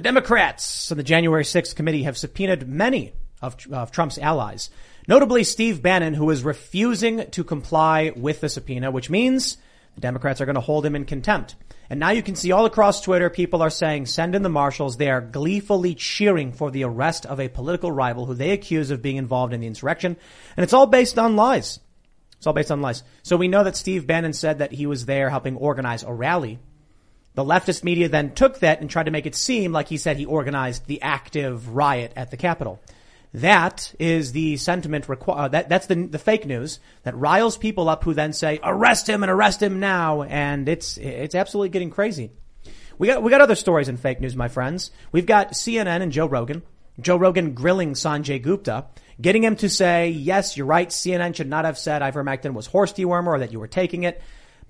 The Democrats on the January 6th committee have subpoenaed many of, of, Trump's allies, notably Steve Bannon, who is refusing to comply with the subpoena, which means the Democrats are going to hold him in contempt. And now you can see all across Twitter, people are saying, send in the marshals. They are gleefully cheering for the arrest of a political rival who they accuse of being involved in the insurrection. And it's all based on lies. It's all based on lies. So we know that Steve Bannon said that he was there helping organize a rally. The leftist media then took that and tried to make it seem like he said he organized the active riot at the Capitol. That is the sentiment requ- uh, that that's the the fake news that riles people up who then say arrest him and arrest him now and it's it's absolutely getting crazy. We got we got other stories in fake news, my friends. We've got CNN and Joe Rogan. Joe Rogan grilling Sanjay Gupta, getting him to say, "Yes, you're right. CNN should not have said ivermectin was horse dewormer or that you were taking it."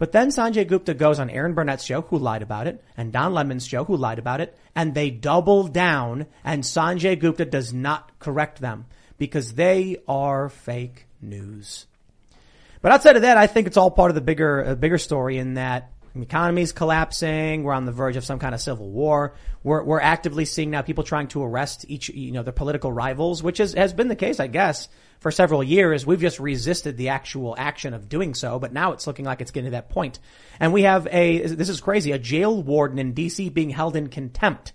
But then Sanjay Gupta goes on Erin Burnett's show, who lied about it, and Don Lemon's show, who lied about it, and they double down, and Sanjay Gupta does not correct them because they are fake news. But outside of that, I think it's all part of the bigger, uh, bigger story in that the economy is collapsing. We're on the verge of some kind of civil war. We're, we're actively seeing now people trying to arrest each, you know, their political rivals, which is, has been the case, I guess, for several years. We've just resisted the actual action of doing so, but now it's looking like it's getting to that point. And we have a, this is crazy, a jail warden in DC being held in contempt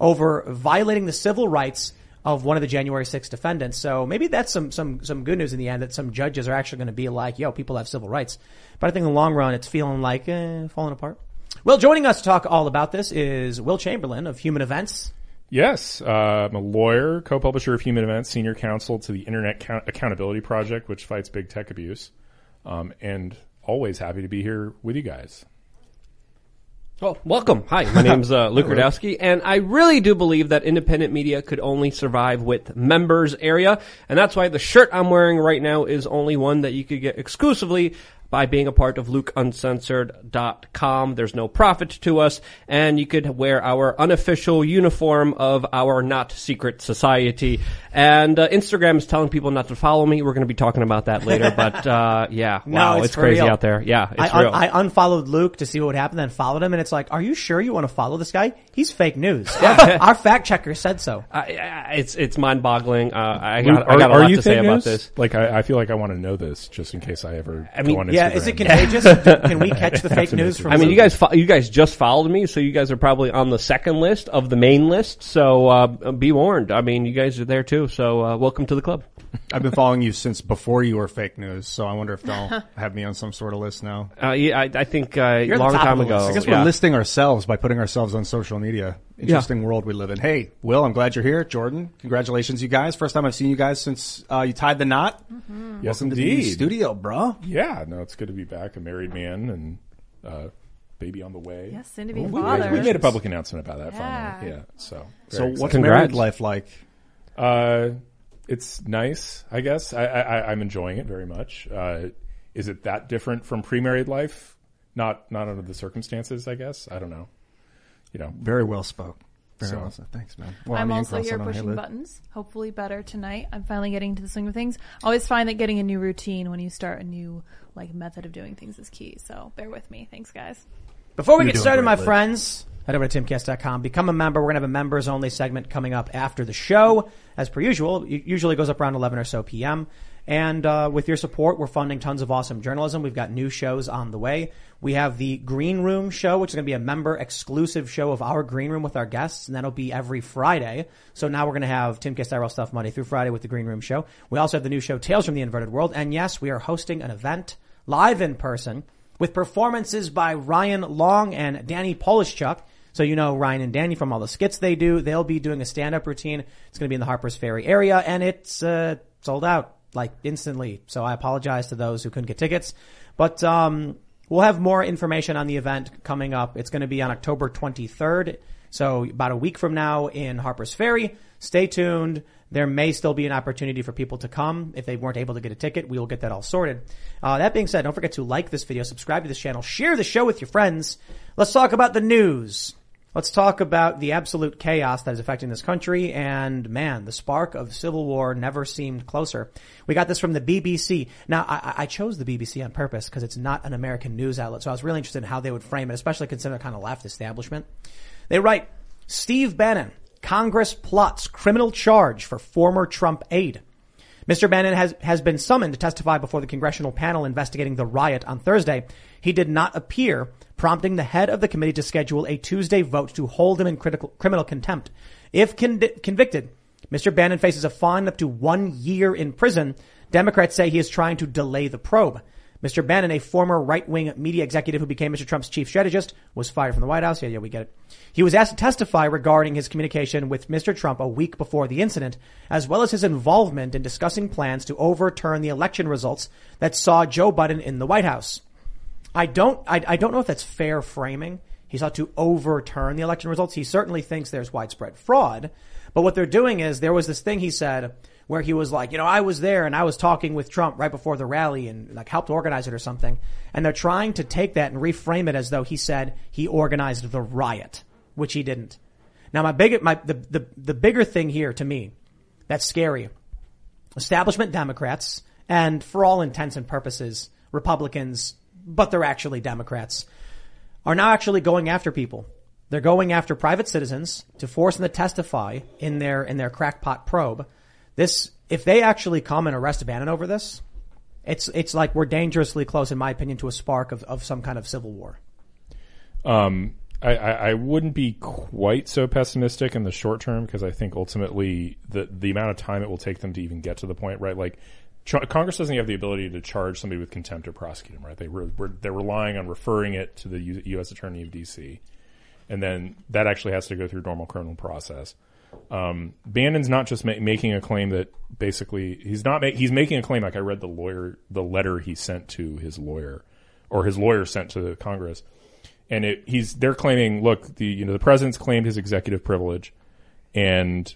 over violating the civil rights of one of the January 6th defendants. So maybe that's some, some, some good news in the end that some judges are actually going to be like, yo, people have civil rights. But I think in the long run, it's feeling like, eh, falling apart. Well, joining us to talk all about this is Will Chamberlain of Human Events. Yes, uh, I'm a lawyer, co-publisher of Human Events, senior counsel to the Internet Count- Accountability Project, which fights big tech abuse, um, and always happy to be here with you guys. Well, welcome. Hi, my name's uh, Luke Rudowski, and I really do believe that independent media could only survive with members area, and that's why the shirt I'm wearing right now is only one that you could get exclusively by being a part of LukeUncensored.com. There's no profit to us, and you could wear our unofficial uniform of our not secret society. And uh, Instagram is telling people not to follow me. We're going to be talking about that later, but uh, yeah, No, wow, it's it's, crazy real. out there. Yeah, it's I, real. I unfollowed Luke to see what would happen, then followed him, and it's like, are you sure you want to follow this guy? He's fake news. Our fact checker said so. I, I, it's it's mind boggling. Uh, I Luke, got, I got a lot to say fake about this. Like, I, I feel like I want to know this just in case I ever I mean, go on Yeah, is it contagious? Can we catch the fake news from I mean, you guys, fo- you guys just followed me, so you guys are probably on the second list of the main list. So uh, be warned. I mean, you guys are there too. So uh, welcome to the club. I've been following you since before you were fake news, so I wonder if they'll have me on some sort of list now. Uh, yeah, I, I think uh, a long time ago. list. I guess we're listing ourselves by putting ourselves on social media. Interesting world we live in. Hey, Will, I'm glad you're here. Jordan, congratulations, you guys. First time I've seen you guys since uh, you tied the knot. Yes, Welcome to the indeed. studio, bro. Yeah, no, it's good to be back. A married man and uh, baby on the way. Yes, soon to be we, father. we made a public announcement about that Yeah. finally. Yeah. So, So very what's excited. married life like? Uh, it's nice, I guess. I, I, I'm enjoying it very much. Uh, is it that different from pre-married life? Not, not under the circumstances, I guess. I don't know. You know, Very well spoke. Very So- well said. Thanks, man. Well, I'm Ian also here pushing buttons. Hopefully better tonight. I'm finally getting to the swing of things. Always find that getting a new routine when you start a new like method of doing things is key. So bear with me. Thanks, guys. Before we You're get started, my Liv. friends, head over to timcast.com. Become a member. We're going to have a members only segment coming up after the show. As per usual, it usually goes up around 11 or so p.m. And uh, with your support, we're funding tons of awesome journalism. We've got new shows on the way. We have the Green Room show, which is going to be a member exclusive show of our Green Room with our guests, and that'll be every Friday. So now we're going to have Tim IRL stuff Monday through Friday with the Green Room show. We also have the new show Tales from the Inverted World, and yes, we are hosting an event live in person with performances by Ryan Long and Danny Polishchuk. So you know Ryan and Danny from all the skits they do. They'll be doing a stand-up routine. It's going to be in the Harper's Ferry area, and it's uh, sold out like instantly. So I apologize to those who couldn't get tickets, but um, we'll have more information on the event coming up. It's going to be on October 23rd. So about a week from now in Harper's Ferry, stay tuned. There may still be an opportunity for people to come. If they weren't able to get a ticket, we will get that all sorted. Uh, that being said, don't forget to like this video, subscribe to this channel, share the show with your friends. Let's talk about the news. Let's talk about the absolute chaos that is affecting this country. And man, the spark of civil war never seemed closer. We got this from the BBC. Now, I, I chose the BBC on purpose because it's not an American news outlet. So I was really interested in how they would frame it, especially considering kind of left establishment. They write, Steve Bannon, Congress plots criminal charge for former Trump aide. Mr. Bannon has, has been summoned to testify before the congressional panel investigating the riot on Thursday. He did not appear, prompting the head of the committee to schedule a Tuesday vote to hold him in critical, criminal contempt. If con- convicted, Mr. Bannon faces a fine up to one year in prison. Democrats say he is trying to delay the probe. Mr. Bannon, a former right-wing media executive who became Mr. Trump's chief strategist, was fired from the White House. Yeah, yeah, we get it. He was asked to testify regarding his communication with Mr. Trump a week before the incident, as well as his involvement in discussing plans to overturn the election results that saw Joe Biden in the White House. I don't, I, I don't know if that's fair framing. He sought to overturn the election results. He certainly thinks there's widespread fraud. But what they're doing is there was this thing he said where he was like, you know, I was there and I was talking with Trump right before the rally and like helped organize it or something. And they're trying to take that and reframe it as though he said he organized the riot, which he didn't. Now my big, my, the, the, the bigger thing here to me that's scary. Establishment Democrats and for all intents and purposes, Republicans, but they're actually Democrats, are now actually going after people. They're going after private citizens to force them to testify in their, in their crackpot probe this, if they actually come and arrest Bannon over this, it's, it's like we're dangerously close, in my opinion, to a spark of, of some kind of civil war. Um, I, I, I wouldn't be quite so pessimistic in the short term because I think ultimately the the amount of time it will take them to even get to the point, right? Like Congress doesn't have the ability to charge somebody with contempt or prosecute them, right? They re- they're relying on referring it to the U- U.S. Attorney of D.C. and then that actually has to go through normal criminal process. Um, Bannon's not just ma- making a claim that basically he's not ma- he's making a claim like I read the lawyer the letter he sent to his lawyer or his lawyer sent to the Congress, and it, he's they're claiming look the you know the president's claimed his executive privilege, and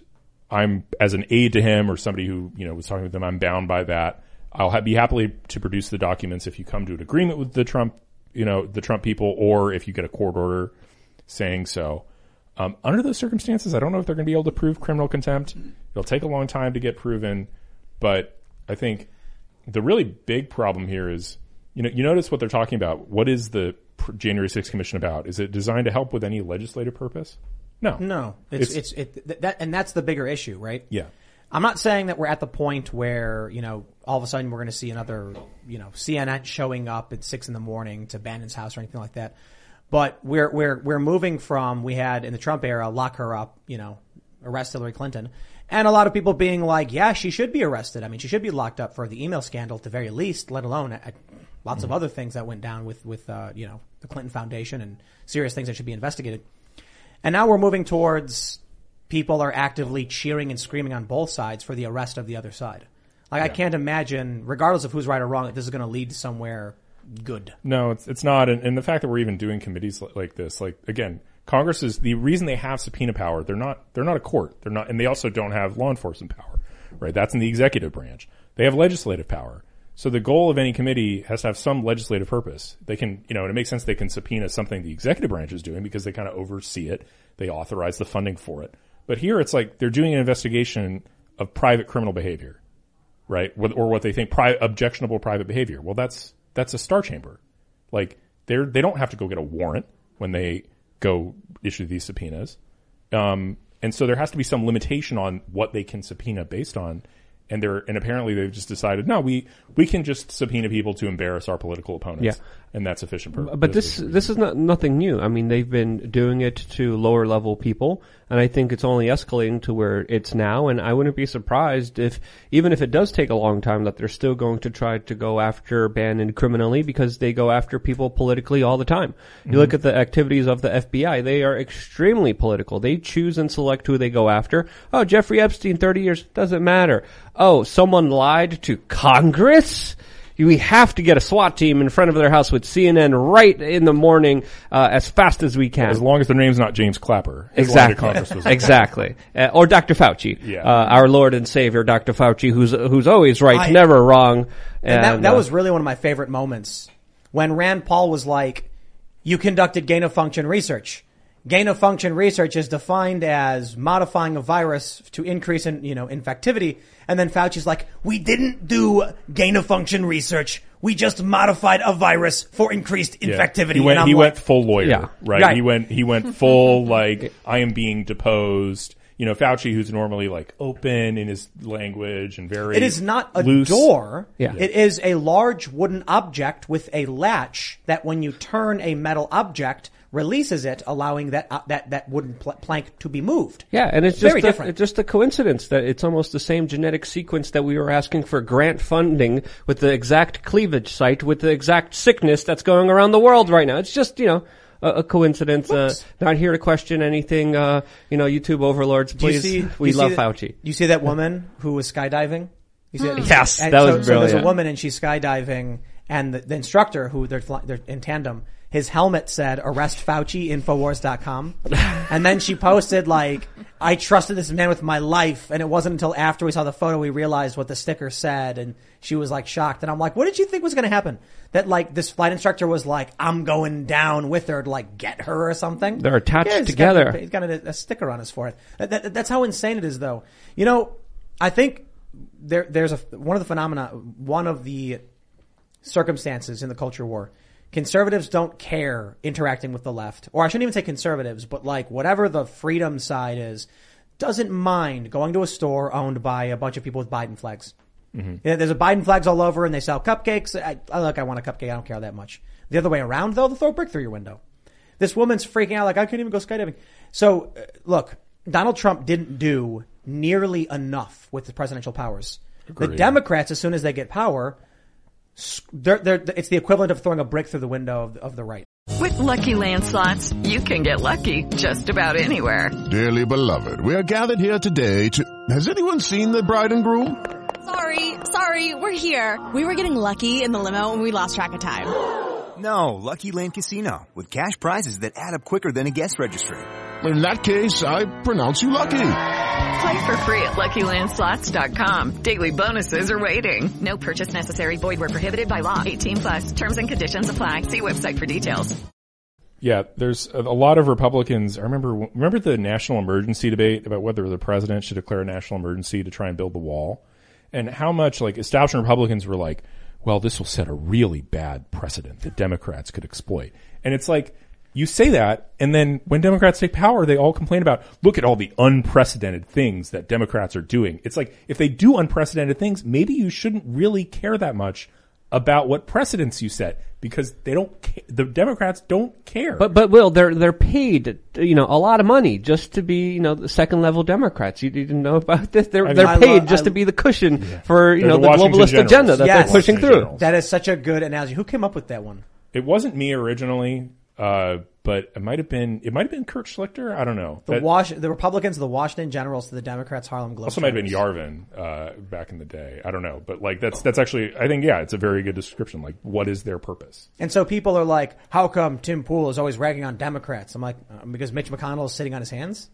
I'm as an aide to him or somebody who you know was talking with them I'm bound by that. I'll ha- be happily to produce the documents if you come to an agreement with the Trump you know the Trump people or if you get a court order saying so. Um, under those circumstances, I don't know if they're going to be able to prove criminal contempt. It'll take a long time to get proven, but I think the really big problem here is, you know, you notice what they're talking about. What is the January 6th commission about? Is it designed to help with any legislative purpose? No. No. It's, it's, it's it, that, and that's the bigger issue, right? Yeah. I'm not saying that we're at the point where, you know, all of a sudden we're going to see another, you know, CNN showing up at six in the morning to Bannon's house or anything like that. But we're we're we're moving from we had in the Trump era lock her up, you know, arrest Hillary Clinton, and a lot of people being like, yeah, she should be arrested. I mean, she should be locked up for the email scandal at the very least, let alone at, lots mm-hmm. of other things that went down with with uh, you know the Clinton Foundation and serious things that should be investigated. And now we're moving towards people are actively cheering and screaming on both sides for the arrest of the other side. Like yeah. I can't imagine, regardless of who's right or wrong, that this is going to lead somewhere good. No, it's it's not. And, and the fact that we're even doing committees like, this, like again, Congress is the reason they have subpoena power. They're not they're not a court. They're not, and they also don't have law enforcement power. Right? That's in the executive branch. They have legislative power. So the goal of any committee has to have some legislative purpose. They can, you know, and it makes sense they can subpoena something the executive branch is doing because they kind of oversee it. They authorize the funding for it. But here it's like they're doing an investigation of private criminal behavior, right? Or what they think objectionable private behavior. Well, that's that's a star chamber. Like they're they don't have to go get a warrant when they go issue these subpoenas. Um, and so there has to be some limitation on what they can subpoena based on and they're and apparently they've just decided no we we can just subpoena people to embarrass our political opponents yeah. And that's efficient. purpose. But this this is not nothing new. I mean they've been doing it to lower level people and I think it's only escalating to where it's now and I wouldn't be surprised if even if it does take a long time that they're still going to try to go after Bannon criminally because they go after people politically all the time. You mm-hmm. look at the activities of the FBI, they are extremely political. They choose and select who they go after. Oh, Jeffrey Epstein 30 years doesn't matter oh, someone lied to Congress? We have to get a SWAT team in front of their house with CNN right in the morning uh, as fast as we can. As long as their name's not James Clapper. His line of Exactly. Exactly. Uh, or Dr. Fauci. Yeah. Uh, our Lord and Savior, Dr. Fauci, who's, who's always right, I- never wrong. And that, that uh, was really one of my favorite moments when Rand Paul was like, you conducted gain of function research. Gain of function research is defined as modifying a virus to increase in, you know, infectivity. And then Fauci's like, we didn't do gain of function research. We just modified a virus for increased Yeah. infectivity. He went. and I'm He like, went full lawyer. Yeah. Right? Right. He went. He went full like I am being deposed. You know, Fauci, who's normally like open in his language and very. It is not a loose. door. Yeah. It is a large wooden object with a latch that when you turn a metal object releases it, allowing that, uh, that, that wooden pl- plank to be moved. Yeah, and it's just Very a, different. it's just a coincidence that it's almost the same genetic sequence that we were asking for grant funding with the exact cleavage site with the exact sickness that's going around the world right now. It's just you know a, a coincidence. Uh, not here to question anything. Uh, you know, YouTube overlords, Do you please. see- we you see love that- Fauci. You see that woman who was skydiving? You see that? Yes, And that so, was so there's a woman and she's skydiving and the, the instructor who they're, fly, they're in tandem, his helmet said arrest Fauci, Infowars.com. and then she posted like, I trusted this man with my life. And it wasn't until after we saw the photo we realized what the sticker said. And she was like shocked. And I'm like, what did you think was going to happen? That like this flight instructor was like, I'm going down with her to like get her or something. They're attached Yeah, he's together. Got, he's got a, a sticker on his forehead. That, that- that's how insane it is, though. You know, I think there, there's a one of the phenomena, one of the circumstances in the culture war. Conservatives don't care interacting with the left, or I shouldn't even say conservatives, but like whatever the freedom side is, doesn't mind going to a store owned by a bunch of people with Biden flags. Yeah, there's a Biden flags all over, and they sell cupcakes. I, I look, I want a cupcake. I don't care that much. The other way around, though, they'll throw a brick through your window. This woman's freaking out, like I can't even go skydiving. So, uh, look, Donald Trump didn't do nearly enough with the presidential powers. The Democrats, as soon as they get power, they're, they're, it's the equivalent of throwing a brick through the window of, of the right. With Lucky Land slots, you can get lucky just about anywhere. Dearly beloved, we are gathered here today to. Has anyone seen the bride and groom? Sorry, sorry, we're here. We were getting lucky in the limo and we lost track of time. No, Lucky Land Casino with cash prizes that add up quicker than a guest registry. In that case, I pronounce you lucky. Play for free at LuckyLandSlots.com. Daily bonuses are waiting. No purchase necessary. Void where prohibited by law. 18 plus. Terms and conditions apply. See website for details. Yeah, there's a, a lot of Republicans. I remember remember the national emergency debate about whether the president should declare a national emergency to try and build the wall, and how much like establishment Republicans were like, "Well, this will set a really bad precedent that Democrats could exploit." And it's like you say that, and then when Democrats take power, they all complain about, "Look at all the unprecedented things that Democrats are doing." It's like if they do unprecedented things, maybe you shouldn't really care that much about what precedents you set because they don't. Ca- the Democrats don't care. But but Will, they're they're paid you know a lot of money just to be you know the second level Democrats. You didn't know about this? They're I they're mean- paid lo- just I- to be the cushion for you They're know the the, globalist Generals. agenda that Yes. they're pushing Washington through. Generals. That is such a good analogy. Who came up with that one? It wasn't me originally, uh, but it might have been. It might have been Kurt Schlichter. I don't know. The That Wash, the Republicans, the Washington Generals, to the Democrats, Harlem Globetrotters. also might have been Yarvin uh, back in the day. I don't know, but like that's that's actually. I think yeah, it's a very good description. Like, what is their purpose? And so people are like, how come Tim Pool is always ragging on Democrats? I'm like, uh, because Mitch McConnell is sitting on his hands?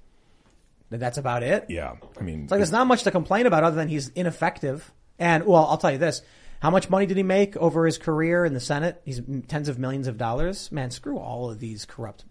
That's about it? Yeah, I mean, It's like there's not much to complain about other than he's ineffective. And, well, I'll tell you this. How much money did he make over his career in the Senate? He's tens of millions of dollars. Man, screw all of these corrupt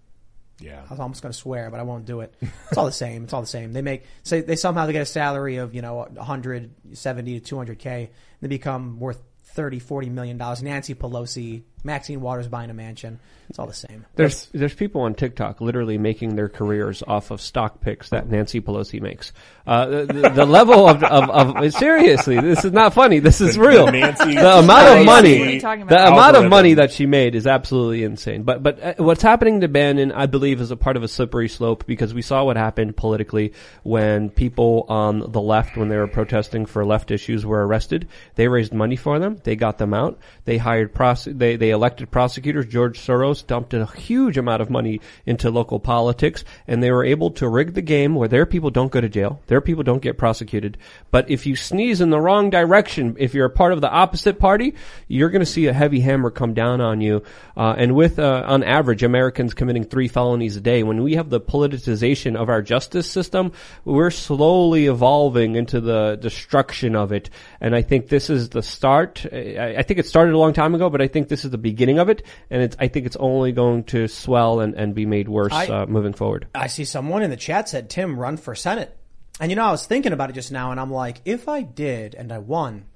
yeah. I was almost going to swear, but I won't do it. It's all the same. It's all the same. They make say they somehow they get a salary of you know 170 to 200k. They become worth 30, 40 million dollars. Nancy Pelosi, Maxine Waters buying a mansion. It's all the same. There's there's people on TikTok literally making their careers off of stock picks that Nancy Pelosi makes. Uh, the, the, the level of, of, of seriously, this is not funny. This is The- real. the Nancy the amount of money, What are you talking the about? amount of money that she made is absolutely insane. But but uh, what's happening to Bannon, I believe, is a part of a slippery slope because we saw what happened politically when people on the left, when they were protesting for left issues, were arrested. They raised money for them. They got them out. They hired pros. They they they elected prosecutors. George Soros dumped a huge amount of money into local politics, and they were able to rig the game where their people don't go to jail, their people don't get prosecuted. But if you sneeze in the wrong direction, if you're a part of the opposite party, you're going to see a heavy hammer come down on you. Uh, and with, uh, on average, Americans committing three felonies a day, when we have the politicization of our justice system, we're slowly evolving into the destruction of it. And I think this is the start. I, I think it started a long time ago, but I think this is the beginning of it. And it's, I think it's only going to swell and, and be made worse I- uh, moving forward. I see someone in the chat said, Tim, run for Senate. And you know, I was thinking about it just now and I'm like, if I did and I won,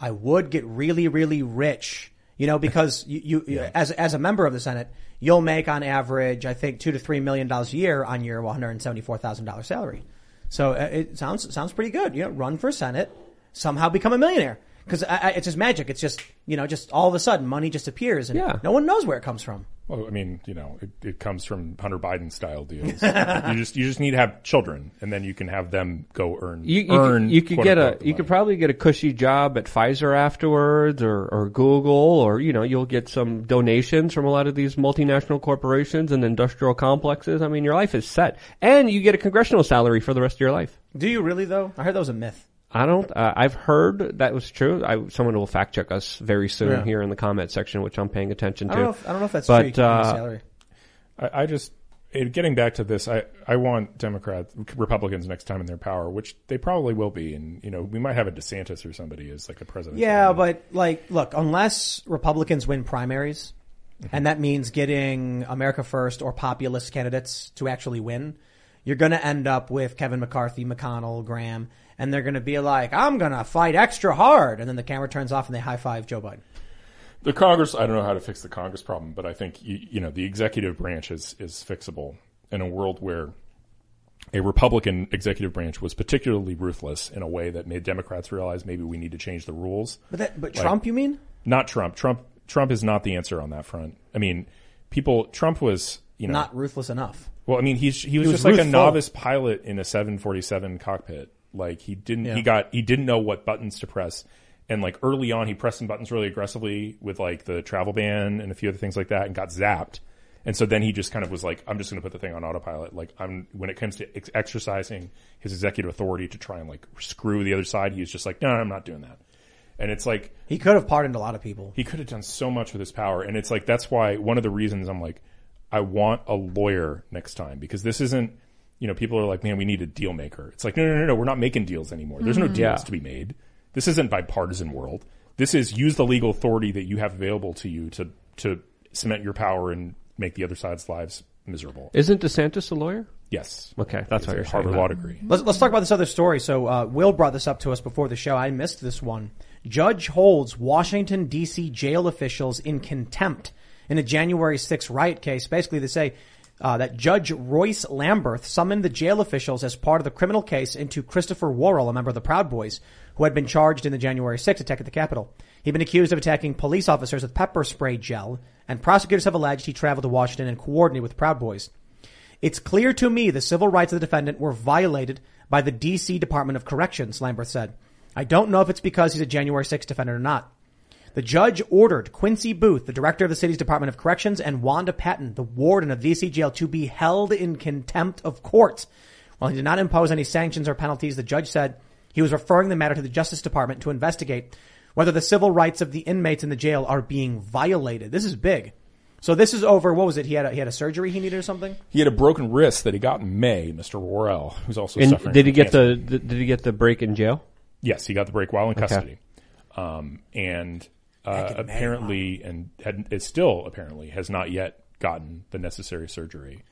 I would get really, really rich. You know, because you, you as, as a member of the Senate, you'll make on average, I think, two to three million dollars a year on your $174,000 salary. So uh, it sounds, sounds pretty good. You know, run for Senate, somehow become a millionaire. Cause I, I, it's just magic. It's just, you know, just all of a sudden money just appears and Yeah. no one knows where it comes from. Well, I mean, you know, it, it comes from Hunter Biden style deals. you just you just need to have children, and then you can have them go earn You, you, earn. could, you could get a you money. could probably get a cushy job at Pfizer afterwards or, or Google or you know you'll get some donations from a lot of these multinational corporations and industrial complexes. I mean your life is set and you get a congressional salary for the rest of your life. Do you really though? I heard that was a myth. I don't. Uh, I've heard that was true. I, someone will fact check us very soon Yeah. here in the comment section, which I'm paying attention I to. don't know if, I don't know if that's but, true. You can get a uh. I, I just it, getting back to this. I I want Democrats, Republicans next time in their power, which they probably will be, and you know we might have a DeSantis or somebody as like a president. Yeah, but like, look, unless Republicans win primaries, and that means getting America First or populist candidates to actually win, you're going to end up with Kevin McCarthy, McConnell, Graham, and they're going to be like, "I'm going to fight extra hard," and then the camera turns off and they high five Joe Biden. The Congress, I don't know how to fix the Congress problem, but I think you, you know the executive branch is is fixable in a world where a Republican executive branch was particularly ruthless in a way that made Democrats realize maybe we need to change the rules. But that, but Like- Trump, you mean? Not Trump. Trump Trump is not the answer on that front. I mean, people. Trump was you know Not ruthless enough. well, I mean, he's he was, was just like a novice pilot in a 747 cockpit. Like he didn't Yeah. he got he didn't know what buttons to press. And like early on he pressed some buttons really aggressively with like the travel ban and a few other things like that and got zapped. And so then he just kind of was like I'm just going to put the thing on autopilot. Like I'm when it comes to ex- exercising his executive authority to try and like screw the other side, he's just like no, I'm not doing that. And it's like He could have pardoned a lot of people. he could have done so much with his power. And it's like, that's why one of the reasons I'm like, I want a lawyer next time because this isn't, you know, people are like, man, we need a deal maker. It's like, no, no, no, no, we're not making deals anymore. There's no deals Yeah. to be made. This isn't bipartisan world. This is use the legal authority that you have available to you to, to cement your power and make the other side's lives miserable. Isn't DeSantis a lawyer? Yes. Okay, that's why you're a saying Harvard that. law degree. Let's, let's talk about this other story. So, uh, Will brought this up to us before the show. I missed this one. Judge holds Washington DC jail officials in contempt in a January 6 riot case. Basically, they say, uh, that Judge Royce Lamberth summoned the jail officials as part of the criminal case into Christopher Worrell, a member of the Proud Boys, who had been charged in the January 6 attack at the Capitol. He'd been accused of attacking police officers with pepper spray gel, and prosecutors have alleged he traveled to Washington and coordinated with Proud Boys. It's clear to me the civil rights of the defendant were violated by the DC Department of Corrections, Lamberth said. I don't know if it's because he's a January 6th defendant or not. The judge ordered Quincy Booth, the director of the city's Department of Corrections, and Wanda Patton, the warden of DC jail, to be held in contempt of court. While he did not impose any sanctions or penalties, the judge said he was referring the matter to the Justice Department to investigate whether the civil rights of the inmates in the jail are being violated. This is big. So this is over. What was it? He had a, he had a surgery he needed or something. He had a broken wrist that he got in May, Mr. Worrell, who's also And suffering did he get cancer. the did did he get the break in jail? Yes, he got the break while in Okay. custody, um, and uh, apparently, and had, it still apparently has not yet gotten the necessary surgery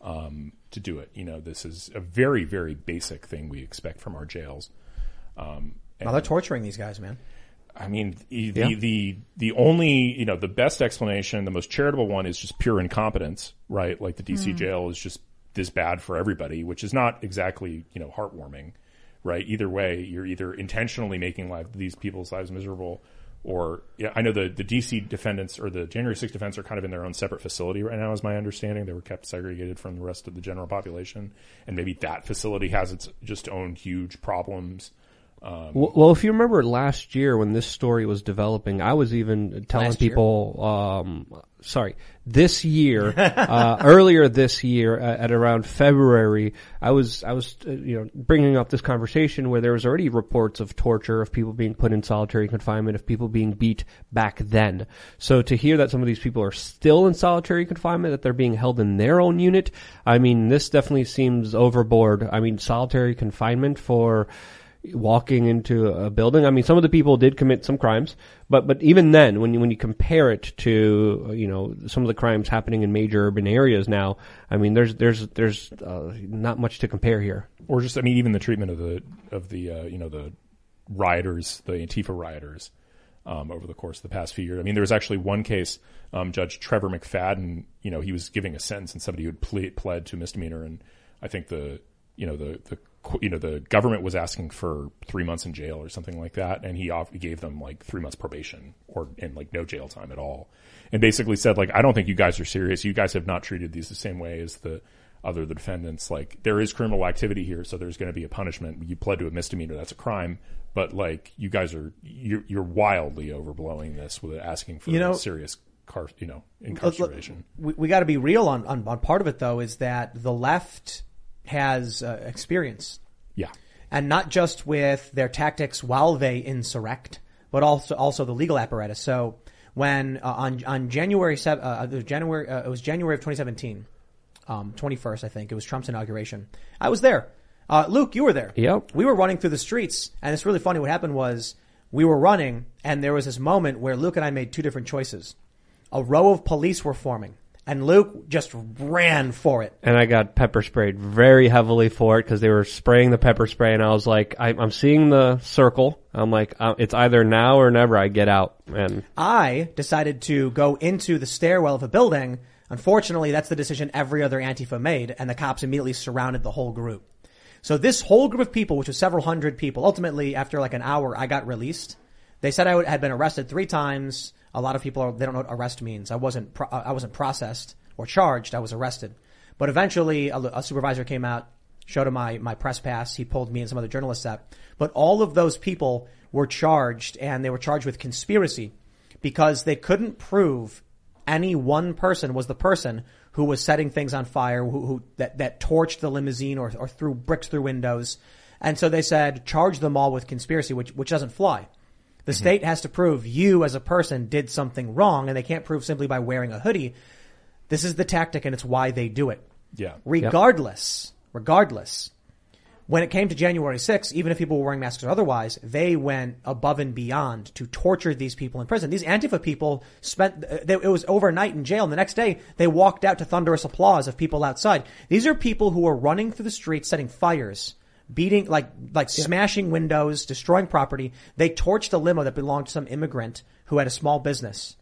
um, to do it. You know, this is a very, very basic thing we expect from our jails. Um, and- Now they're torturing these guys, man. I mean, the, Yeah. the the the only you know the best explanation, the most charitable one, is just pure incompetence, right? Like the DC jail is just this bad for everybody, which is not exactly you know heartwarming, right? Either way, you're either intentionally making life these people's lives miserable, or yeah, I know the the DC defendants or the January 6th defendants are kind of in their own separate facility right now, is my understanding. They were kept segregated from the rest of the general population, and maybe that facility has its just own huge problems Well, well, if you remember last year when this story was developing, I was even telling Last year? people, um, sorry, this year, uh, earlier this year uh, at around February, I was, I was, uh, you know, bringing up this conversation where there was already reports of torture, of people being put in solitary confinement, of people being beat back then. So to hear that some of these people are still in solitary confinement, that they're being held in their own unit, I mean, this definitely seems overboard. I mean, solitary confinement for, walking into a building. I mean, some of the people did commit some crimes, but but even then, when you when you compare it to you know some of the crimes happening in major urban areas now, I mean, there's there's there's uh, not much to compare here. or just I mean even the treatment of the of the uh, you know the rioters, the Antifa rioters, um, over the course of the past few years. I mean, there was actually one case, um, Judge Trevor McFadden, you know, he was giving a sentence and somebody who had ple- pled to misdemeanor, and I think the you know the the you know the government was asking for three months in jail or something like that, and he off- he gave them like three months probation or and like no jail time at all, and basically said like I don't think you guys are serious. You guys have not treated these the same way as the other the defendants. Like there is criminal activity here, so there's going to be a punishment. You pled to a misdemeanor, that's a crime. But like you guys are you're, you're wildly overblowing this with asking for You know- serious car you know incarceration. we, we got to be real on, on on part of it though is that the left has uh, experience Yeah. and not just with their tactics while they insurrect, but also also the legal apparatus. So when uh, on on January uh, was January uh, it was January of 2017, um, 21st I think it was Trump's inauguration. I was there. Uh, Luke, you were there. Yep. We were running through the streets, and it's really funny. What happened was we were running, and there was this moment where Luke and I made two different choices. A row of police were forming, and Luke just ran for it. And I got pepper sprayed very heavily for it because they were spraying the pepper spray, and I was like, I, I'm seeing the circle. I'm like, uh, it's either now or never. I get out, and I decided to go into the stairwell of a building. Unfortunately, that's the decision every other Antifa made, and the cops immediately surrounded the whole group. So this whole group of people, which was several hundred people, ultimately after like an hour, I got released. They said I would- had been arrested three times. A lot of people are, they don't know what arrest means. I wasn't pro- uh, I wasn't processed or charged. I was arrested. But eventually, a, a supervisor came out, showed him my my press pass. He pulled me and some other journalists out. But all of those people were charged, and they were charged with conspiracy because they couldn't prove any one person was the person who was setting things on fire, who, who that, that torched the limousine or, or threw bricks through windows. And so they said, charge them all with conspiracy, which, which doesn't fly. The state has to prove you as a person did something wrong, and they can't prove simply by wearing a hoodie. This is the tactic, and it's why they do it. Yeah. Regardless, regardless, when it came to January 6th, even if people were wearing masks or otherwise, they went above and beyond to torture these people in prison. These Antifa people spent, uh, they, it was overnight in jail and the next day they walked out to thunderous applause of people outside. These are people who were running through the streets, setting fires, beating, like, like smashing windows, destroying property. They torched a limo that belonged to some immigrant who had a small business.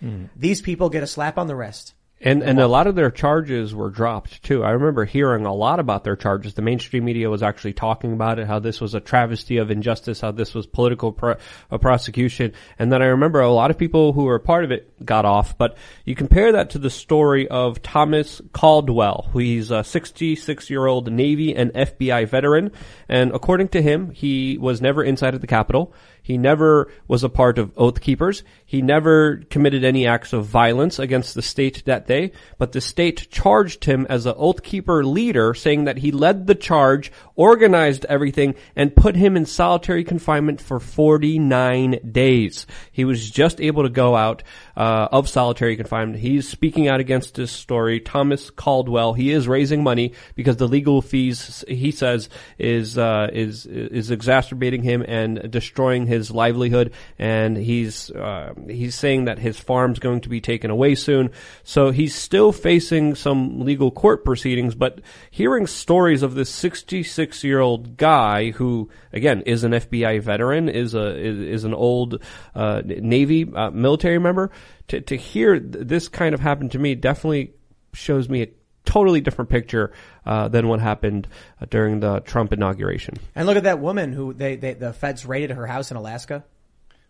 Hmm. These people get a slap on the wrist. And and a lot of their charges were dropped too. I remember hearing a lot about their charges. The mainstream media was actually talking about it, how this was a travesty of injustice, how this was political pro- prosecution. And then I remember a lot of people who were a part of it got off. But you compare that to the story of Thomas Caldwell, who he's a 66 year old Navy and FBI veteran. And according to him, he was never inside of the Capitol. He never was a part of Oath Keepers. He never committed any acts of violence against the state that day, but the state charged him as an Oath Keeper leader, saying that he led the charge, organized everything, and put him in solitary confinement for 49 days. He was just able to go out uh, of solitary confinement. He's speaking out against this story. Thomas Caldwell, he is raising money because the legal fees, he says, is uh, is is exacerbating him and destroying his livelihood. And he's uh, he's saying that his farm's going to be taken away soon. So he's still facing some legal court proceedings. But hearing stories of this 66 year old guy who, again, is an FBI veteran, is a is, is an old uh, Navy uh, military member, to to hear th- this kind of happen to me definitely shows me totally different picture uh, than what happened uh, during the Trump inauguration. And look at that woman who they, they the feds raided her house in Alaska.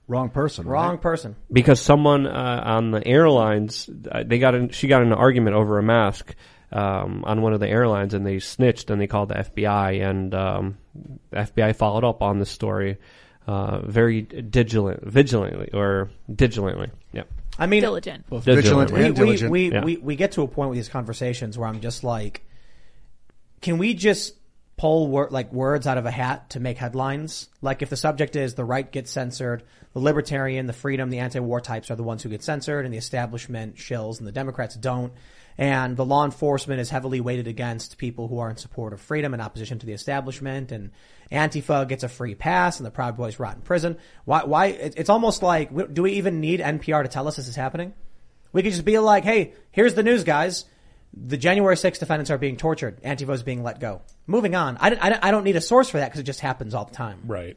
Wrong person. Wrong Right? person. because someone uh, on the airlines uh, they got in, she got in an argument over a mask um, on one of the airlines, and they snitched and they called the FBI, and um, the FBI followed up on this story uh, very diligent, vigilantly or digitally. Yeah. I mean, Diligent. Both Diligent. vigilant we, and we, diligent. we, Yeah. we, we get to a point with these conversations where I'm just like, can we just pull wor- like words out of a hat to make headlines? Like if the subject is the right gets censored, the libertarian, the freedom, the anti-war types are the ones who get censored, and the establishment shills, and the Democrats don't. And the law enforcement is heavily weighted against people who are in support of freedom and opposition to the establishment. And Antifa gets a free pass, and the Proud Boys rot in prison. Why? Why? It's almost like, do we even need NPR to tell us this is happening? We could just be like, hey, here's the news, guys. The January 6th defendants are being tortured. Antifa is being let go. Moving on. I, I, I don't need a source for that because it just happens all the time. Right.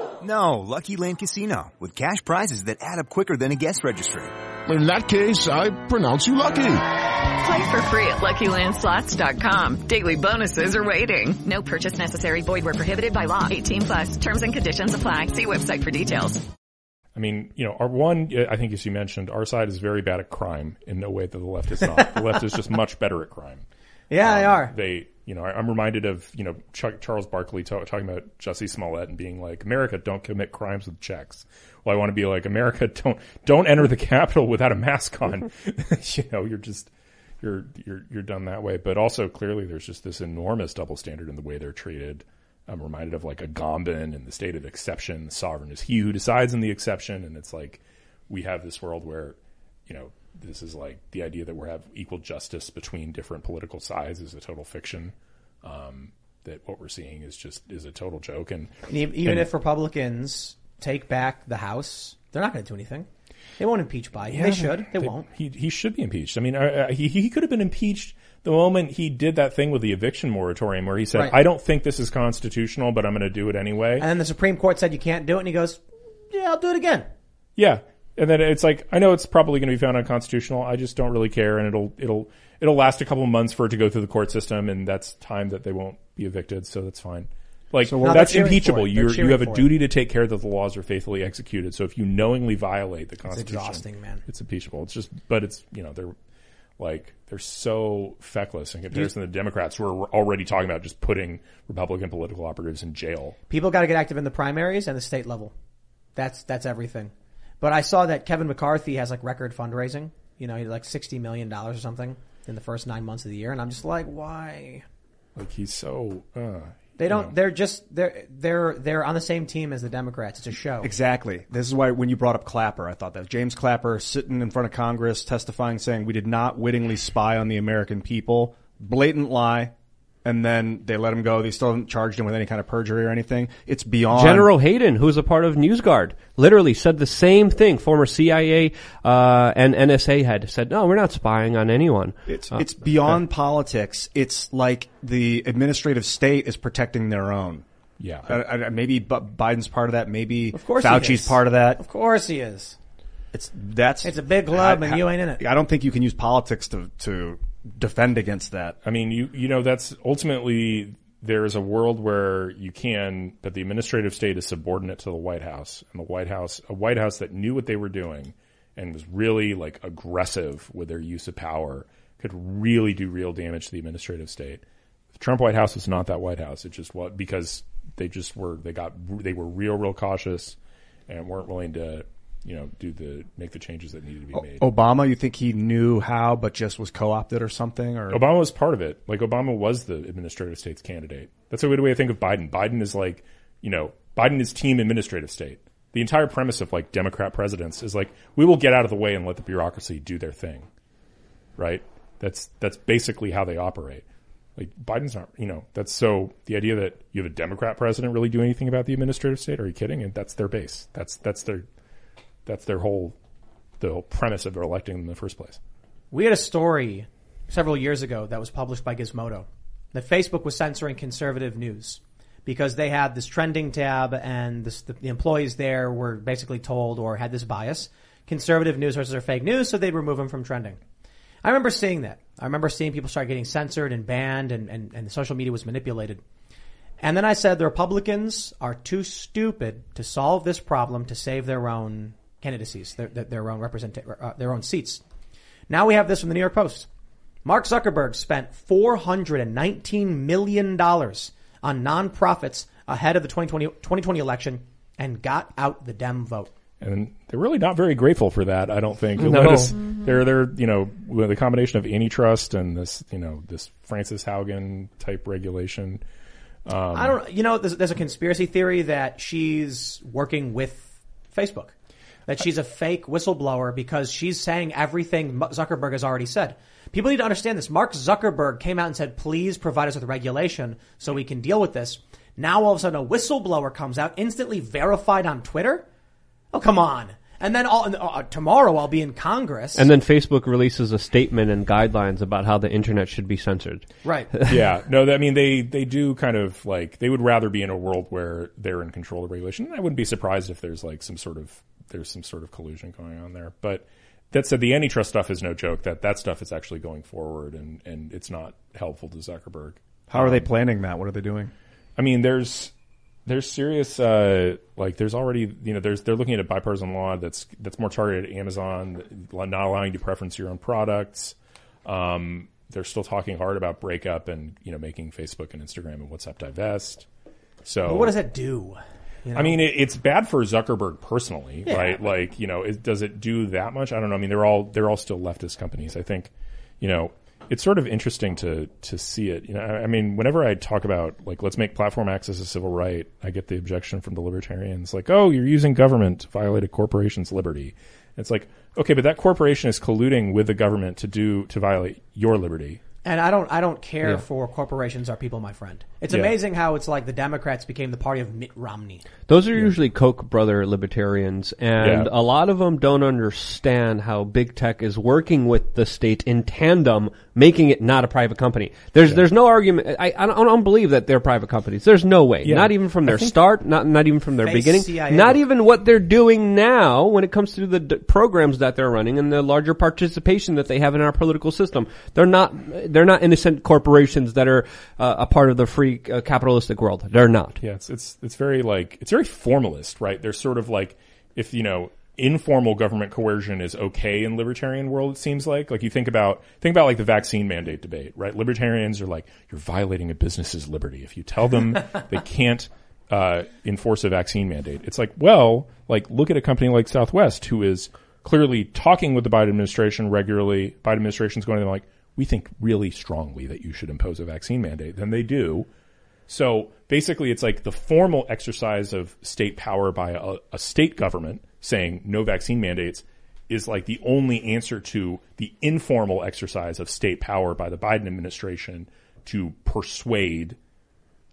No, Lucky Land Casino, with cash prizes that add up quicker than a guest registry. In that case, I pronounce you lucky. Play for free at LuckyLandSlots.com. Daily bonuses are waiting. No purchase necessary. Void where prohibited by law. 18 plus. Terms and conditions apply. See website for details. I mean, you know, our one, I think as you mentioned, our side is very bad at crime in no way that the left is not. the left is just much better at crime. Yeah, they um, are. They, you know, I- I'm reminded of, you know, Chuck, Charles Barkley ta- talking about Jussie Smollett and being like, America, don't commit crimes with checks. Well, I want to be like, America, don't, don't enter the Capitol without a mask on. you know, you're just, you're, you're, you're done that way. But also clearly there's just this enormous double standard in the way they're treated. I'm reminded of like a Agamben and the state of exception. The sovereign is he who decides in the exception. And it's like, we have this world where, you know, this is like the idea that we have equal justice between different political sides is a total fiction. Um, that what we're seeing is just is a total joke. And, And even and- if Republicans take back the House, they're not going to do anything. They won't impeach Biden. Yeah, they should. They, won't. He he should be impeached. I mean, uh, uh, he he could have been impeached the moment he did that thing with the eviction moratorium, where he said, Right. "I don't think this is constitutional, but I'm going to do it anyway." And then the Supreme Court said you can't do it, and he goes, "Yeah, I'll do it again." Yeah, and then it's like I know it's probably going to be found unconstitutional. I just don't really care, and it'll it'll it'll last a couple of months for it to go through the court system, and that's time that they won't be evicted. So that's fine. Like So that's they're cheering for impeachable. You're, you have a it. duty to take care that the laws are faithfully executed. So if you knowingly violate the Constitution, exhausting, man. It's impeachable. It's just, but it's you know they're like they're so feckless in comparison to the Democrats who are already talking about just putting Republican political operatives in jail. People got to get active in the primaries and the state level. That's that's everything. But I saw that Kevin McCarthy has like record fundraising. You know, he had like sixty million dollars or something in the first nine months of the year, and I'm just like, why? Like he's so. Uh, They don't. know. They're just they're they're they're on the same team as the Democrats. It's a show. Exactly. This is why when you brought up Clapper, I thought that James Clapper sitting in front of Congress testifying saying we did not wittingly spy on the American people. Blatant lie. And then they let him go. They still haven't charged him with any kind of perjury or anything. It's beyond General Hayden, who's a part of NewsGuard, literally said the same thing. Former CIA uh, and NSA head said, "No, we're not spying on anyone." It's Uh, it's beyond politics. It's like the administrative state is protecting their own. Yeah. Uh, uh, maybe B- Biden's part of that. Maybe Of course, Fauci's part of that. Of course he is. It's that's It's a big club, and you ain't in it. I don't think you can use politics to to defend against that. I mean, you you know that's ultimately there is a world where you can, but the administrative state is subordinate to the White House, and the White House, a White House that knew what they were doing and was really like aggressive with their use of power, could really do real damage to the administrative state. The Trump White House was not that White House. It just was because they just were they got they were real real cautious and weren't willing to you know do the make the changes that needed to be made. Obama, you think he knew how, but just was co-opted or something? Or Obama was part of it. Like Obama was the administrative state's candidate. That's a way the way I think of Biden. Biden is like, you know, Biden is team administrative state. The entire premise of like Democrat presidents is like, we will get out of the way and let the bureaucracy do their thing. Right? That's that's basically how they operate. Like Biden's not, you know, that's so the idea that you have a Democrat president really do anything about the administrative state? Are you kidding? And that's their base. That's that's their that's their whole the whole premise of electing them in the first place. We had a story several years ago that was published by Gizmodo that Facebook was censoring conservative news because they had this trending tab and this, the, the employees there were basically told or had this bias. Conservative news sources are fake news, so they'd remove them from trending. I remember seeing that. I remember seeing people start getting censored and banned and, and, and social media was manipulated. And then I said the Republicans are too stupid to solve this problem to save their own candidacies, their, their, their own represent, uh, their own seats. Now we have this from the New York Post. Mark Zuckerberg spent $419 million on nonprofits ahead of the 2020, 2020 election and got out the Dem vote. And they're really not very grateful for that. I don't think. You'll No. notice they're they're you know the combination of antitrust and this you know this Frances Haugen type regulation. Um, I don't, you know, there's, there's a conspiracy theory that she's working with Facebook. That she's a fake whistleblower because she's saying everything Zuckerberg has already said. People need to understand this. Mark Zuckerberg came out and said, please provide us with regulation so we can deal with this. Now all of a sudden a whistleblower comes out, instantly verified on Twitter. Oh, come on. And then all, uh, tomorrow I'll be in Congress. And then Facebook releases a statement and guidelines about how the internet should be censored. right. yeah, no, I mean they they do kind of like they would rather be in a world where they're in control of regulation. I wouldn't be surprised if there's like some sort of there's some sort of collusion going on there. But that said, the antitrust stuff is no joke. That that stuff is actually going forward, and and it's not helpful to Zuckerberg. How are they planning that? What are they doing? I mean, there's there's serious uh, like there's already you know there's they're looking at a bipartisan law that's that's more targeted at Amazon, not allowing you to preference your own products. Um, they're still talking hard about breakup and you know making Facebook and Instagram and WhatsApp divest. So But what does that do? You know? I mean, it, it's bad for Zuckerberg personally, right? Like, you know, it, does it do that much? I don't know. I mean, they're all they're all still leftist companies. I think, you know, it's sort of interesting to to see it. You know, I, I mean, whenever I talk about like let's make platform access a civil right, I get the objection from the libertarians, like, oh, you're using government to violate a corporation's liberty. It's like, okay, but that corporation is colluding with the government to do to violate your liberty. And I don't, I don't care for corporations are people, my friend. It's Yeah. amazing how it's like the Democrats became the party of Mitt Romney. Those are usually Koch brother libertarians, and Yeah. a lot of them don't understand how big tech is working with the state in tandem, making it not a private company. There's there's no argument. I, I, don't, I don't believe that they're private companies. There's no way. Yeah. Not even from their start. Not not even from their beginning. CIA. Not even what they're doing now when it comes to the d- programs that they're running and the larger participation that they have in our political system. They're not they're not innocent corporations that are uh, a part of the free uh, capitalistic world. They're not. Yeah, it's it's it's very like it's very formalist, right? They're sort of like if you know informal government coercion is okay in libertarian world. It seems like like you think about think about like the vaccine mandate debate, right? Libertarians are like you're violating a business's liberty if you tell them they can't uh, enforce a vaccine mandate. It's like well, like look at a company like Southwest who is clearly talking with the Biden administration regularly. Biden administration's going to them like we think really strongly that you should impose a vaccine mandate. Then they do. So basically, it's like the formal exercise of state power by a, a state government saying no vaccine mandates is like the only answer to the informal exercise of state power by the Biden administration to persuade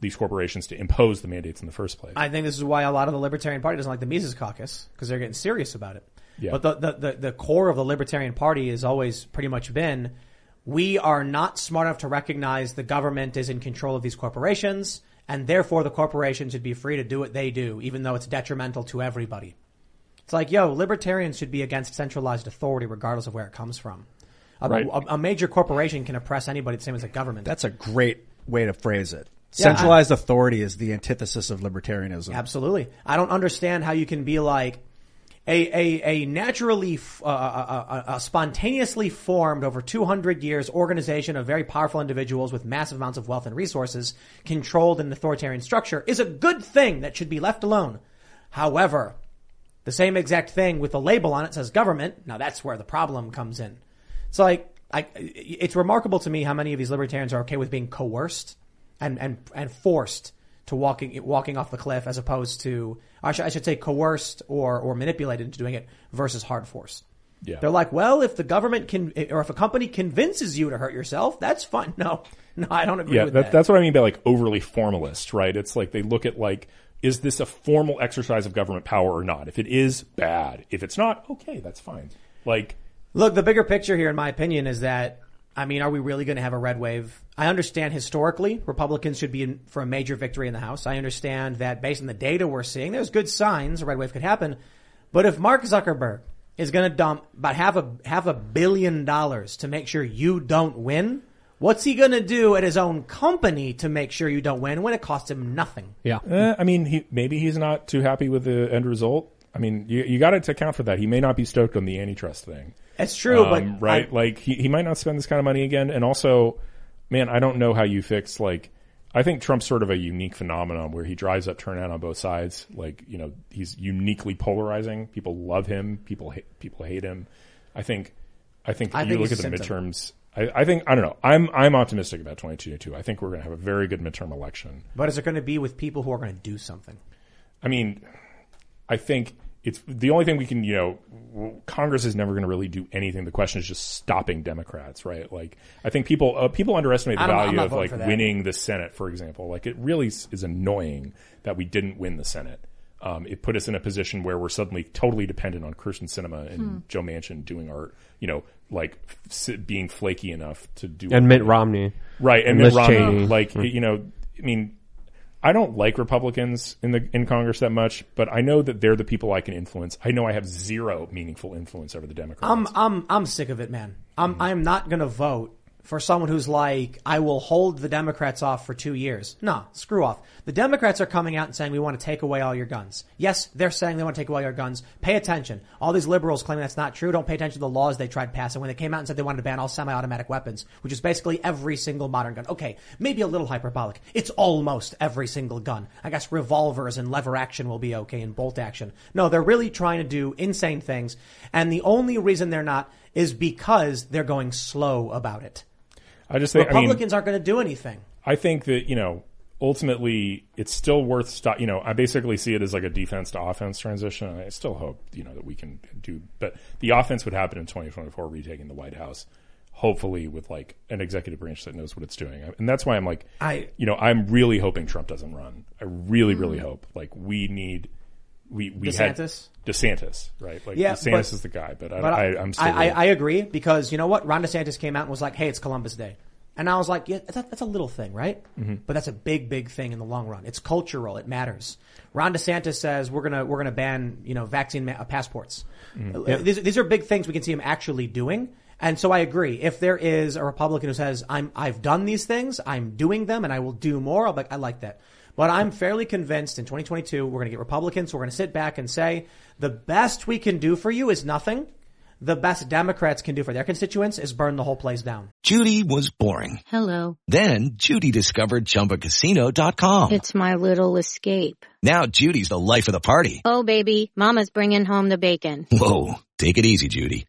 these corporations to impose the mandates in the first place. I think this is why a lot of the Libertarian Party doesn't like the Mises Caucus because they're getting serious about it. Yeah. But the, the, the, the core of the Libertarian Party has always pretty much been we are not smart enough to recognize the government is in control of these corporations and therefore the corporations should be free to do what they do even though it's detrimental to everybody. It's like, yo, libertarians should be against centralized authority regardless of where it comes from. A, Right. a, a major corporation can oppress anybody the same as a government. That's a great way to phrase it. Yeah, I- Centralized authority is the antithesis of libertarianism. Absolutely. I don't understand how you can be like a a, a naturally uh, a, a, a spontaneously formed over 200 years organization of very powerful individuals with massive amounts of wealth and resources controlled in an authoritarian structure is a good thing that should be left alone. However, the same exact thing with the label on it says government. Now that's where the problem comes in. It's like I, it's remarkable to me how many of these libertarians are okay with being coerced and and and forced to walking walking off the cliff as opposed to I should, I should say coerced or or manipulated into doing it versus hard force. Yeah. They're like, well, if the government can, or if a company convinces you to hurt yourself, that's fine. No, no, I don't agree yeah, with that, that. that's what I mean by like overly formalist, right? It's like they look at like, is this a formal exercise of government power or not? If it is, bad. If it's not, okay, that's fine. Like, Look, the bigger picture here, in my opinion, is that I mean, are we really going to have a red wave? I understand historically Republicans should be in for a major victory in the House. I understand that based on the data we're seeing, there's good signs a red wave could happen. But if Mark Zuckerberg is going to dump about half a half a billion dollars to make sure you don't win, what's he going to do at his own company to make sure you don't win when it costs him nothing? Yeah. eh, I mean, he, maybe he's not too happy with the end result. I mean, you, you got to account for that. He may not be stoked on the antitrust thing. It's true, Um, but right? I- like he, he might not spend this kind of money again. And also, man, I don't know how you fix like. I think Trump's sort of a unique phenomenon where he drives up turnout on both sides. Like you know, he's uniquely polarizing. People love him. People ha- people hate him. I think. I think I you think look at the midterms. I, I think I don't know. I'm I'm optimistic about 2022. I think we're going to have a very good midterm election. but is it going to be with people who are going to do something? I mean, I think it's the only thing we can, you know, Congress is never going to really do anything. The question is just stopping Democrats, right? Like, I think people uh, people underestimate the I don't- I'm value not of like winning the Senate, for example. Like, it really is annoying that we didn't win the Senate. Um, it put us in a position where we're suddenly totally dependent on Kyrsten Sinema and Joe Manchin doing our, you know, like s- being flaky enough to do And Mitt Romney. Right, and, And Mitt Romney, Cheney. like you know, I mean, I don't like Republicans in the in Congress that much, but I know that they're the people I can influence. I know I have zero meaningful influence over the Democrats. I'm I'm I'm sick of it, man. I'm I'm not gonna vote for someone who's like, I will hold the Democrats off for two years. No, screw off. The Democrats are coming out and saying we want to take away all your guns. Yes, they're saying they want to take away your guns. Pay attention. All these liberals claiming that's not true. Don't pay attention to the laws they tried passing when they came out and said they wanted to ban all semi-automatic weapons, which is basically every single modern gun. Okay, maybe a little hyperbolic. It's almost every single gun. I guess revolvers and lever action will be okay and bolt action. No, they're really trying to do insane things. And the only reason they're not is because they're going slow about it. I just think I mean, Republicans aren't going to do anything. I think that you know ultimately it's still worth stop. You know, I basically see it as like a defense to offense transition. I still hope you know that we can do, but the offense would happen in 2024, retaking the White House. Hopefully, with like an executive branch that knows what it's doing, and that's why I'm like, I- you know, I'm really hoping Trump doesn't run. I really, really mm. hope. Like, we need, we we DeSantis? had DeSantis, right? Like, Yeah, DeSantis but- is the guy, but, But I, I, I'm still. I, I, agree because you know what? Ron DeSantis came out and was like, "Hey, it's Columbus Day," and I was like, "Yeah, that's a, that's a little thing, right? Mm-hmm. But that's a big, big thing in the long run. It's cultural. It matters." Ron DeSantis says we're gonna we're gonna ban you know vaccine ma- uh, passports. Mm-hmm. Uh, These, these are big things we can see him actually doing. And so I agree. If there is a Republican who says, I'm, I've done these things, I'm doing them, and I will do more, I'll be like, I like that. But I'm fairly convinced in 2022, we're going to get Republicans, we're going to sit back and say, the best we can do for you is nothing. The best Democrats can do for their constituents is burn the whole place down. Judy was boring. Hello. Then Judy discovered ChumbaCasino.com. It's my little escape. Now Judy's the life of the party. Oh, baby, Mama's bringing home the bacon. Whoa, take it easy, Judy.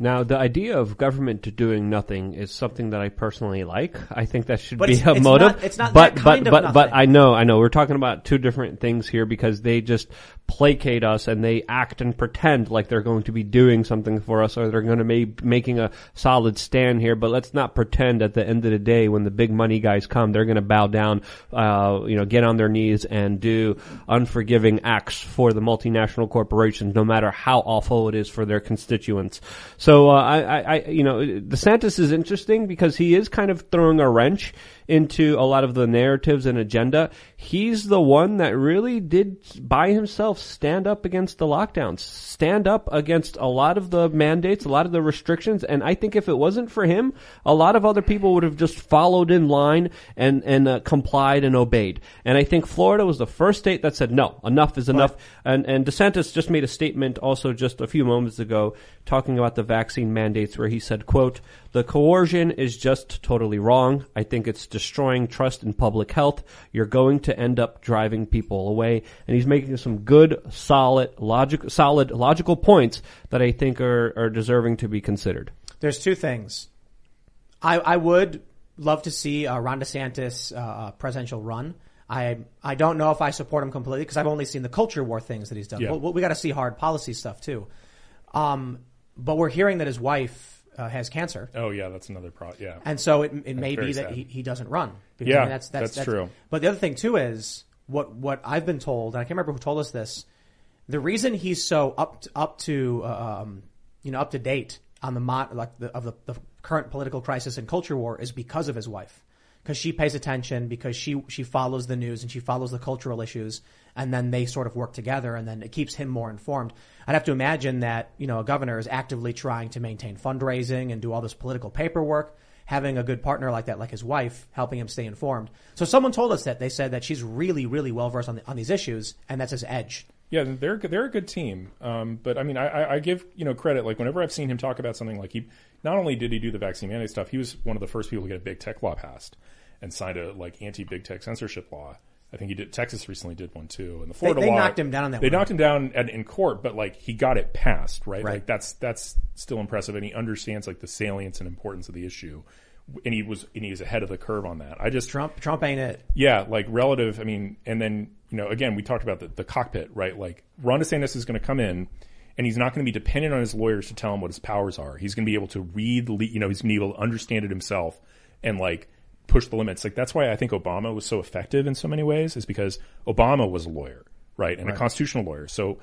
Now, the idea of government doing nothing is something that I personally like. I think that should But be it's- a it's motive. not- it's not but that but kind of but but. I know I know we're talking about two different things here because they just placate us and they act and pretend like they're going to be doing something for us or they're going to be making a solid stand here. But let's not pretend at the end of the day when the big money guys come, they're going to bow down, uh, you know, get on their knees and do unforgiving acts for the multinational corporations, no matter how awful it is for their constituents. So uh, I, I, I, you know, DeSantis is interesting because he is kind of throwing a wrench into a lot of the narratives and agenda. He's the one that really did by himself stand up against the lockdowns, stand up against a lot of the mandates, a lot of the restrictions. And I think if it wasn't for him, a lot of other people would have just followed in line and, and uh, complied and obeyed. And I think Florida was the first state that said, no, enough is enough. And, and DeSantis just made a statement also just a few moments ago talking about the vaccine mandates where he said, quote, the coercion is just totally wrong. I think it's destroying trust in public health. You're going to end up driving people away. And he's making some good, solid, logic, solid, logical points that I think are, are deserving to be considered. There's two things. I, I would love to see uh, Ron DeSantis uh, presidential run. I I don't know if I support him completely because I've only seen the culture war things that he's done. Yeah. Well, we got to see hard policy stuff too. Um, but we're hearing that his wife uh, has cancer. Oh yeah, that's another pro. Yeah, And so it, it may be that he, he doesn't run. Because, Yeah, I mean, that's, that's, that's true. But the other thing too is what, what I've been told, and I can't remember who told us this. The reason he's so up to, up to, uh, um, you know, up to date on the mod, like the, of the, the current political crisis and culture war is because of his wife. Because she pays attention, because she, she follows the news and she follows the cultural issues, and then they sort of work together, and then it keeps him more informed. I'd have to imagine that, you know, a governor is actively trying to maintain fundraising and do all this political paperwork having a good partner like that, like his wife, helping him stay informed. So someone told us that they said that she's really, really well versed on, the, on these issues, and that's his edge. Yeah, they're they're a good team. Um, but I mean, I, I- give you know credit. Like whenever I've seen him talk about something, like he not only did he do the vaccine mandate stuff, he was one of the first people to get a big tech law passed and signed a like anti big tech censorship law. I think he did. Texas recently did one too, and the Florida law. they law. knocked him down on that They one. knocked him down at, in court, but like he got it passed, right? Right. Like that's that's still impressive, and he understands like the salience and importance of the issue, and he was and he was ahead of the curve on that. I just Trump, Trump ain't it. yeah, like relative. I mean, and then you know, again, we talked about the, the cockpit, right? Like Ron DeSantis is going to come in, and he's not going to be dependent on his lawyers to tell him what his powers are. He's going to be able to read, you know, he's going to be able to understand it himself and like push the limits. Like that's why I think Obama was so effective in so many ways, is because Obama was a lawyer, right, and Right. a constitutional lawyer. So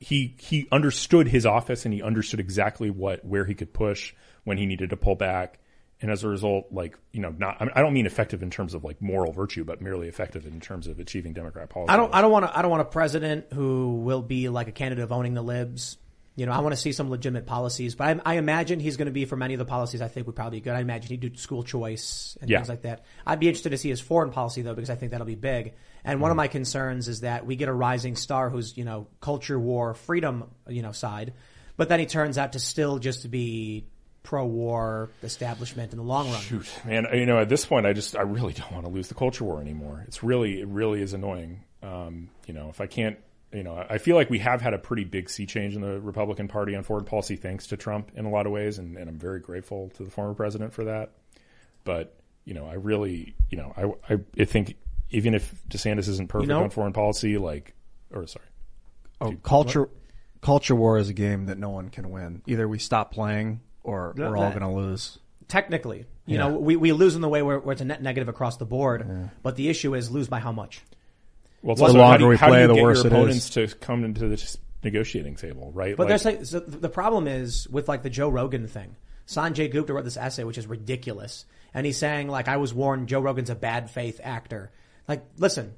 he he understood his office and he understood exactly what where he could push when he needed to pull back. And as a result, like you know, not I, don't mean effective in terms of like moral virtue, but merely effective in terms of achieving Democrat policy. I don't. I don't want to. I don't want a president who will be like a candidate of owning the libs. You know, I want to see some legitimate policies, but I, I imagine he's going to be for many of the policies I think would probably be good. I imagine he'd do school choice and Yeah. things like that. I'd be interested to see his foreign policy though, because I think that'll be big. And one of Mm-hmm. my concerns is that we get a rising star who's you know culture war, freedom, you know, side, but then he turns out to still just be pro-war establishment in the long run. Shoot, man, you know, at this point, I just I really don't want to lose the culture war anymore. It's really it really is annoying. Um, you know, if I can't, you know, I feel like we have had a pretty big sea change in the Republican Party on foreign policy thanks to Trump in a lot of ways, and, and I'm very grateful to the former president for that. But you know, I really, you know, I I, I think even if DeSantis isn't perfect know- on foreign policy, like, or sorry, Oh, Dude, culture, culture war is a game that no one can win. Either we stop playing or No, we're all going to lose. Technically, you Yeah. know, we, we lose in the way where, where it's a net negative across the board, but the issue is lose by how much? Well, it's The also how longer do you, we how do play, you the get worse your it is. opponents to come into this negotiating table, right? But Like- there's like so the problem is with like the Joe Rogan thing. Sanjay Gupta wrote this essay which is ridiculous, and he's saying like I was warned Joe Rogan's a bad faith actor. Like, listen,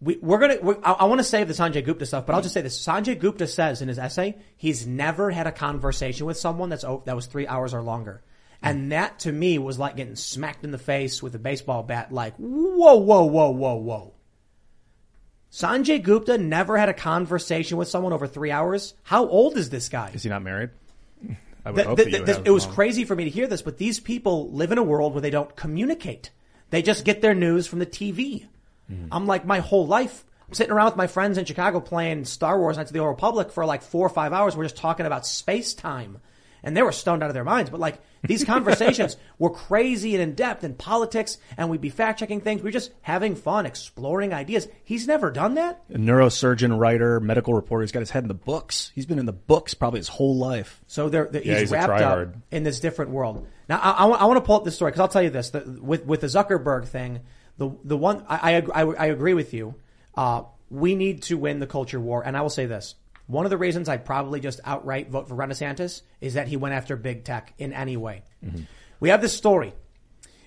we, we're gonna. we I, I want to save the Sanjay Gupta stuff, but I'll just say this: Sanjay Gupta says in his essay he's never had a conversation with someone that's o- that was three hours or longer. And that to me was like getting smacked in the face with a baseball bat. Like, whoa, whoa, whoa, whoa, whoa. Sanjay Gupta never had a conversation with someone over three hours. How old is this guy? Is he not married? I would Th- hope th- that you this- it was long- crazy for me to hear this, but these people live in a world where they don't communicate. They just get their news from the TV. Hmm. I'm like, my whole life, I'm sitting around with my friends in Chicago playing Star Wars Knights of the Old Republic for like four or five hours. We're just talking about space time. And they were stoned out of their minds. But like, these conversations were crazy and in depth in politics, and we'd be fact checking things. We were just having fun, exploring ideas. He's never done that. A neurosurgeon, writer, medical reporter. He's got his head in the books. He's been in the books probably his whole life. So they're, they're- Yeah, he's, he's wrapped up in this different world. Now, I, I, want to pull up this story because I'll tell you this: the, with with the Zuckerberg thing, the the one I I, I, I agree with you. Uh, we need to win the culture war, and I will say this: one of the reasons I'd probably just outright vote for Ron DeSantis is that he went after big tech in any way. We have this story.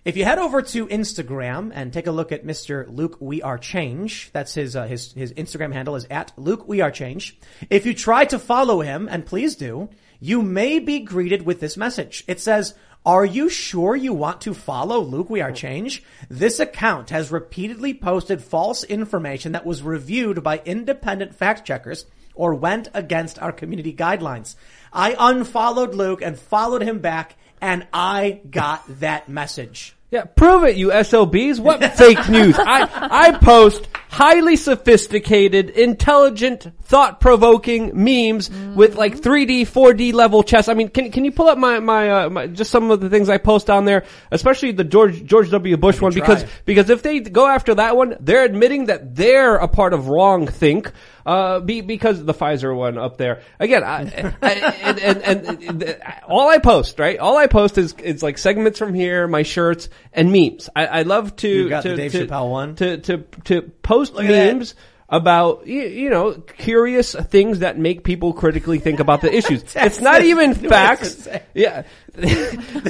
If you head over to Instagram and take a look at Mr. Luke We Are Change, that's his uh, his his Instagram handle is at Luke We Are Change. If you try to follow him, and please do, you may be greeted with this message. It says, "Are you sure you want to follow Luke We Are Change? This account has repeatedly posted false information that was reviewed by independent fact checkers." Or went against our community guidelines. I unfollowed Luke and followed him back and I got that message. Yeah, prove it, you SOBs. What fake news? I, I post highly sophisticated, intelligent, thought-provoking memes with like 3D, 4D level chess. I mean, can, can you pull up my, my, uh, my, just some of the things I post on there, especially the George, George W. Bush one, try. because, because if they go after that one, they're admitting that they're a part of wrong think. Uh, be, because the Pfizer one up there again, I, I, and, and, and, and all I post, right? All I post is, is like segments from here, my shirts and memes. I, I love to, You got to, the Dave to, Chappelle one? to, to, to post Look memes about you, know curious things that make people critically think about the issues. it's not even Knew what I was facts. Yeah.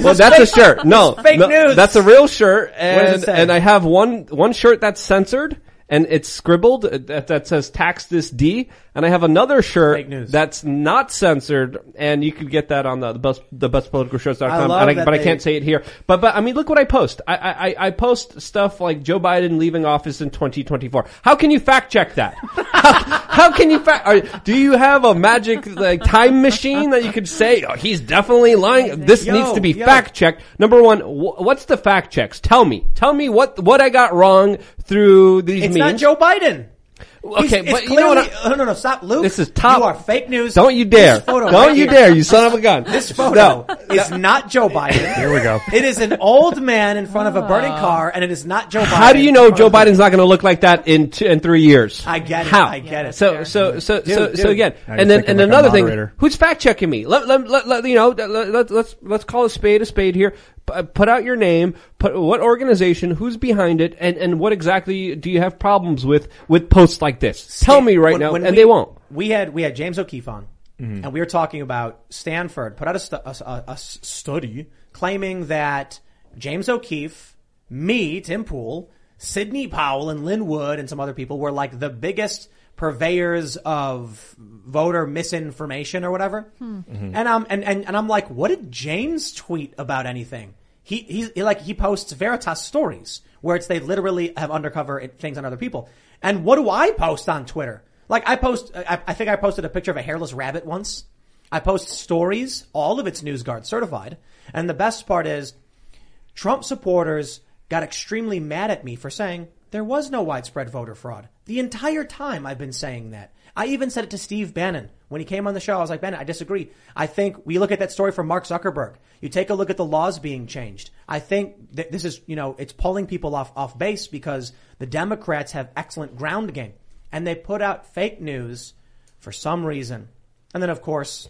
well, that's a shirt. No, fake no, news. that's a real shirt, What does it and and I have one one shirt that's censored. And it's scribbled uh, that, that says tax this D, and I have another shirt that's not censored, and you could get that on the, the best the bestpoliticalshirts.com, I and love I, that but I can't say it here. But but I mean, look what I post. I I, I post stuff like Joe Biden leaving office in 2024. How can you fact check that? how, how can you fact? Are, do you have a magic like time machine that you could say oh, he's definitely lying? This Yo, needs to be yo. fact checked. Number one, wh- what's the fact checks? Tell me. Tell me what what I got wrong through these It's memes. not Joe Biden. Okay, He's- but it's you know what? clearly- no, oh, no, no, stop, Luke. This is top. You are fake news. Don't you dare! This photo Don't right you here. dare! You son of a gun! This photo No. is not Joe Biden. Here we go. It is an old man in front of a burning ah. car, and it is not Joe Biden. How do you know Joe Biden's not going to look like that in two, in three years? I get it. How? I get it. So so so so Dude, so dude. again, Now and then and like another thing, who's fact checking me? Let, let, let, let- you know, let, let, let's let's call a spade a spade here. P- uh, Put out your name. Put what organization? Who's behind it? And and what exactly do you have problems with with posts like this? Tell me right When- now, when and we- they won't. We had we had James O'Keefe on, Mm-hmm. and we were talking about Stanford put out a, stu- a, a- a s- study claiming that James O'Keefe, me, Tim Pool, Sidney Powell, and Lin Wood, and some other people were like the biggest purveyors of voter misinformation or whatever. And um and, and and I'm like, what did James tweet about anything? He he's he, like he posts Veritas stories where it's they literally have undercover things on other people. And what do I post on Twitter? Like I post, I, I think I posted a picture of a hairless rabbit once. I post stories, all of it's NewsGuard certified. And the best part is Trump supporters got extremely mad at me for saying there was no widespread voter fraud. The entire time I've been saying that. I even said it to Steve Bannon when he came on the show. I was like, Bannon, I disagree. I think we look at that story from Mark Zuckerberg. You take a look at the laws being changed. I think that this is, you know, it's pulling people off, off base because the Democrats have excellent ground game and they put out fake news for some reason. And then of course,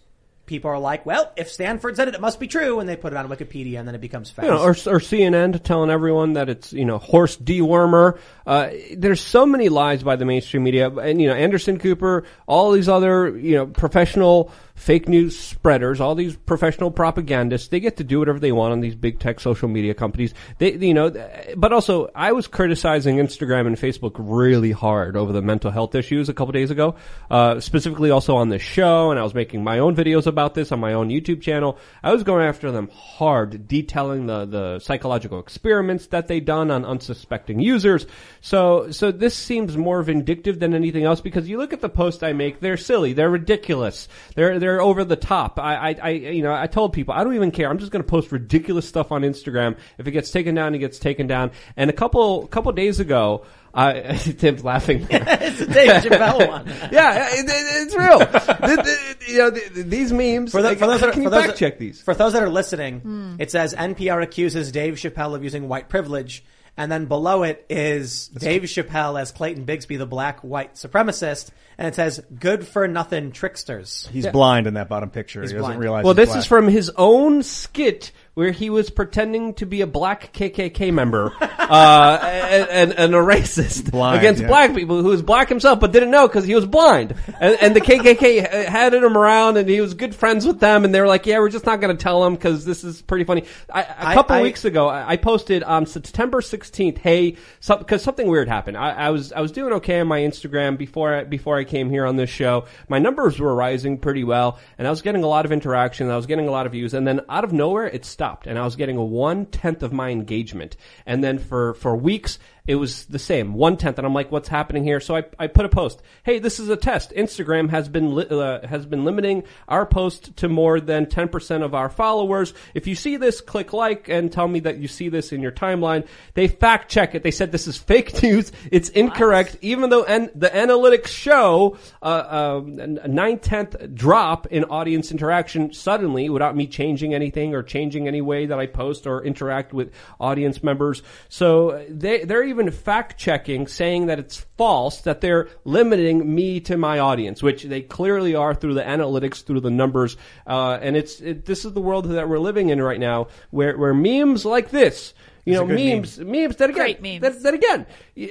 people are like, well, if Stanford said it, it must be true. And they put it on Wikipedia and then it becomes fact. You know, or, or CNN telling everyone that it's you know horse dewormer. Uh, there's so many lies by the mainstream media, and you know Anderson Cooper, all these other you know professional fake news spreaders, all these professional propagandists. They get to do whatever they want on these big tech social media companies. They you know, but also I was criticizing Instagram and Facebook really hard over the mental health issues a couple days ago, uh, specifically also on this show, and I was making my own videos about this on my own YouTube channel. I was going after them hard, detailing the, the psychological experiments that they done on unsuspecting users. So, so this seems more vindictive than anything else because you look at the posts I make, they're silly, they're ridiculous, they're, they're over the top. I, I, I you know, I told people, I don't even care. I'm just going to post ridiculous stuff on Instagram. If it gets taken down, it gets taken down. And a couple, couple days ago, uh, Tim's laughing. it's a Dave Chappelle one. yeah, it, it, it's real. The- the- you know, the- these memes. For, the, like, for those that are, can for you those fact that- check these? For those that are listening, it says NPR accuses Dave Chappelle of using white privilege, and then below it is Dave Chappelle as Clayton Bigsby, the black white supremacist, and it says "good for nothing tricksters." He's blind in that bottom picture. He's he doesn't blind. realize. Well, he's this black. is from his own skit where he was pretending to be a black KKK member uh, and, and, and a racist Blind, against yeah. black people who was black himself but didn't know because he was blind. And, and the KKK had him around and he was good friends with them and they were like, yeah, we're just not going to tell him because this is pretty funny. I, a couple I- weeks ago, I posted on September 16th, hey, because something weird happened. I, I was I was doing okay on my Instagram before I, before I came here on this show. My numbers were rising pretty well, and I was getting a lot of interaction. I was getting a lot of views, and then out of nowhere, it stopped, and I was getting a one tenth of my engagement. And then for for weeks, it was the same one tenth, and I'm like, what's happening here? So I, I put a post. Hey, this is a test. Instagram has been li- uh, has been limiting our post to more than ten percent of our followers. If you see this, click like and tell me that you see this in your timeline. They fact check it. They said this is fake news. It's incorrect, even though an- the analytics show uh, um, a nine tenth drop in audience interaction suddenly without me changing anything or changing any way that I post or interact with audience members. So they they're even fact checking, saying that it's false, that they're limiting me to my audience, which they clearly are through the analytics, through the numbers, uh, and it's it, this is the world that we're living in right now, where where memes like this. You know, are good memes, memes that again, Great memes. That, that again,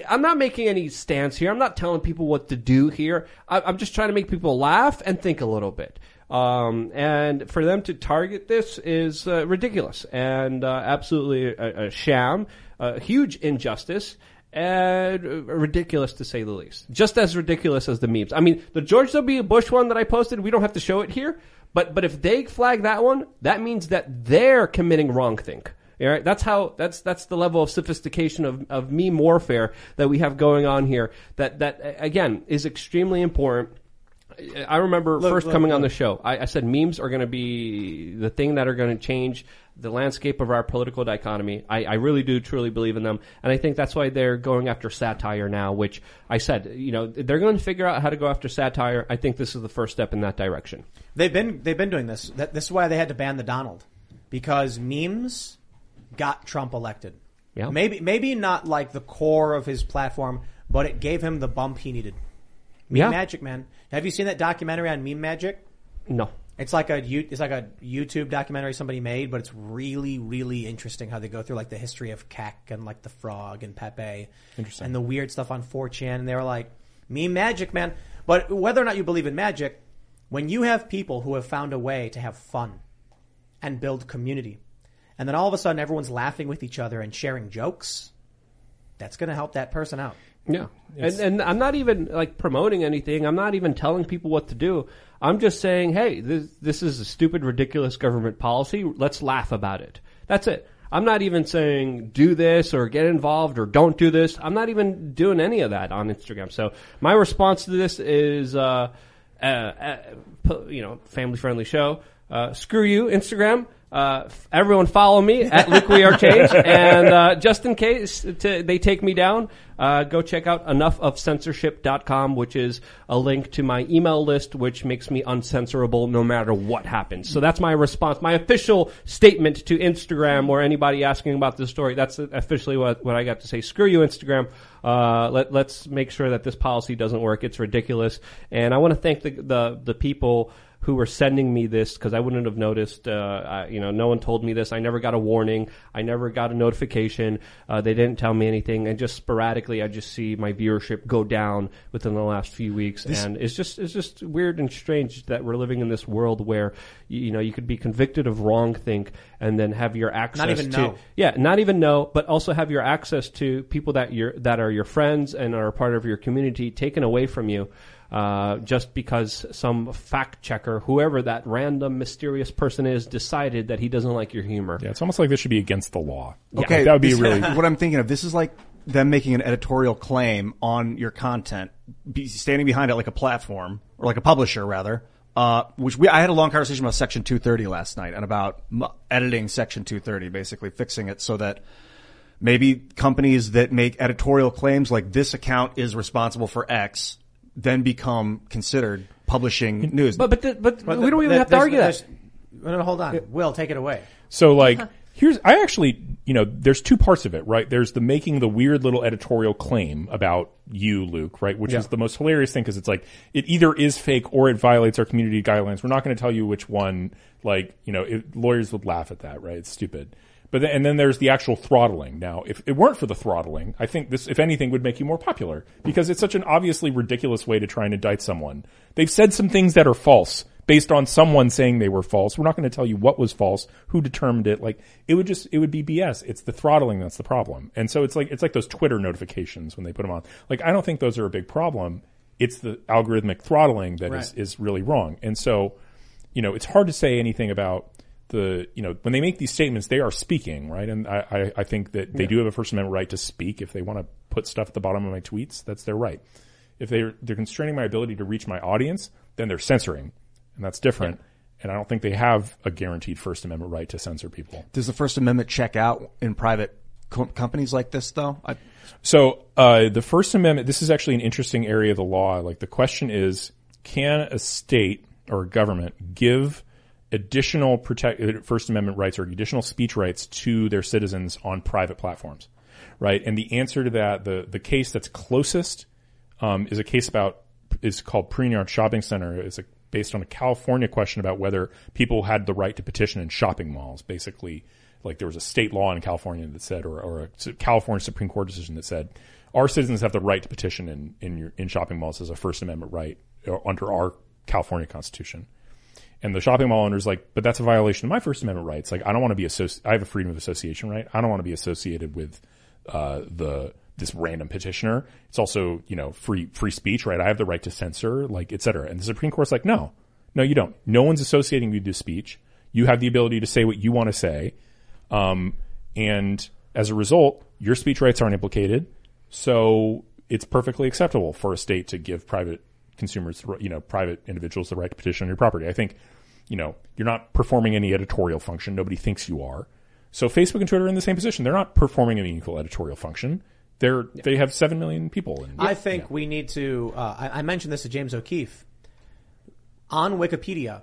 I'm not making any stance here. I'm not telling people what to do here. I, I'm just trying to make people laugh and think a little bit. Um, and for them to target this is uh, ridiculous and uh, absolutely a, a sham, a huge injustice. And ridiculous to say the least. Just as ridiculous as the memes. I mean, the George W. Bush one that I posted, we don't have to show it here. But but if they flag that one, that means that they're committing wrongthink. All right, that's how that's that's the level of sophistication of, of meme warfare that we have going on here. That that again is extremely important. I remember Look, first look, coming on the show, I, I said memes are going to be the thing that are going to change the landscape of our political dichotomy. I, I really do truly believe in them, and I think that's why they're going after satire now. Which I said, you know, they're going to figure out how to go after satire. I think this is the first step in that direction. They've been they've been doing this. That, this is why they had to ban the Donald because memes got Trump elected. Yeah. Maybe maybe not like the core of his platform, but it gave him the bump he needed. Meme Yeah. Magic, man. Have you seen that documentary on Meme Magic? No. It's like a you- it's like a YouTube documentary somebody made, but it's really really interesting how they go through like the history of Kek and like the frog and Pepe, Interesting. and the weird stuff on 4chan. And they were like, "Me magic, man." But whether or not you believe in magic, when you have people who have found a way to have fun and build community, and then all of a sudden everyone's laughing with each other and sharing jokes, that's going to help that person out. Yeah. And, and I'm not even like promoting anything. I'm not even telling people what to do. I'm just saying, hey, this, this is a stupid, ridiculous government policy. Let's laugh about it. That's it. I'm not even saying do this or get involved or don't do this. I'm not even doing any of that on Instagram. So my response to this is, uh, uh, uh you know, family friendly show. Uh, screw you, Instagram. Uh, f- everyone follow me at Luke We Are Change. and, uh, just in case to, they take me down, uh, go check out enoughofcensorship.com, which is a link to my email list, which makes me uncensorable no matter what happens. So that's my response, my official statement to Instagram or anybody asking about this story. That's officially what, what I got to say. Screw you, Instagram. Uh, let, let's make sure that this policy doesn't work. It's ridiculous. And I want to thank the, the, the people who were sending me this because I wouldn't have noticed. Uh, I, you know, no one told me this. I never got a warning. I never got a notification. Uh, they didn't tell me anything, and just sporadically, I just see my viewership go down within the last few weeks, This- and it's just it's just weird and strange that we're living in this world where you, you know you could be convicted of wrong wrongthink and then have your access not even to know. yeah, not even know, but also have your access to people that you're that are your friends and are a part of your community taken away from you. Uh, just because some fact checker, whoever that random mysterious person is, decided that he doesn't like your humor. Yeah, it's almost like this should be against the law. Okay, Like, that would be this- really. what I'm thinking of. This is like them making an editorial claim on your content, be, standing behind it like a platform or like a publisher rather. Uh, which we, I had a long conversation about Section 230 last night and about m- editing Section 230, basically fixing it so that maybe companies that make editorial claims like this account is responsible for X then become considered publishing news. But but the, but, But we don't the- even have to argue that. there's- No, no, hold on. Will, take it away. So like Here's, I actually, you know, there's two parts of it, right? There's the making the weird little editorial claim about you, Luke, right? Which Yeah. is the most hilarious thing because it's like, it either is fake or it violates our community guidelines. We're not going to tell you which one, like, you know, it, lawyers would laugh at that, right? It's stupid. But then, and then there's the actual throttling. Now, if it weren't for the throttling, I think this, if anything, would make you more popular because it's such an obviously ridiculous way to try and indict someone. They've said some things that are false based on someone saying they were false. We're not going to tell you what was false, who determined it. Like it would just, it would be BS. It's the throttling that's the problem. And so it's like, it's like those Twitter notifications when they put them on. Like I don't think those are a big problem. It's the algorithmic throttling that is Right. is really wrong. And so, you know, it's hard to say anything about the, you know, when they make these statements, they are speaking, right? And I, I, I think that they Yeah. do have a First Amendment right to speak. If they want to put stuff at the bottom of my tweets, that's their right. If they're, they're constraining my ability to reach my audience, then they're censoring. And that's different. And I don't think they have a guaranteed First Amendment right to censor people. Does the First Amendment check out in private co- companies like this, though? I, So uh, the First Amendment. This is actually an interesting area of the law. Like the question is, can a state or a government give additional protect First Amendment rights or additional speech rights to their citizens on private platforms, right? And the answer to that, the the case that's closest, um, is a case about is called Pruneyard Shopping Center. It's a, based on a California question about whether people had the right to petition in shopping malls. Basically, like there was a state law in California that said, or, or a California Supreme Court decision that said, our citizens have the right to petition in in, your, in shopping malls as a First Amendment right under our California Constitution. And the shopping mall owner's like, but that's a violation of my First Amendment rights. Like, I don't want to be associated. I have a freedom of association right. I don't want to be associated with uh, the this random petitioner. It's also you know free free speech, right? I have the right to censor, like et cetera. And the Supreme Court's like, no, no, you don't. No one's associating you to speech. You have the ability to say what you want to say, um, and as a result, your speech rights aren't implicated. So it's perfectly acceptable for a state to give private consumers, you know, private individuals the right to petition on your property. I think, you know, you're not performing any editorial function. Nobody thinks you are. So Facebook and Twitter are in the same position. They're not performing a meaningful editorial function. They're they have seven million people. And, I think we need to. Uh, I, I mentioned this to James O'Keefe on Wikipedia.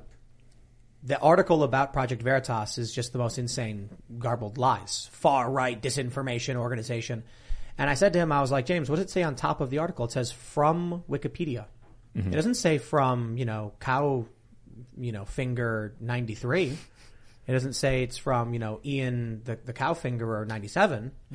The article about Project Veritas is just the most insane, garbled lies, far right disinformation organization. And I said to him, I was like, James, what does it say on top of the article? It says from Wikipedia. Mhm. It doesn't say from you know cow, you know finger ninety three. It doesn't say it's from you know Ian the the cow fingerer ninety It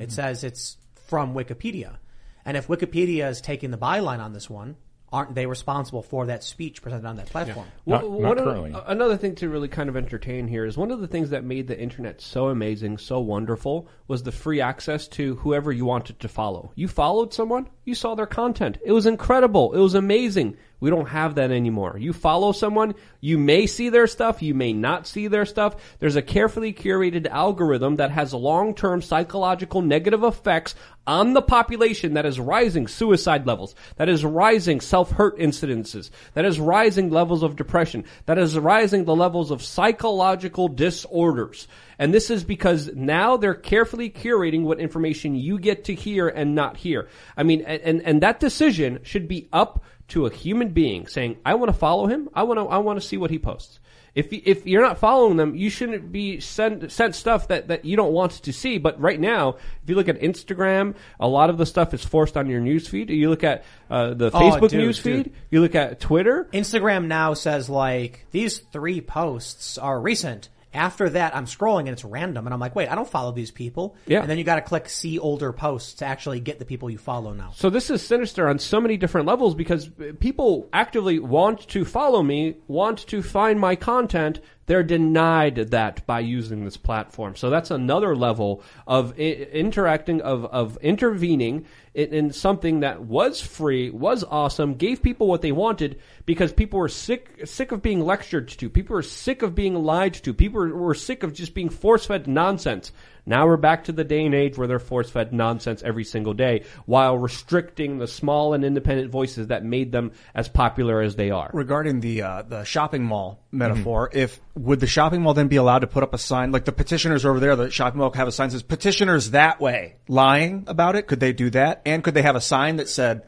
Mhm. says it's from Wikipedia. And if Wikipedia is taking the byline on this one, aren't they responsible for that speech presented on that platform? Well, one of- another thing to really kind of entertain here is one of the things that made the internet so amazing, so wonderful, was the free access to whoever you wanted to follow. You followed someone, you saw their content. It was incredible. It was amazing. We don't have that anymore. You follow someone, you may see their stuff, you may not see their stuff. There's a carefully curated algorithm that has long-term psychological negative effects on the population that is rising suicide levels, that is rising self-hurt incidences, that is rising levels of depression, that is rising the levels of psychological disorders. And this is because now they're carefully curating what information you get to hear and not hear. I mean, and, and that decision should be up to a human being saying, I want to follow him. I want to, I want to see what he posts. If, if you're not following them, you shouldn't be sent, sent stuff that, that you don't want to see. But right now, if you look at Instagram, a lot of the stuff is forced on your newsfeed. You look at uh, the Oh, Facebook dude, newsfeed. dude. You look at Twitter. Instagram now says like these three posts are recent. After that, I'm scrolling and it's random, and I'm like, wait, I don't follow these people. Yeah. And then you got to click see older posts to actually get the people you follow now. So this is sinister on so many different levels because people actively want to follow me, want to find my content. They're denied that by using this platform. So that's another level of I- interacting, of, of intervening in, in something that was free, was awesome, gave people what they wanted because people were sick, sick of being lectured to. People were sick of being lied to. People were, were sick of just being force-fed nonsense. Now we're back to the day and age where they're force-fed nonsense every single day while restricting the small and independent voices that made them as popular as they are. Regarding the uh, the shopping mall metaphor, if would the shopping mall then be allowed to put up a sign like the petitioners over there? The shopping mall have a sign that says petitioners that way, lying about it. Could they do that? And could they have a sign that said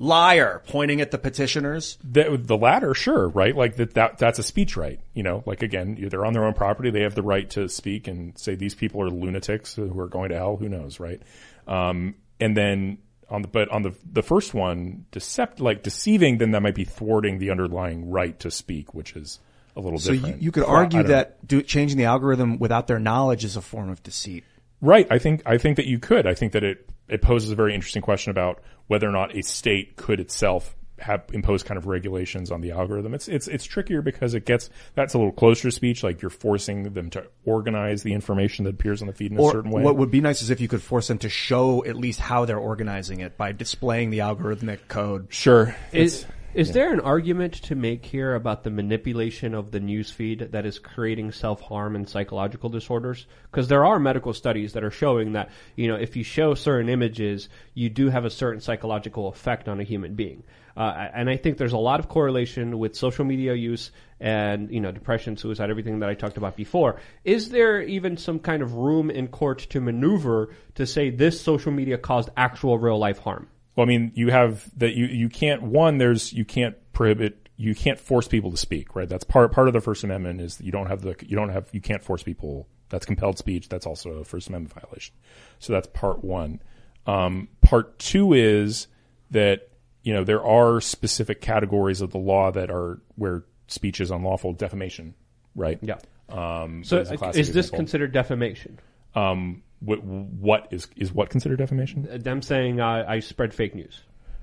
liar, pointing at the petitioners. The, the latter, sure, right? Like that, that, that's a speech right. You know, like again, they're on their own property. They have the right to speak and say these people are lunatics who are going to hell. Who knows, right? Um, and then on the, but on the, the first one, decept, like deceiving, then that might be thwarting the underlying right to speak, which is a little bit So you, different. you could argue that do, changing the algorithm without their knowledge is a form of deceit. Right. I think I think that you could. I think that it it poses a very interesting question about whether or not a state could itself have impose kind of regulations on the algorithm. It's it's it's trickier because it gets that's a little closer to speech. Like you're forcing them to organize the information that appears on the feed in a certain way. what would be nice is if you could force them to show at least how they're organizing it by displaying the algorithmic code. Sure. Is is yeah. there an argument to make here about the manipulation of the news feed that is creating self harm and psychological disorders? Because there are medical studies that are showing that you know if you show certain images, you do have a certain psychological effect on a human being. Uh, and I think there's a lot of correlation with social media use and you know depression, suicide, everything that I talked about before. Is there even some kind of room in court to maneuver to say this social media caused actual real life harm? Well, I mean, you have that you you can't one. There's you can't prohibit. You can't force people to speak, right? That's part part of the First Amendment is that you don't have the you don't have you can't force people. That's compelled speech. That's also a First Amendment violation. So that's part one. Um, part two is that you know there are specific categories of the law that are where speech is unlawful. Defamation, right? Yeah. Um, So a uh, is this example. considered defamation? Um, what, what is is what considered defamation? Uh, Them saying I, I spread fake news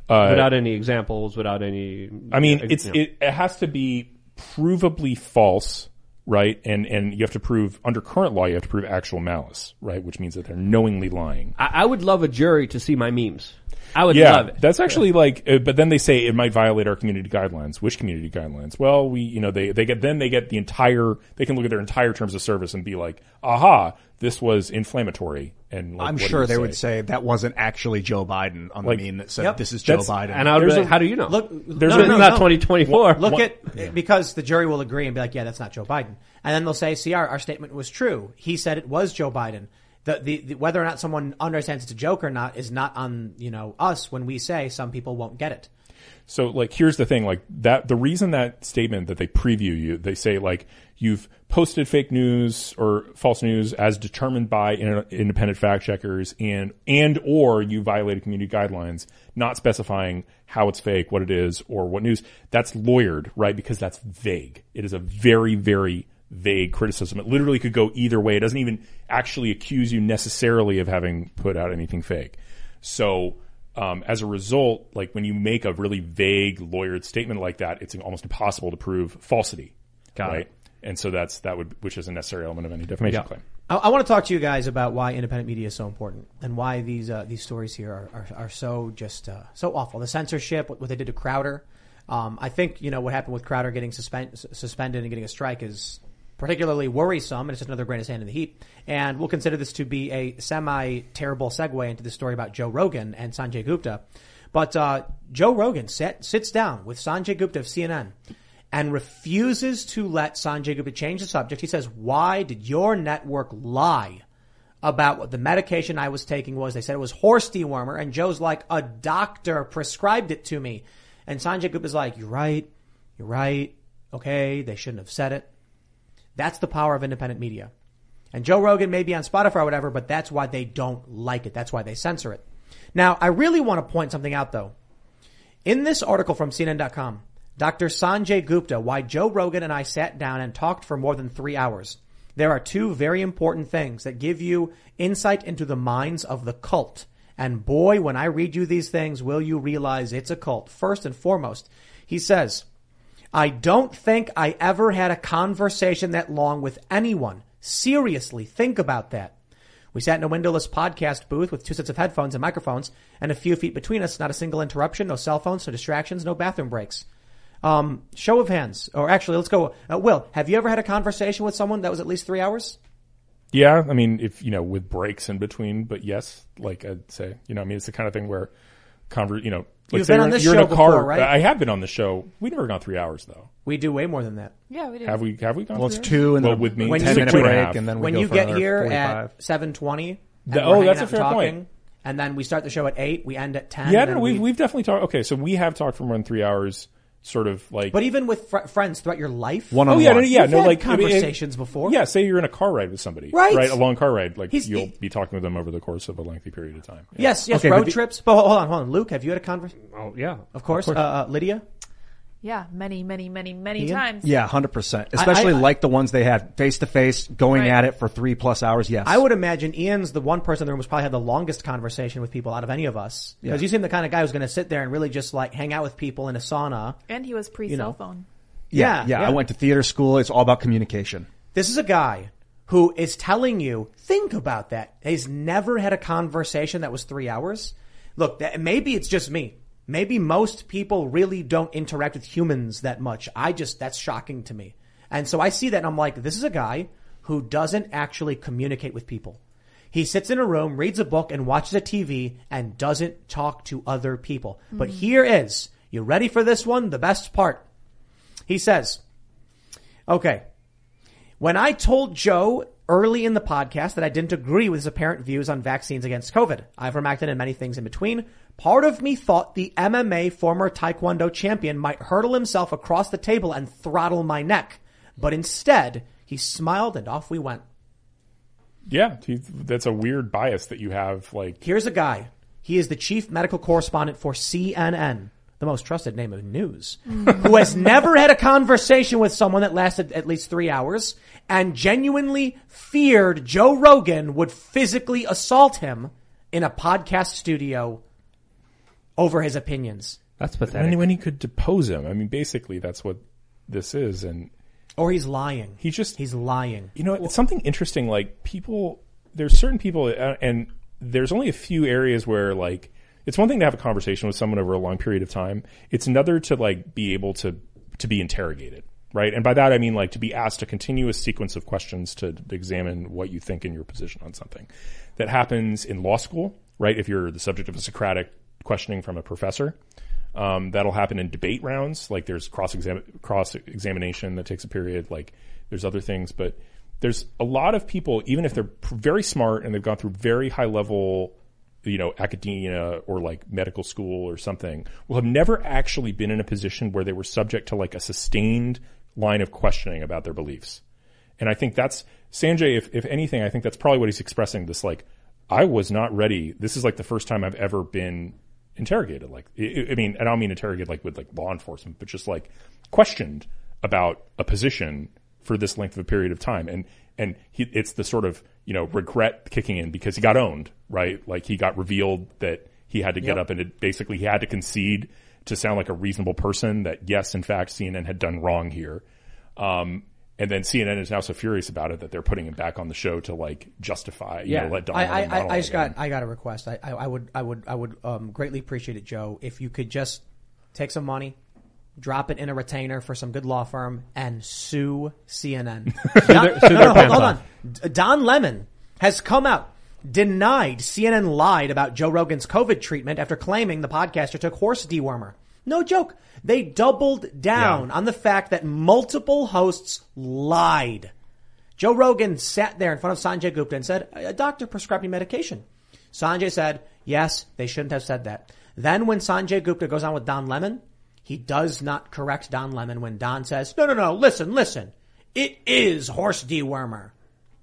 Uh, without any examples, without any. I mean, it's you know. it, it has to be provably false, right? And and you have to prove under current law you have to prove actual malice, right? Which means that they're knowingly lying. I, I would love a jury to see my memes. I would yeah, love it. that's actually like, uh, but then they say it might violate our community guidelines. Which community guidelines? Well, we, you know, they, they get, then they get the entire, they can look at their entire terms of service and be like, aha, this was inflammatory. And like, I'm sure they say? would say that wasn't actually Joe Biden on Like- the meme that said Yep. this is Joe That's- Biden. And I would There's like, a- how do you know? Look, There's no, a- no, not no. 2024. Look One- at because the jury will agree and be like, yeah, that's not Joe Biden, and then they'll say, see, our, our statement was true. He said it was Joe Biden. The, the, the whether or not someone understands it's a joke or not is not on you know us when we say some people won't get it. So like here's the thing like that the reason that statement that they preview you they say like you've posted fake news or false news as determined by in- independent fact checkers and and or you violated community guidelines not specifying how it's fake what it is or what news. That's lawyered right? Because that's vague. It is a very very vague criticism it literally could go either way it doesn't even actually accuse you necessarily of having put out anything fake so um, as a result, like when you make a really vague lawyered statement like that, it's almost impossible to prove falsity, Got right? it. And so that's that would which is a necessary element of any defamation Yeah. claim. I, I want to talk to you guys about why independent media is so important and why these uh, these stories here are, are, are so just uh, so awful. The censorship, what, what they did to Crowder. Um, I think you know what happened with Crowder getting suspend, suspended and getting a strike is particularly worrisome, and it's just another grain of sand in the heap. And we'll consider this to be a semi terrible segue into the story about Joe Rogan and Sanjay Gupta. But uh, Joe Rogan sat, sits down with Sanjay Gupta of CNN and refuses to let Sanjay Gupta change the subject. He says, "Why did your network lie about what the medication I was taking was?" They said it was horse dewormer, and Joe's like, "A doctor prescribed it to me," and Sanjay Gupta's like, "You're right, you're right. Okay, they shouldn't have said it." That's the power of independent media. And Joe Rogan may be on Spotify or whatever, but that's why they don't like it. That's why they censor it. Now, I really want to point something out though. In this article from CNN.com, Dr. Sanjay Gupta, why Joe Rogan and I sat down and talked for more than three hours. There are two very important things that give you insight into the minds of the cult. And boy, when I read you these things, will you realize it's a cult. First and foremost, he says, I don't think I ever had a conversation that long with anyone. Seriously, think about that. We sat in a windowless podcast booth with two sets of headphones and microphones and a few feet between us, not a single interruption, no cell phones, no distractions, no bathroom breaks. Um, show of hands, or actually, let's go. Uh, Will, have you ever had a conversation with someone that was at least three hours? Yeah, I mean, if you know, with breaks in between, but yes, like I'd say, you know, I mean, it's the kind of thing where, conver- you know, like You've say been you're, on this you're show in a car. before, right? I have been on the show. We never gone three hours though. We do way more than that. Yeah, we do. Have we? Have we gone? Well, it's three two and well, then with me, when six you- and a break, and then we when go you for get another here 45. at seven twenty, The- oh, that's a fair point. and then we start the show at eight. We end at ten. Yeah, and no, then we've we- we've definitely talked. Okay, so we have talked for more than three hours. Sort of like, But even with fr- friends throughout your life, One oh on yeah, no, one. yeah, You've no, had like I mean, it- conversations before. Yeah, say you're in a car ride with somebody, Right. Right, a long car ride. Like He's- you'll he- be talking with them over the course of a lengthy period of time. Yeah. Yes, yes, Okay, road but the- trips. But hold on, hold on. Luke, have you had a conversation? Oh yeah, Of course. Uh, uh, Lydia? Yeah, many, many, many, many Ian? times. Yeah, hundred percent. Especially I- like the ones they had face to face, going Right. at it for three plus hours. Yes, I would imagine Ian's the one person in the room who's probably had the longest conversation with people out of any of us. Because Yeah. you seem the kind of guy who's going to sit there and really just like hang out with people in a sauna. And he was pre You know. cell phone. Yeah, Yeah, yeah, yeah. I went to theater school. It's all about communication. This is a guy who is telling you, think about that. He's never had a conversation that was three hours. Look, that, maybe it's just me. Maybe most people really don't interact with humans that much. I just, that's shocking to me. And so I see that and I'm like, this is a guy who doesn't actually communicate with people. He sits in a room, reads a book and watches a TV and doesn't talk to other people. But mm. here is, you ready for this one? The best part. He says, okay, when I told Joe early in the podcast that I didn't agree with his apparent views on vaccines against COVID, I've reacted in many things in between. Part of me thought the MMA former Taekwondo champion might hurtle himself across the table and throttle my neck. But instead, he smiled and off we went. Yeah, he- that's a weird bias that you have. Like, Here's a guy. He is the chief medical correspondent for CNN, the most trusted name of news, mm. who has never had a conversation with someone that lasted at least three hours and genuinely feared Joe Rogan would physically assault him in a podcast studio over his opinions. That's pathetic. when, when he could depose him. I mean, basically, that's what this is. And Or he's lying. he just He's lying. You know, it's something interesting. Like people, there's certain people, uh, and there's only a few areas where like it's one thing to have a conversation with someone over a long period of time. It's another to like be able to to be interrogated, right? And by that I mean like to be asked a continuous sequence of questions to examine what you think in your position on something. That happens in law school, right? If you're the subject of a Socratic questioning from a professor. Um, that'll happen in debate rounds. Like there's cross cross examination that takes a period. Like there's other things, but there's a lot of people, even if they're very smart and they've gone through very high level, you know, academia or like medical school or something, will have never actually been in a position where they were subject to like a sustained line of questioning about their beliefs. And I think that's Sanjay. If if anything, I think that's probably what he's expressing. This like, I was not ready. This is like the first time I've ever been interrogated. Like, I mean, I don't mean interrogated like with like law enforcement, but just like questioned about a position for this length of a period of time. And and he, it's the sort of you know regret kicking in because he got owned, right? Like he got revealed that he had to get Yep. up and it, basically he had to concede to sound like a reasonable person that yes, in fact, CNN had done wrong here. Um, and then CNN is now so furious about it that they're putting him back on the show to like justify, you know, let Don I, I, Lemon I, I just again. got I got a request. I, I, I would I would I would um, greatly appreciate it, Joe, if you could just take some money, drop it in a retainer for some good law firm, and sue CNN. Don, sue no, no, hold, hold on. Don Lemon has come out denied CNN lied about Joe Rogan's COVID treatment after claiming the podcaster took horse dewormer. No joke. They doubled down on the fact that multiple hosts lied. Joe Rogan sat there in front of Sanjay Gupta and said, a doctor prescribed me medication. Sanjay said, yes, they shouldn't have said that. Then when Sanjay Gupta goes on with Don Lemon, he does not correct Don Lemon when Don says, no, no, no, listen, listen. It is horse dewormer.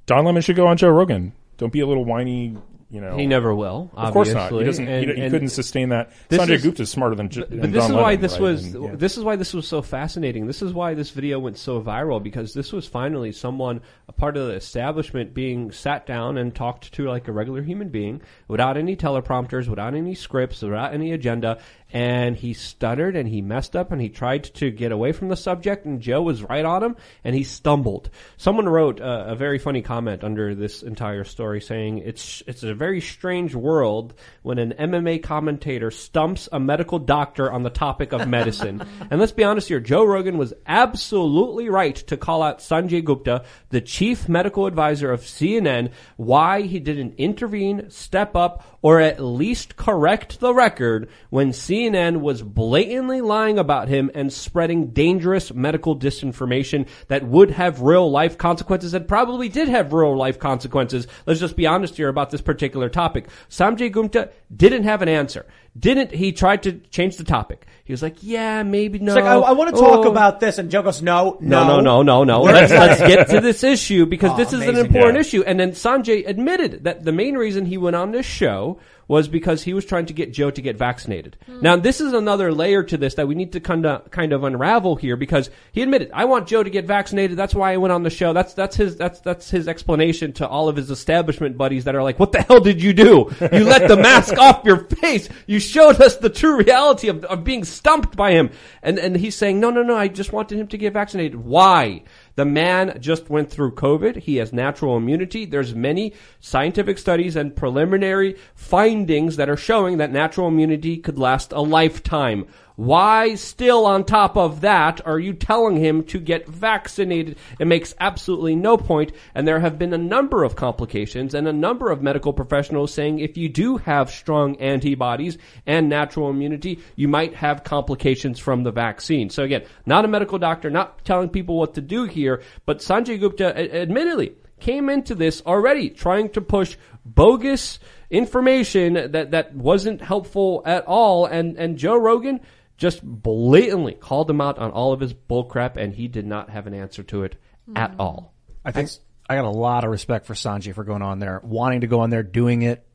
Don Lemon should go on Joe Rogan. Don't be a little whiny, you know. He never will. Of course not. He doesn't. And- he, he couldn't sustain that. Sanjay is- Gupta's smarter than. J- But, than this Don is why Lemon, this right? was And, yeah. this is why this was so fascinating. This is why this video went so viral because this was finally someone a part of the establishment being sat down and talked to like a regular human being without any teleprompters, without any scripts, without any agenda. And he stuttered and he messed up and he tried to get away from the subject and Joe was right on him and he stumbled. Someone wrote uh, a very funny comment under this entire story saying it's it's a very strange world when an MMA commentator stumps a medical doctor on the topic of medicine. and let's be honest here, Joe Rogan was absolutely right to call out Sanjay Gupta, the chief medical advisor of CNN, why he didn't intervene, step up, or at least correct the record when CNN was blatantly lying about him and spreading dangerous medical disinformation that would have real life consequences and probably did have real life consequences. Let's just be honest here about this particular topic. Sanjay Gupta didn't have an answer. Didn't he tried to change the topic? He was like, "Yeah, maybe no." It's like, I, I want to talk Oh. about this. And Joe goes, no, No, no. no, no, no, no. Let's, let's get to this issue because Oh, this is an important Yeah. issue. And then Sanjay admitted that the main reason he went on this show was because he was trying to get Joe to get vaccinated. Hmm. Now, this is another layer to this that we need to kind of kind of unravel here because he admitted, "I want Joe to get vaccinated. That's why I went on the show." That's that's his that's that's his explanation to all of his establishment buddies that are like, "What the hell did you do? You let the mask off your face. You showed us the true reality of, of being stumped by him." And and he's saying, "No, no, no. I just wanted him to get vaccinated. Why?" The man just went through COVID. He has natural immunity. There's many scientific studies and preliminary findings that are showing that natural immunity could last a lifetime. Why still on top of that are you telling him to get vaccinated? It makes absolutely no point. And there have been a number of complications and a number of medical professionals saying if you do have strong antibodies and natural immunity, you might have complications from the vaccine. So again, not a medical doctor, not telling people what to do here, but Sanjay Gupta admittedly came into this already trying to push bogus information that, that wasn't helpful at all. And, and Joe Rogan just blatantly called him out on all of his bullcrap and he did not have an answer to it at mm. all. I think I got a lot of respect for Sanjay for going on there, wanting to go on there, doing it,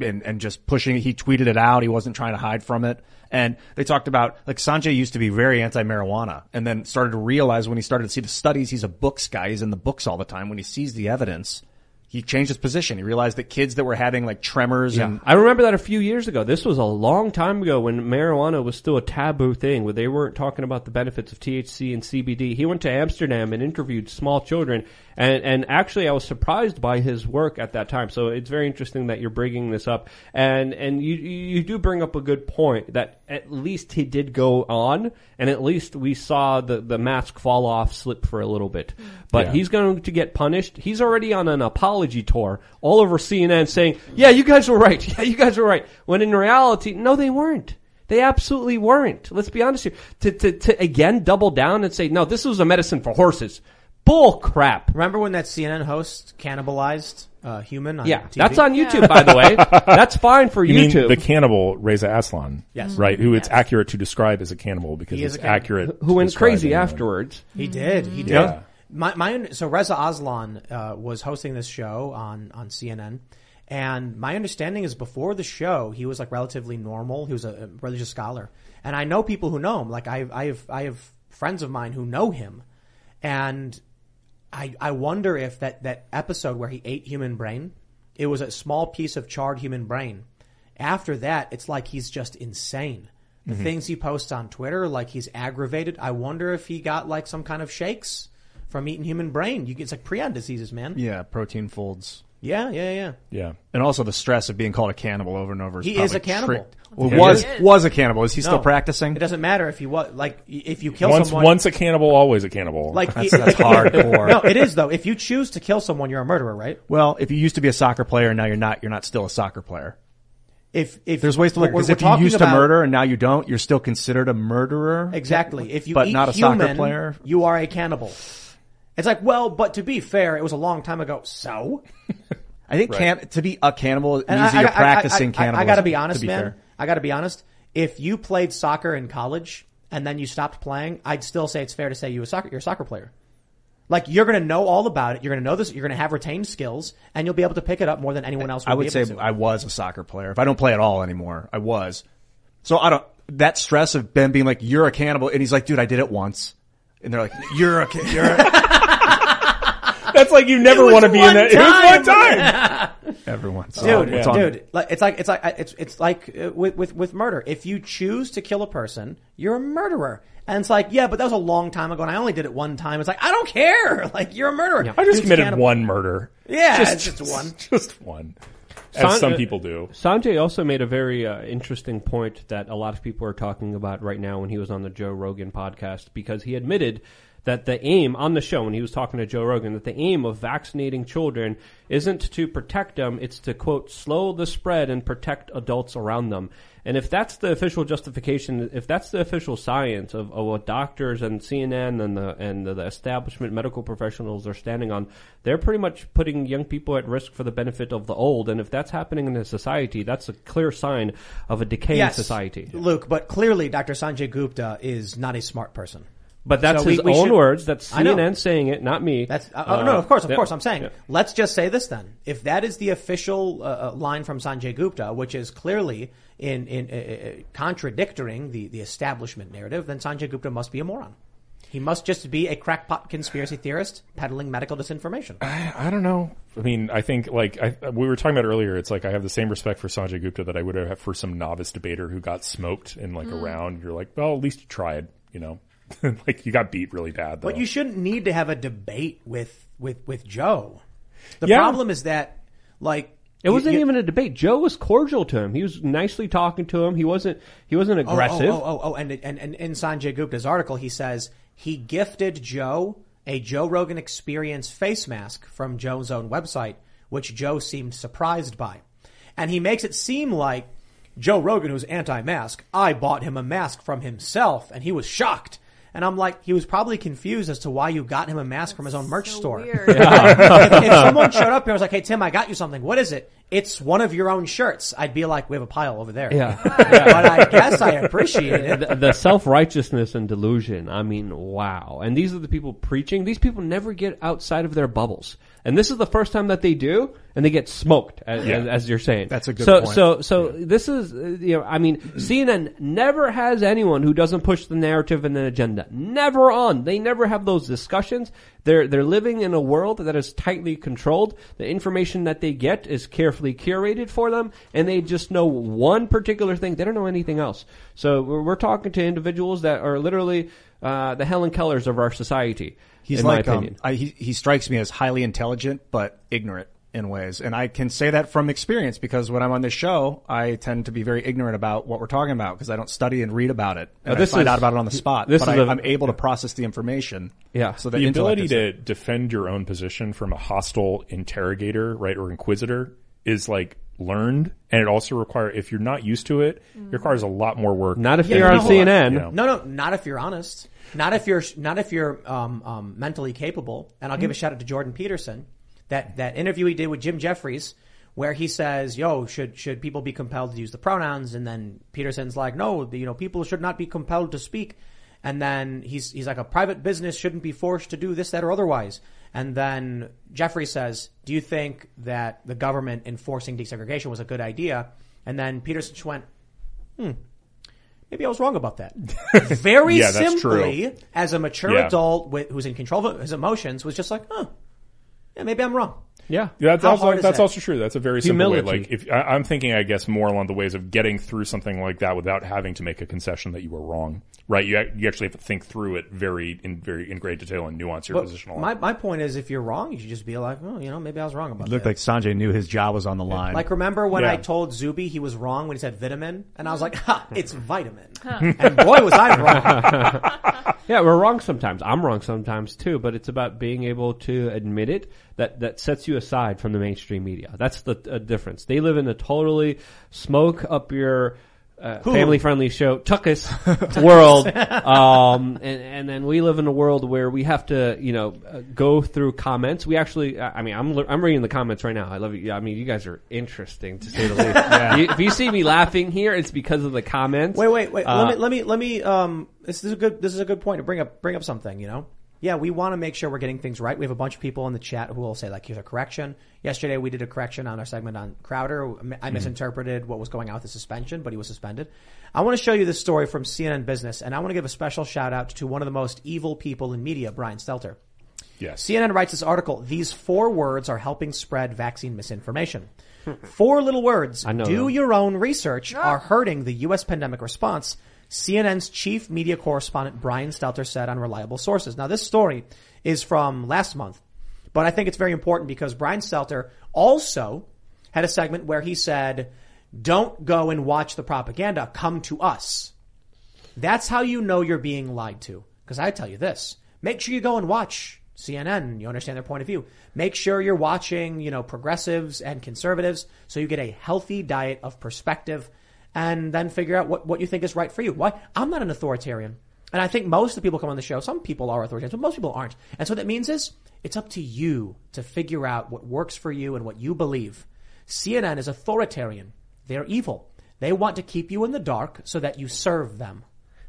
and, and just pushing it. He tweeted it out. He wasn't trying to hide from it. And they talked about, like, Sanjay used to be very anti-marijuana and then started to realize when he started to see the studies, he's a books guy. He's in the books all the time. When he sees the evidence, he changed his position. He realized that kids that were having like tremors and I remember that a few years ago. This was a long time ago when marijuana was still a taboo thing, where they weren't talking about the benefits of THC and CBD. He went to Amsterdam and interviewed small children, and and actually I was surprised by his work at that time. So it's very interesting that you're bringing this up, and and you you do bring up a good point that at least he did go on, and at least we saw the the mask fall off, slip for a little bit, mm. but Yeah. he's going to get punished. He's already on an apology tour all over CNN saying, yeah, you guys were right. Yeah, you guys were right. When in reality, no, they weren't. They absolutely weren't. Let's be honest here. To, to, to again double down and say, no, this was a medicine for horses. Bull crap. Remember when that CNN host cannibalized a human on Yeah, TV? that's on YouTube, by the way. That's fine for You mean YouTube. the cannibal Reza Aslan? Yes. Right, who it's accurate to describe as a cannibal because He is it's a cannibal. accurate. Who went describe crazy anyone. afterwards. He did. He did. Yeah. My, my, so Reza Aslan uh, was hosting this show on, on CNN. And my understanding is before the show, he was like relatively normal. He was a, a religious scholar. And I know people who know him. Like I, I have, I have friends of mine who know him. And I, I wonder if that, that episode where he ate human brain, it was a small piece of charred human brain. After that, it's like he's just insane. The Mhm. things he posts on Twitter, like he's aggravated. I wonder if he got like some kind of shakes from eating human brain. You, it's like prion diseases, man. yeah, protein folds. Yeah, yeah, yeah. Yeah. And also the stress of being called a cannibal over and over. He is a cannibal. tricked- Well, Yeah, was he is. was a cannibal. Is he No. still practicing? It doesn't matter if you what like if you kill Once, someone. once a cannibal, always a cannibal. like That's- i- that's hardcore. No, it is though. If you choose to kill someone, you're a murderer, right? Well, if you used to be a soccer player and now you're not, you're not still a soccer player. If if There's ways to look we're- because we're if you talking used about- to murder and now you don't, you're still considered a murderer. Exactly. If you but eat not a human, soccer player. you are a cannibal. It's like, well, but to be fair, it was a long time ago. So, I think Right. can, to be a cannibal means And that I, I- I- practicing I, I, cannibalism. I, got to be honest, be man. fair. I got to be honest. If you played soccer in college and then you stopped playing, I'd still say it's fair to say you a soccer, you're a soccer player. Like you're going to know all about it. You're going to know this. You're going to have retained skills, and you'll be able to pick it up more than anyone else. Would I would say. I was a soccer player. If I don't play at all anymore, I was. So I don't. That stress of Ben being like, "You're a cannibal," and he's like, "Dude, I did it once," and they're like, "You're a ca- you're." A- That's like you never want to be in one that. It was one time. Everyone, dude, it's on- dude, like, it's like it's like it's it's like uh, with, with with murder. If you choose to kill a person, you're a murderer. And it's like, yeah, but that was a long time ago, and I only did it one time. It's like, I don't care. Like, you're a murderer. I just Dude's committed cannibal. one murder. Yeah, it's just one. Just one. As San- some uh, people do. Sanjay also made a very uh, interesting point that a lot of people are talking about right now when he was on the Joe Rogan podcast because he admitted that the aim on the show when he was talking to Joe Rogan that the aim of vaccinating children isn't to protect them, it's to quote slow the spread and protect adults around them. And if that's the official justification, if that's the official science of, of what doctors and CNN and the and the establishment medical professionals are standing on, they're pretty much putting young people at risk for the benefit of the old. And if that's happening in a society, that's a clear sign of a decaying Yes, society. Luke, but clearly Dr. Sanjay Gupta is not a smart person. But that's So his we own should- words. That's. CNN saying it, not me. That's uh, oh, no, of course, of yeah. course. I'm saying, Yeah. let's just say this then. If that is the official uh, uh, line from Sanjay Gupta, which is clearly in in uh, uh, contradicting the the establishment narrative, then Sanjay Gupta must be a moron. He must just be a crackpot conspiracy theorist peddling medical disinformation. I don't know. I mean, I think like I, we were talking about earlier. It's like I have the same respect for Sanjay Gupta that I would have for some novice debater who got smoked in like a Mm. round. You're like, well, at least you tried. You know, like you got beat really bad. Though. But you shouldn't need to have a debate with with with Joe. The Yeah. problem is that like It wasn't you- even a debate. Joe was cordial to him. He was nicely talking to him. He wasn't. He wasn't Oh, aggressive. Oh, oh, oh, oh, and, and, and in Sanjay Gupta's article, he says he gifted Joe a Joe Rogan Experience face mask from Joe's own website, which Joe seemed surprised by. And he makes it seem like Joe Rogan, who's anti-mask, I bought him a mask from himself, and he was shocked. And I'm like, he was probably confused as to why you got him a mask from his own merch store. if, if someone showed up here and was like, "Hey Tim, I got you something. What is it?" It's one of your own shirts. I'd be like, "We have a pile over there." Yeah. but I guess I appreciate it. the, the self righteousness and delusion. I mean, wow. And these are the people preaching. These people never get outside of their bubbles. And this is the first time that they do, and they get smoked, as, Yeah. as, as you're saying. That's a good so, point. So, so so, this is, uh, you know, I mean, CNN never has anyone who doesn't push the narrative and an agenda. Never on. They never have those discussions. They're they're living in a world that is tightly controlled. The information that they get is carefully curated for them, and they just know one particular thing. They don't know anything else. So we're, we're talking to individuals that are literally uh, the Helen Kellers of our society. He's in like, my um, opinion. I, he, he strikes me as highly intelligent, but ignorant in ways. And I can say that from experience because when I'm on this show, I tend to be very ignorant about what we're talking about because I don't study and read about it. And this I find is- out about it on the spot. this but is I, a- I'm able to process the information. Yeah. So that the ability to defend your own position from a hostile interrogator, right, or inquisitor is like learned, and it also requires if you're not used to it, it requires a lot more work. Not if Yeah, you're on no, CNN. you know. No, no, not if you're honest. Not if you're not if you're um, um, mentally capable. And I'll give a shout out to Jordan Peterson. That that interview he did with Jim Jeffries, where he says, "Yo, should should people be compelled to use the pronouns?" And then Peterson's like, "No, you know, people should not be compelled to speak." And then he's he's like, "A private business shouldn't be forced to do this, that, or otherwise." And then Jeffrey says, "Do you think that the government enforcing desegregation was a good idea?" And then Peterson just went, "Hmm." Maybe I was wrong about that. Very Yeah, simply, as a mature Yeah. adult with, who's in control of his emotions, was just like, huh, yeah, maybe I'm wrong. Yeah. Yeah, that's, How also, hard is that's that? also true. That's a very simple way. Humility. Like, if I, I'm thinking, I guess more along the ways of getting through something like that without having to make a concession that you were wrong, right? You ac- you actually have to think through it very in very in great detail and nuance your But position a lot. my, my point is, if you're wrong, you should just be like, oh, you know, maybe I was wrong about It looked that. like Sanjay knew his job was on the line. Like, remember when Yeah. I told Zuby he was wrong when he said vitamin? And I was like, ha, it's vitamin. and boy, was I wrong. Yeah, we're wrong sometimes. I'm wrong sometimes too, but it's about being able to admit it. That that sets you aside from the mainstream media. That's the uh, difference. They live in a totally smoke up your, uh, family friendly show, Tuckus world, um, and and then we live in a world where we have to, you know, uh, go through comments. We actually, I I mean, I'm I'm reading the comments right now. I love you. I mean, you guys are interesting to say the least. You- if you see me laughing here, it's because of the comments. Wait, wait, wait. Uh, let me, let me, let me. Um, this is a good. This is a good point to bring up. Bring up something. You know. Yeah, we want to make sure we're getting things right. We have a bunch of people in the chat who will say like, "Here's a correction." Yesterday, we did a correction on our segment on Crowder. I mm-hmm. misinterpreted what was going on with the suspension, but he was suspended. I want to show you this story from CNN Business, and I want to give a special shout out to one of the most evil people in media, Brian Stelter. yes. CNN writes this article. These four words are helping spread vaccine misinformation. Hmm. Four little words. I know Do them. your own research ah. are hurting the U.S. pandemic response. CNN's chief media correspondent Brian Stelter said on reliable sources. Now, this story is from last month, but I think it's very important because Brian Stelter also had a segment where he said, don't go and watch the propaganda. Come to us. That's how you know you're being lied to. Because I tell you this, make sure you go and watch CNN. You understand their point of view. Make sure you're watching, you know, progressives and conservatives so you get a healthy diet of perspective and then figure out what, what you think is right for you. Why? I'm not an authoritarian. And I think most of the people come on the show, some people are authoritarians, but most people aren't. And so what that means is it's up to you to figure out what works for you and what you believe. CNN is authoritarian. They're evil. They want to keep you in the dark so that you serve them.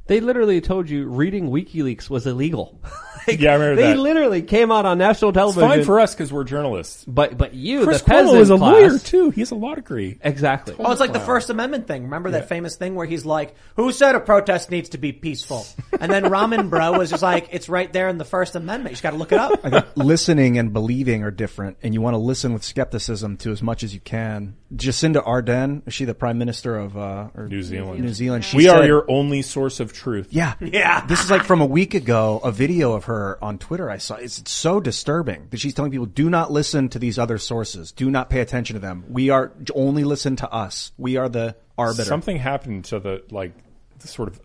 They literally told you reading WikiLeaks was illegal. yeah, I remember they that. literally came out on national It's television. fine for us because we're journalists. But but you, Chris the peasant Cuomo is a class, lawyer too. He has a law degree. Exactly. Oh, it's like the First Amendment thing. Remember that famous thing where he's like, "Who said a protest needs to be peaceful?" And then Rand Paul was just like, "It's right there in the First Amendment. You just got to look it up." I think listening and believing are different, and you want to listen with skepticism to as much as you can. Jacinda Ardern, is she the prime minister of uh, or New Zealand. New Zealand. She we are your only source of truth. Yeah, yeah. This is like from a week ago. A video of her on Twitter I saw. It's so disturbing that she's telling people, "Do not listen to these other sources. Do not pay attention to them. We are only listen to us. We are the arbiter." Something happened to the like the sort of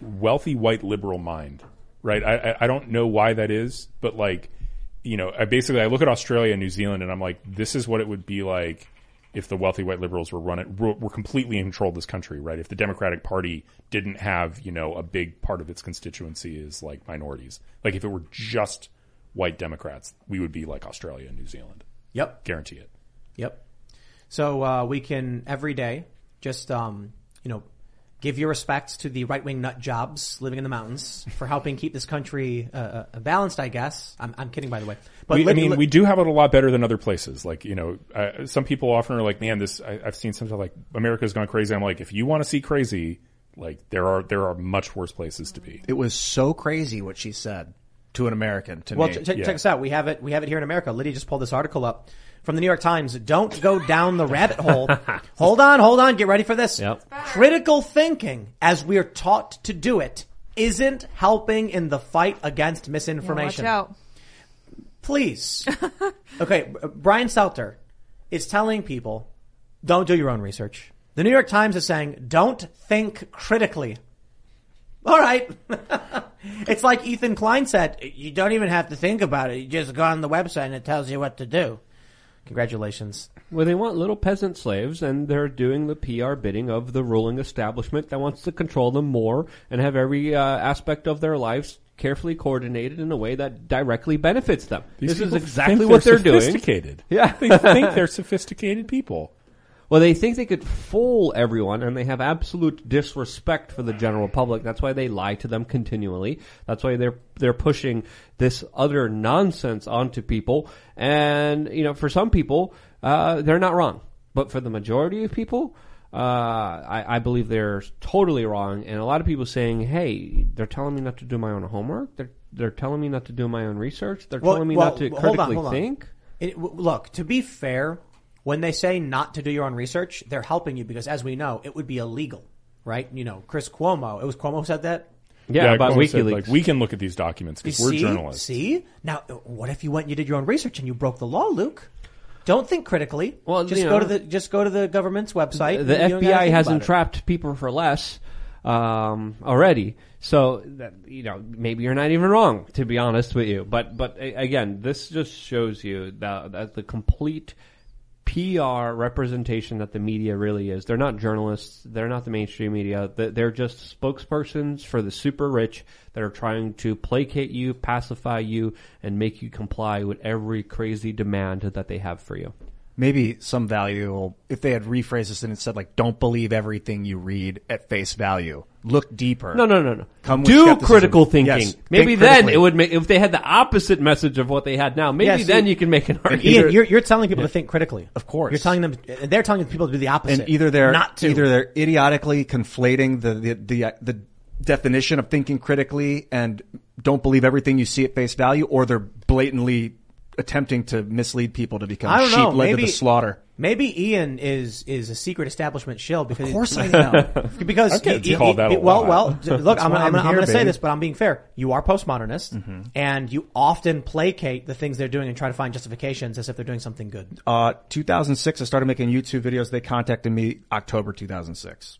wealthy white liberal mind, right? I, I I don't know why that is, but like you know, I basically I look at Australia and New Zealand, and I'm like, this is what it would be like if the wealthy white liberals were running were, were completely in control of this country, right? If the Democratic Party didn't have you know a big part of its constituency is like minorities, like if it were just white Democrats, we would be like Australia and New Zealand. Yep. Guarantee it. Yep. So uh, we can every day just um, you know give your respects to the right wing nut jobs living in the mountains for helping keep this country uh, uh, balanced. I guess I'm, I'm kidding, by the way. we, I mean, lit- we do have it a lot better than other places. Like, you know, uh, some people often are like, man, this, I, I've seen something like America's gone crazy. I'm like, if you want to see crazy, like there are, there are much worse places to be. it was so crazy what she said to an American. To Well, me, ch- check check us out. We have it. We have it here in America. Lydia just pulled this article up from the New York Times. Don't go down the rabbit hole. hold on, hold on. Get ready for this. Yep. Critical thinking, as we are taught to do it, isn't helping in the fight against Yeah, misinformation. watch out. Please. okay, Brian Stelter is telling people, don't do your own research. The New York Times is saying, don't think critically. All right. it's like Ethan Klein said, you don't even have to think about it. You just go on the website and it tells you what to do. Congratulations. Well, they want little peasant slaves, and they're doing the PR bidding of the ruling establishment that wants to control them more and have every uh, aspect of their lives carefully coordinated in a way that directly benefits them. These this is exactly think what they're, they're doing. sophisticated. Yeah, They think they're sophisticated people. Well, they think they could fool everyone, and they have absolute disrespect for the general public. That's why they lie to them continually. That's why they're they're pushing this other nonsense onto people. And you know, for some people, uh, they're not wrong, but for the majority of people, uh, I, I believe they're totally wrong. And a lot of people saying, "Hey, they're telling me not to do my own homework. They're they're telling me not to do my own research. They're telling me not to hold on, critically hold on. think." It, look, to be fair, when they say not to do your own research, they're helping you because, as we know, it would be illegal, right? You know, Chris Cuomo. It was Cuomo who said that. Yeah, about Cuomo said, WikiLeaks. like, we can look at these documents because we're see? journalists. See now, what if you went and you did your own research and you broke the law, Luke? Don't think critically. Well, just go know, to the just go to the government's website. the You FBI has about it. entrapped people for less um, already. So that, you know, maybe you're not even wrong, to be honest with you. But but again, this just shows you that, that the complete PR representation that the media really is. They're not journalists. They're not the mainstream media. They- They're just spokespersons for the super rich that are trying to placate you, pacify you, and make you comply with every crazy demand that they have for you. Maybe some value if they had rephrased this and it said like, "Don't believe everything you read at face value. Look deeper." No, no, no, no. Come Do skepticism. critical thinking. Yes, maybe think then it would make if they had the opposite message of what they had now. Maybe Yeah, see- then you can make an argument. Ian, you're, you're telling people to think critically. Of course. You're telling them, they're telling people to do the opposite. and either they're not to. either they're idiotically conflating the the the, the definition of thinking critically and don't believe everything you see at face value, or they're blatantly attempting to mislead people to become sheep know. led Maybe to the slaughter. Maybe Ian is is a secret establishment shill because Of course I am. because I've get he- he- that he- a well, lot. well, look, I'm, I'm, I'm gonna- I'm going to say this, but I'm being fair. You are postmodernist, and you often placate the things they're doing and try to find justifications as if they're doing something good. Uh, 2006, I started making YouTube videos. They contacted me October 2006.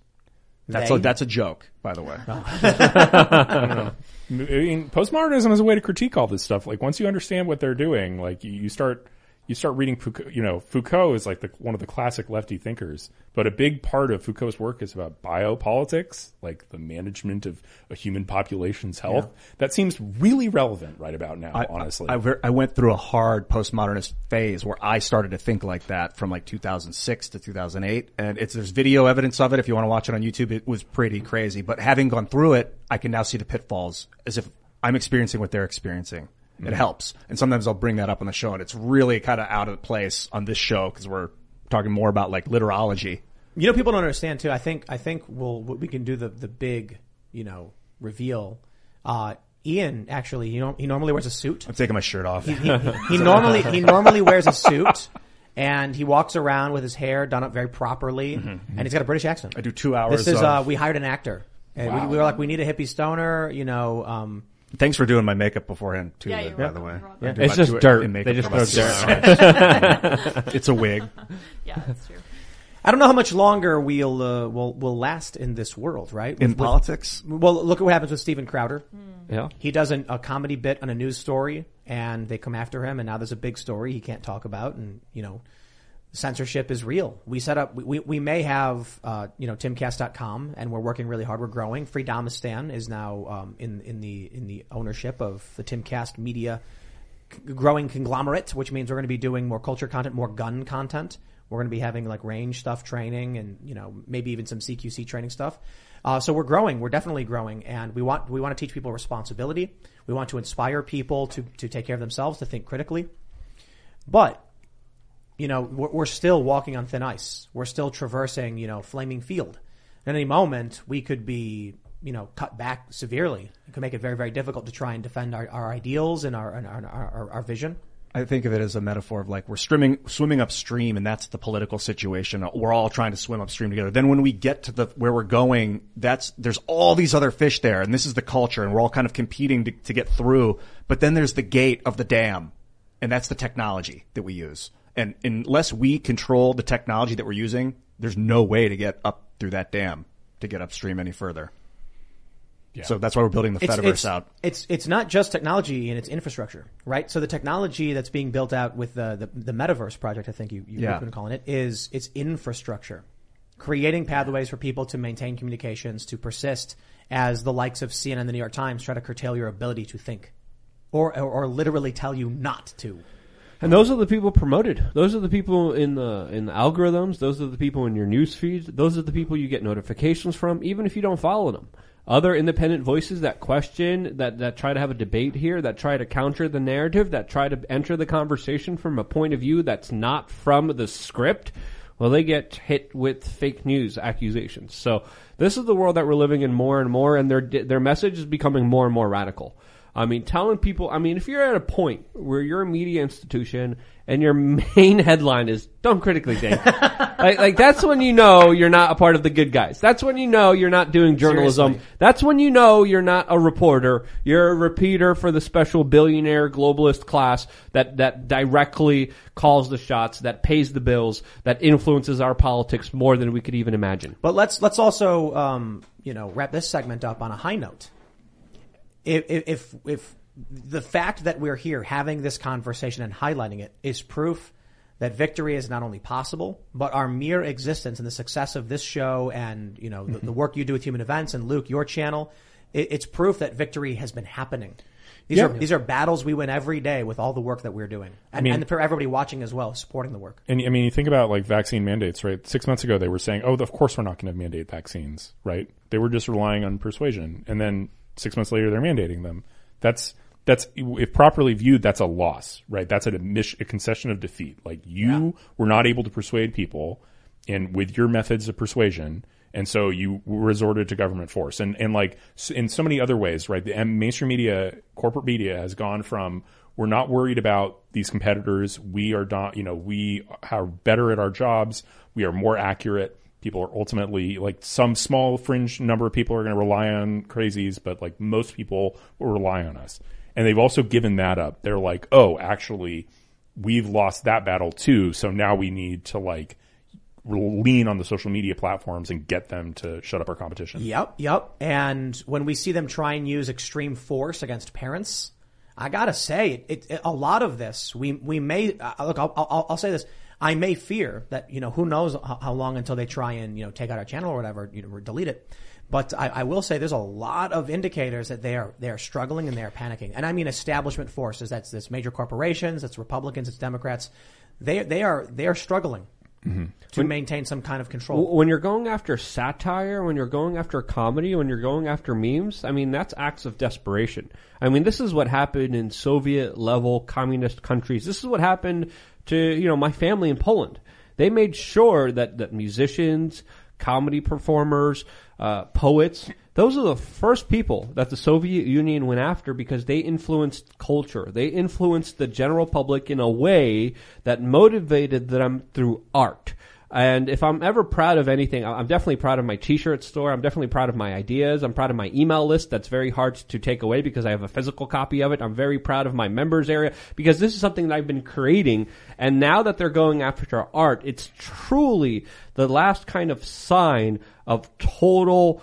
That's They? a, that's a joke, by the way. I mean, postmodernism is a way to critique all this stuff. Like once you understand what they're doing, like you, you start you start reading Foucault. You know, Foucault is like the, one of the classic lefty thinkers, but a big part of Foucault's work is about biopolitics, like the management of a human population's health. That seems really relevant right about now. I, honestly, I, I, I went through a hard postmodernist phase where I started to think like that from like 2006 to 2008, and it's there's video evidence of it. If you want to watch it on YouTube, it was pretty crazy. But having gone through it, I can now see the pitfalls as if I'm experiencing what they're experiencing. It Mm-hmm. Helps, and sometimes I'll bring that up on the show, and it's really kind of out of place on this show because we're talking more about like literology. You know, people don't understand too. I think I think we'll we can do the the big you know reveal. Uh, Ian actually, you know, he normally wears a suit. I'm taking my shirt off. He, he, he, he normally he normally wears a suit, and he walks around with his hair done up very properly, and he's got a British accent. I do two hours. This is uh, we hired an actor. And we, we were like, we need a hippie stoner, you know. Um, Thanks for doing my makeup beforehand too. Yeah, by- you're by welcome. the way, You're welcome. I do It's just two- dirt. in makeup They just throw dirt. it's a wig. Yeah, that's true. I don't know how much longer we'll uh, will will last in this world, right? In politics? Well, look at what happens with Steven Crowder. Yeah. he does an, a comedy bit on a news story, and they come after him, and now there's a big story he can't talk about, and you know, censorship is real. We set up, we, we may have, uh, you know, timcast.com and we're working really hard. We're growing. Freedomistan is now, um, in, in the, in the ownership of the Timcast media c- growing conglomerate, which means we're going to be doing more culture content, more gun content. We're going to be having like range stuff training and, you know, maybe even some CQC training stuff. Uh, so we're growing. We're definitely growing and we want, we want to teach people responsibility. We want to inspire people to, to take care of themselves, to think critically. But you know, we're, we're still walking on thin ice. We're still traversing, you know, flaming field. At any moment, we could be, you know, cut back severely. It could make it very, very difficult to try and defend our, our ideals and our, and our, our, our vision. I think of it as a metaphor of like we're swimming swimming upstream, and that's the political situation. We're all trying to swim upstream together. Then when we get to the where we're going, that's there's all these other fish there, and this is the culture, and we're all kind of competing to, to get through. But then there's the gate of the dam, and that's the technology that we use. And unless we control the technology that we're using, there's no way to get up through that dam to get upstream any further. Yeah. So that's why we're building the It's- Fediverse it's, out. It's it's not just technology and it's infrastructure, right? So the technology that's being built out with the the, the metaverse project, I think you you've Yeah. been calling it, is it's infrastructure, creating pathways for people to maintain communications, to persist, as the likes of CNN and the New York Times try to curtail your ability to think, or or, or literally tell you not to. And those are the people promoted. Those are the people in the in the algorithms. Those are the people in your news feeds. Those are the people you get notifications from, even if you don't follow them. Other independent voices that question, that, that try to have a debate here, that try to counter the narrative, that try to enter the conversation from a point of view that's not from the script, well, they get hit with fake news accusations. So this is the world that we're living in more and more, and their their message is becoming more and more radical. I mean, telling people, I mean, if you're at a point where you're a media institution and your main headline is "Don't critically think," like, like that's when you know you're not a part of the good guys. That's when you know you're not doing journalism. Seriously. That's when you know you're not a reporter. You're a repeater for the special billionaire globalist class that, that directly calls the shots, that pays the bills, that influences our politics more than we could even imagine. But let's let's also um, you know wrap this segment up on a high note. If if if the fact that we're here having this conversation and highlighting it is proof that victory is not only possible, but our mere existence and the success of this show and you know the, the mm-hmm. work you do with Human Events and Luke, your channel, it, it's proof that victory has been happening. These Yeah. are these are battles we win every day with all the work that we're doing, and, mean- and for everybody watching as well, supporting the work. And I mean, you think about like vaccine mandates, right? Six months ago, they were saying, "Oh, of course we're not going to mandate vaccines," right? They were just relying on persuasion, and then six months later, they're mandating them. That's that's if properly viewed, that's a loss, right? That's a, admission, a concession of defeat. Like you were not able to persuade people, and with your methods of persuasion, and so you resorted to government force, and and like in so many other ways, right? The mainstream media, corporate media, has gone from we're not worried about these competitors. We are not, you know, we are better at our jobs. We are more accurate. People are ultimately like some small fringe number of people are going to rely on crazies, but like most people will rely on us. And they've also given that up. They're like, oh, actually, we've lost that battle too. So now we need to like lean on the social media platforms and get them to shut up our competition. Yep, yep. And when we see them try and use extreme force against parents, I gotta say, it, it, a lot of this, we we may uh, look. I'll, I'll, I'll say this. I may fear that you know who knows how, long until they try and you know take out our channel or whatever, you know, or delete it. But I, I will say there's a lot of indicators that they are they are struggling and they are panicking. And I mean establishment forces. That's that's major corporations. That's Republicans. It's Democrats. They they are they are struggling mm-hmm. to maintain some kind of control. When you're going after satire, when you're going after comedy, when you're going after memes, I mean, that's acts of desperation. I mean, this is what happened in Soviet level communist countries. This is what happened to, you know, my family in Poland. They made sure that, that musicians, comedy performers, uh, poets, those are the first people that the Soviet Union went after because they influenced culture. They influenced the general public in a way that motivated them through art. And if I'm ever proud of anything, I'm definitely proud of my t-shirt store. I'm definitely proud of my ideas. I'm proud of my email list. That's very hard to take away because I have a physical copy of it. I'm very proud of my members area because this is something that I've been creating. And now that they're going after art, it's truly the last kind of sign of total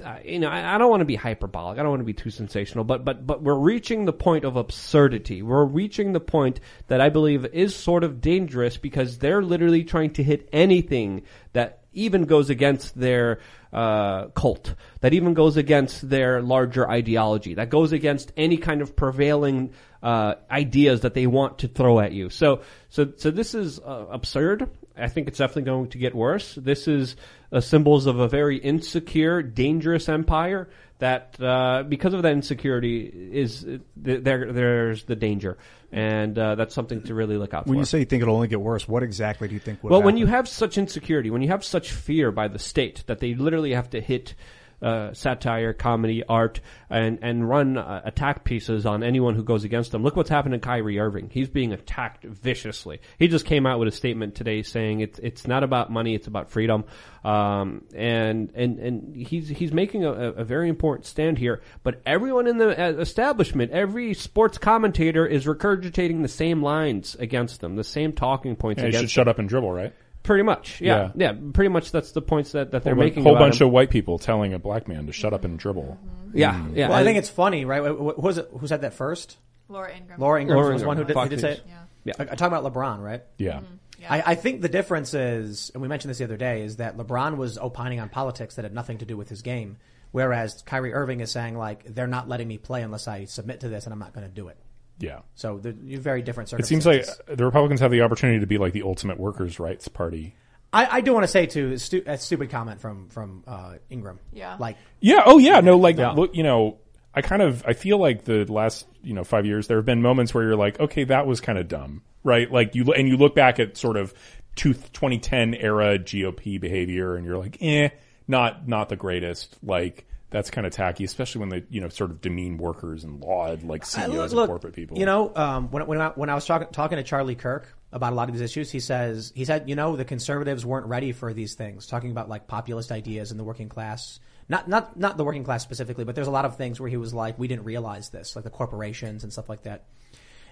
uh, you know, I, I don't want to be hyperbolic. I don't want to be too sensational, but but but we're reaching the point of absurdity. We're reaching the point that I believe is sort of dangerous because they're literally trying to hit anything that even goes against their uh, cult, that even goes against their larger ideology, that goes against any kind of prevailing uh, ideas that they want to throw at you. So so so this is uh, absurd. I think it's definitely going to get worse. This is uh, symbols of a very insecure, dangerous empire that, uh, because of that insecurity, is th- there. There's the danger, and uh, that's something to really look out for. When you say you think it'll only get worse, what exactly do you think well, happen? when you have such insecurity, when you have such fear by the state that they literally have to hit uh, satire, comedy, art, and and run uh, attack pieces on anyone who goes against them. Look what's happened to Kyrie Irving. He's being attacked viciously. He just came out with a statement today saying it's it's not about money, it's about freedom. Um, and and and he's he's making a, a very important stand here. But everyone in the uh, establishment, every sports commentator is regurgitating the same lines against them, the same talking points Yeah, you should shut up and dribble, right? Pretty much, yeah, yeah. Pretty much, that's the points that, that they're whole, making. A whole about bunch him. of white people telling a black man to shut up and dribble. Mm-hmm. Yeah, mm. yeah. Well, I think it's funny, right? Wh- wh- Who was it? Who said that first? Laura Ingraham. Laura Ingraham Laura was the one who did, who did say it. News. Yeah. I, I talk about LeBron, right? Yeah. Mm-hmm. I, I think the difference is, and we mentioned this the other day, is that LeBron was opining on politics that had nothing to do with his game, whereas Kyrie Irving is saying like, they're not letting me play unless I submit to this, and I'm not going to do it. Yeah. So they're you're very different circumstances. It circumstances. seems like the Republicans have the opportunity to be like the ultimate workers' rights party. I, I do want to say too, stu- a stupid comment from from uh, Ingraham. Yeah. Like, Yeah. Oh, yeah. No, like, Yeah. look, you know, I kind of, I feel like the last, you know, five years, there have been moments where you're like, okay, that was kind of dumb, right? Like you, and you look back at sort of two, 2010 era GOP behavior and you're like, eh, not, not the greatest. Like, that's kind of tacky, especially when they, you know, sort of demean workers and laud like CEOs look, and corporate people. You know, um, when when I, when I was talking talking to Charlie Kirk about a lot of these issues, he says he said, you know, the conservatives weren't ready for these things. Talking about like populist ideas in the working class, not not not the working class specifically, but there's a lot of things where he was like, we didn't realize this, like the corporations and stuff like that.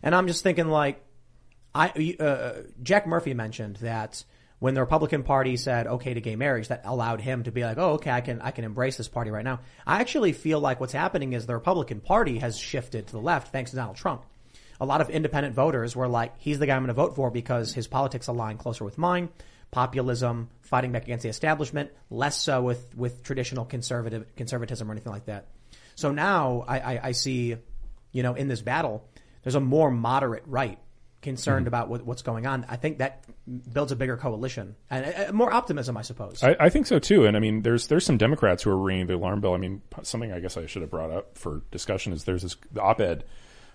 And I'm just thinking like, I uh, Jack Murphy mentioned that when the Republican Party said okay to gay marriage, that allowed him to be like, oh, okay, I can I can embrace this party right now. I actually feel like what's happening is the Republican Party has shifted to the left thanks to Donald Trump. A lot of independent voters were like, he's the guy I'm going to vote for because his politics align closer with mine. Populism, fighting back against the establishment, less so with with traditional conservative conservatism or anything like that. So now I, I, I see, you know, in this battle, there's a more moderate right concerned about what, what's going on. I think that builds a bigger coalition and uh, more optimism, I suppose. I, I think so too. And I mean, there's there's some Democrats who are ringing the alarm bell. I mean, something I guess I should have brought up for discussion is there's this op-ed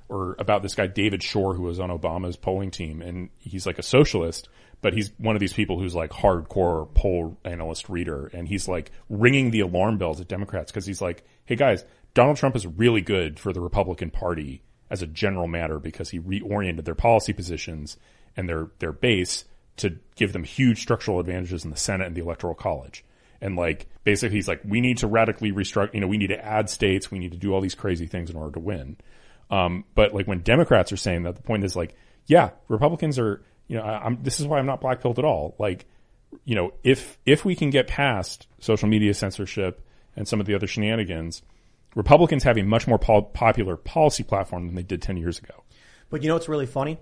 or about this guy David Shor who was on Obama's polling team, and he's like a socialist, but he's one of these people who's like hardcore poll analyst reader, and he's like ringing the alarm bells at Democrats because he's like, hey guys, Donald Trump is really good for the Republican Party as a general matter because he reoriented their policy positions and their their base to give them huge structural advantages in the Senate and the Electoral College. And like basically he's like, we need to radically restructure, you know, we need to add states, we need to do all these crazy things in order to win. Um, but like when Democrats are saying that, the point is like, yeah, Republicans are, you know, I, this is why I'm not black pilled at all. Like you know, if if we can get past social media censorship and some of the other shenanigans, Republicans have a much more pol- popular policy platform than they did ten years ago. But you know what's really funny?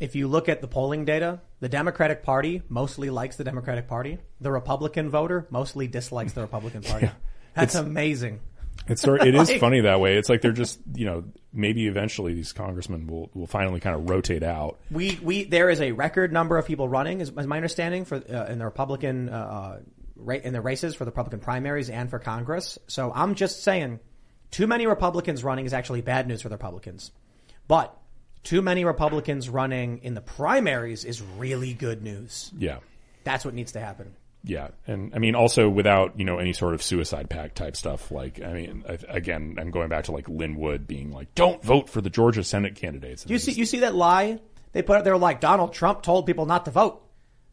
If you look at the polling data, the Democratic Party mostly likes the Democratic Party. The Republican voter mostly dislikes the Republican Party. That's It's- amazing. It's sort of, it is Like- funny that way. It's like they're just you know maybe eventually these congressmen will will finally kind of rotate out. We we there is a record number of people running, is, is my understanding, for uh, in the Republican uh, uh, ra- in the races for the Republican primaries and for Congress. So I'm just saying, too many Republicans running is actually bad news for the Republicans, but too many Republicans running in the primaries is really good news. Yeah. That's what needs to happen. Yeah, and I mean also without you know any sort of suicide pact type stuff. Like I mean, I, again, I'm going back to like Lin Wood being like, "Don't vote for the Georgia Senate candidates." Do you see you see that lie they put up there? Like Donald Trump told people not to vote.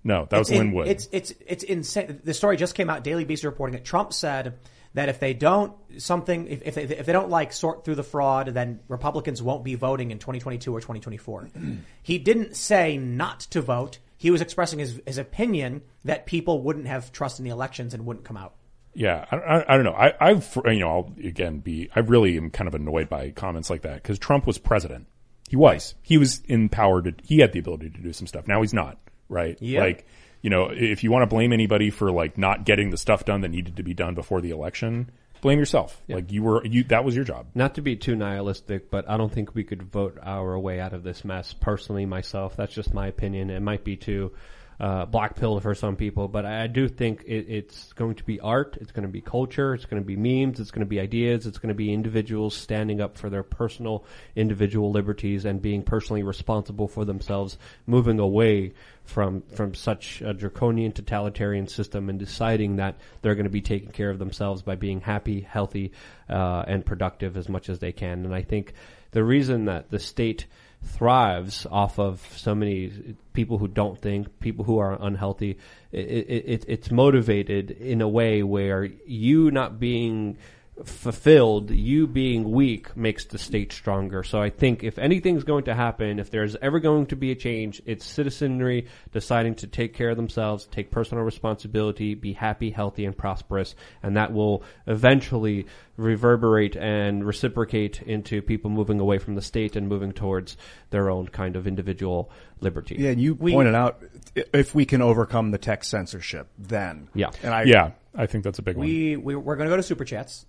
No, that was It's in- Lin Wood. It's it's it's insane. The story just came out. Daily Beast reporting it. Trump said that if they don't something, if if they, if they don't like sort through the fraud, then Republicans won't be voting in 2022 or 2024. he didn't say not to vote. He was expressing his his opinion that people wouldn't have trust in the elections and wouldn't come out. Yeah, I, I, I don't know. I, I've you know I'll again be I really am kind of annoyed by comments like that because Trump was president. He was. He was empowered. He had the ability to do some stuff. Now he's not. Right. Yeah. Like you know, if you want to blame anybody for like not getting the stuff done that needed to be done before the election, blame yourself. Like you were you that was your job. Not to be too nihilistic, but I don't think we could vote our way out of this mess. Personally, myself, that's just my opinion. It might be too uh, black pill for some people, but I do think it, it's going to be art. It's going to be culture. It's going to be memes. It's going to be ideas. It's going to be individuals standing up for their personal individual liberties and being personally responsible for themselves, moving away from from such a draconian totalitarian system and deciding that they're going to be taking care of themselves by being happy, healthy, uh, and productive as much as they can. And I think the reason that the state thrives off of so many people who don't think, people who are unhealthy, it, it, it, it's motivated in a way where you not being fulfilled, you being weak makes the state stronger. So I think if anything's going to happen, if there's ever going to be a change, it's citizenry deciding to take care of themselves, take personal responsibility, be happy, healthy, and prosperous, and that will eventually reverberate and reciprocate into people moving away from the state and moving towards their own kind of individual liberty. Yeah, and you pointed out if we can overcome the tech censorship, then Yeah. and I yeah, I think that's a big one. We, we we're going to go to super chats,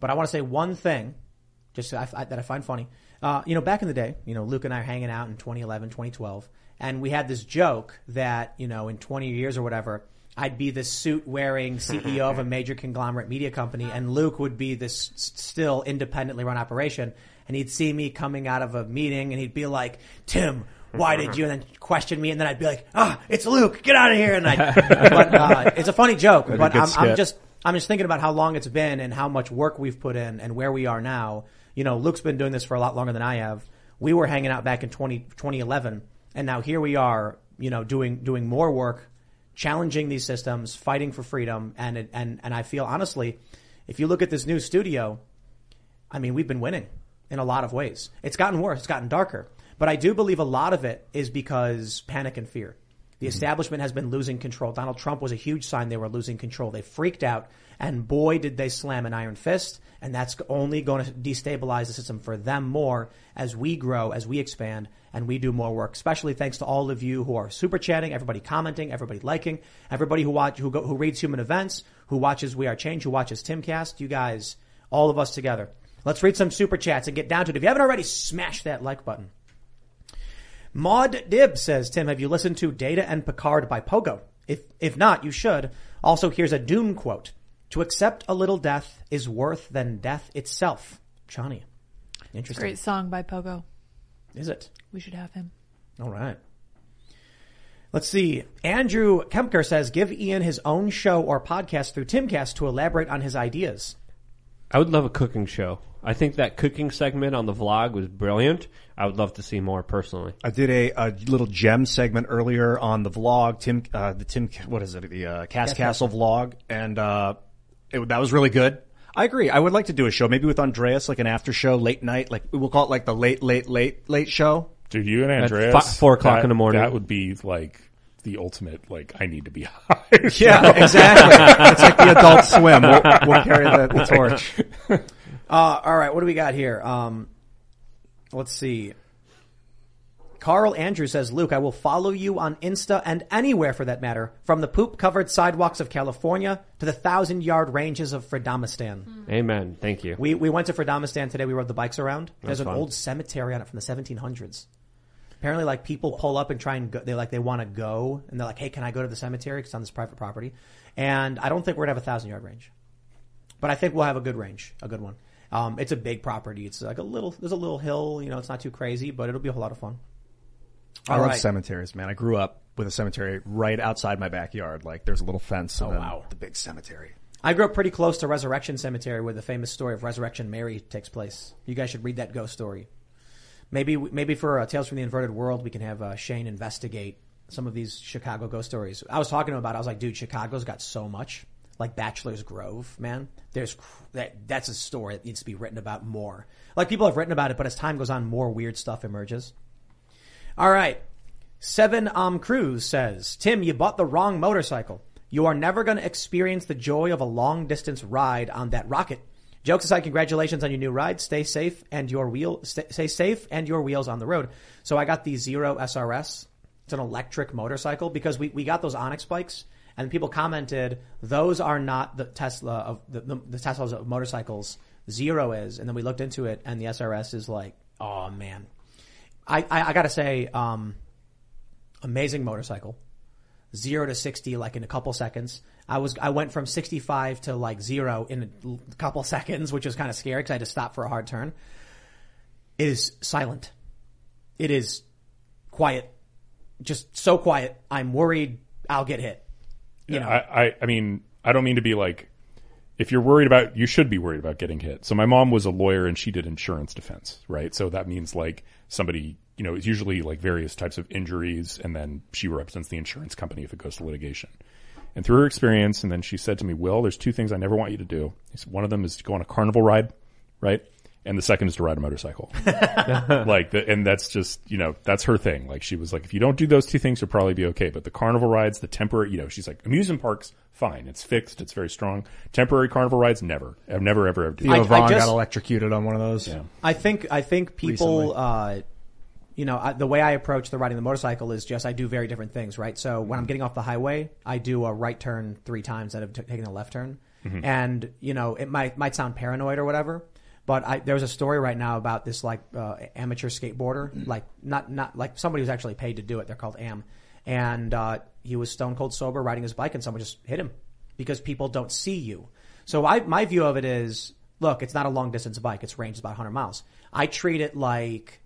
but I want to say one thing, just I, I, that I find funny. Uh, you know, back in the day, you know, Luke and I are hanging out in 2011, 2012, and we had this joke that you know, in 20 years or whatever, I'd be this suit wearing CEO of a major conglomerate media company, and Luke would be this still independently run operation, and he'd see me coming out of a meeting, and he'd be like, Tim. Why did you? And then question me, and then I'd be like, "Ah, it's Luke. Get out of here!" And I, but uh, it's a funny joke. But I'm, I'm just I'm just thinking about how long it's been and how much work we've put in and where we are now. You know, Luke's been doing this for a lot longer than I have. We were hanging out back in 20, 2011 and now here we are, you know, doing, doing more work, challenging these systems, fighting for freedom. And, it, and, and I feel honestly, if you look at this new studio, I mean, we've been winning in a lot of ways. It's gotten worse. It's gotten darker. But I do believe a lot of it is because panic and fear. The establishment has been losing control. Donald Trump was a huge sign they were losing control. They freaked out, and boy, did they slam an iron fist. And that's only going to destabilize the system for them more as we grow, as we expand, and we do more work. Especially thanks to all of you who are super chatting, everybody commenting, everybody liking, everybody who watch, who go, who reads Human Events, who watches We Are Change, who watches Timcast. You guys, all of us together. Let's read some super chats and get down to it. If you haven't already, smash that like button. Muad'Dib says, Tim, have you listened to Data and Picard by Pogo? If, if not, you should. Also, here's a Dune quote. To accept a little death is worth than death itself. Johnny. Interesting. Great song by Pogo. Is it? We should have him. All right. Let's see. Andrew Kemker says, give Ian his own show or podcast through Timcast to elaborate on his ideas. I would love a cooking show. I think that cooking segment on the vlog was brilliant. I would love to see more personally. I did a, a little gem segment earlier on the vlog, Tim, uh, the Tim, what is it, the uh, Cast Cast Castle vlog, and uh, it, that was really good. I agree. I would like to do a show, maybe with Andreas, like an after show, late night, like we'll call it like the late, late, late, late show. Dude, you and At Andreas, fi- four o'clock that- in the morning. That would be like the ultimate like I need to be high. Yeah, exactly. it's like the Adult Swim. We'll, we'll carry the, the torch. Uh, all right, what do we got here? Um, let's see. Carl Andrew says, Luke, I will follow you on Insta and anywhere for that matter, from the poop covered sidewalks of California to the thousand yard ranges of Freedomistan. Amen. Thank you. We, we went to Freedomistan today. We rode the bikes around. There's an fun. old cemetery on it from the 1700s. Apparently, like people pull up and try and go, they like they want to go, and they're like, "Hey, can I go to the cemetery? 'Cause it's on this private property." And I don't think we're gonna have a thousand yard range, but I think we'll have a good range, a good one. Um, it's a big property. It's like a little, there's a little hill. You know, it's not too crazy, but it'll be a whole lot of fun. I All love cemeteries, man. I grew up with a cemetery right outside my backyard. Like there's a little fence. Oh, then wow. The big cemetery. I grew up pretty close to Resurrection Cemetery, where the famous story of Resurrection Mary takes place. You guys should read that ghost story. Maybe, maybe for uh, Tales from the Inverted World, we can have uh, Shane investigate some of these Chicago ghost stories. I was talking to him about. it. I was like, dude, Chicago's got so much. Like Bachelor's Grove, man. There's that. That's a story that needs to be written about more. Like people have written about it, but as time goes on, more weird stuff emerges. All right. Seven Um Cruz says, Tim, you bought the wrong motorcycle. You are never going to experience the joy of a long distance ride on that rocket. Jokes aside, congratulations on your new ride. Stay safe and your wheel, stay, stay safe and your wheels on the road. So I got the Zero SRS. It's an electric motorcycle because we, we got those Onyx bikes and people commented, those are not the Tesla of the, the, the Teslas of motorcycles. Zero is. And then we looked into it and the SRS is like, oh man. I, I, I gotta say, um, amazing motorcycle. Zero to 60 like in a couple seconds. I was, I went from 65 to like zero in a couple seconds, which was kind of scary because I had to stop for a hard turn. It is silent. It is quiet. Just so quiet. I'm worried I'll get hit. You Yeah, know, I, I, I mean, I don't mean to be like, if you're worried about, you should be worried about getting hit. So my mom was a lawyer and she did insurance defense, right? So that means like somebody, you know, it's usually like various types of injuries and then she represents the insurance company if it goes to litigation. And through her experience, and then she said to me, Will, there's two things I never want you to do. Said, One of them is to go on a carnival ride, right? And the second is to ride a motorcycle. like, the, and that's just, you know, that's her thing. Like, she was like, if you don't do those two things, you'll probably be okay. But the carnival rides, the temporary, you know, she's like, amusement parks, fine. It's fixed. It's very strong. Temporary carnival rides, never. I've never, ever, ever do Theo that. Von just- got electrocuted on one of those. Yeah. I think I think people, Recently. uh, you know, I, the way I approach the riding the motorcycle is just I do very different things, right? So when I'm getting off the highway, I do a right turn three times instead of t- taking a left turn, Mhm. and you know, it might might sound paranoid or whatever. But I, there's a story right now about this like uh, amateur skateboarder, like not not like somebody who's actually paid to do it. They're called AM, and uh, he was stone cold sober riding his bike, and someone just hit him because people don't see you. So I my view of it is, look, it's not a long distance bike. Its range is about 100 miles. I treat it like,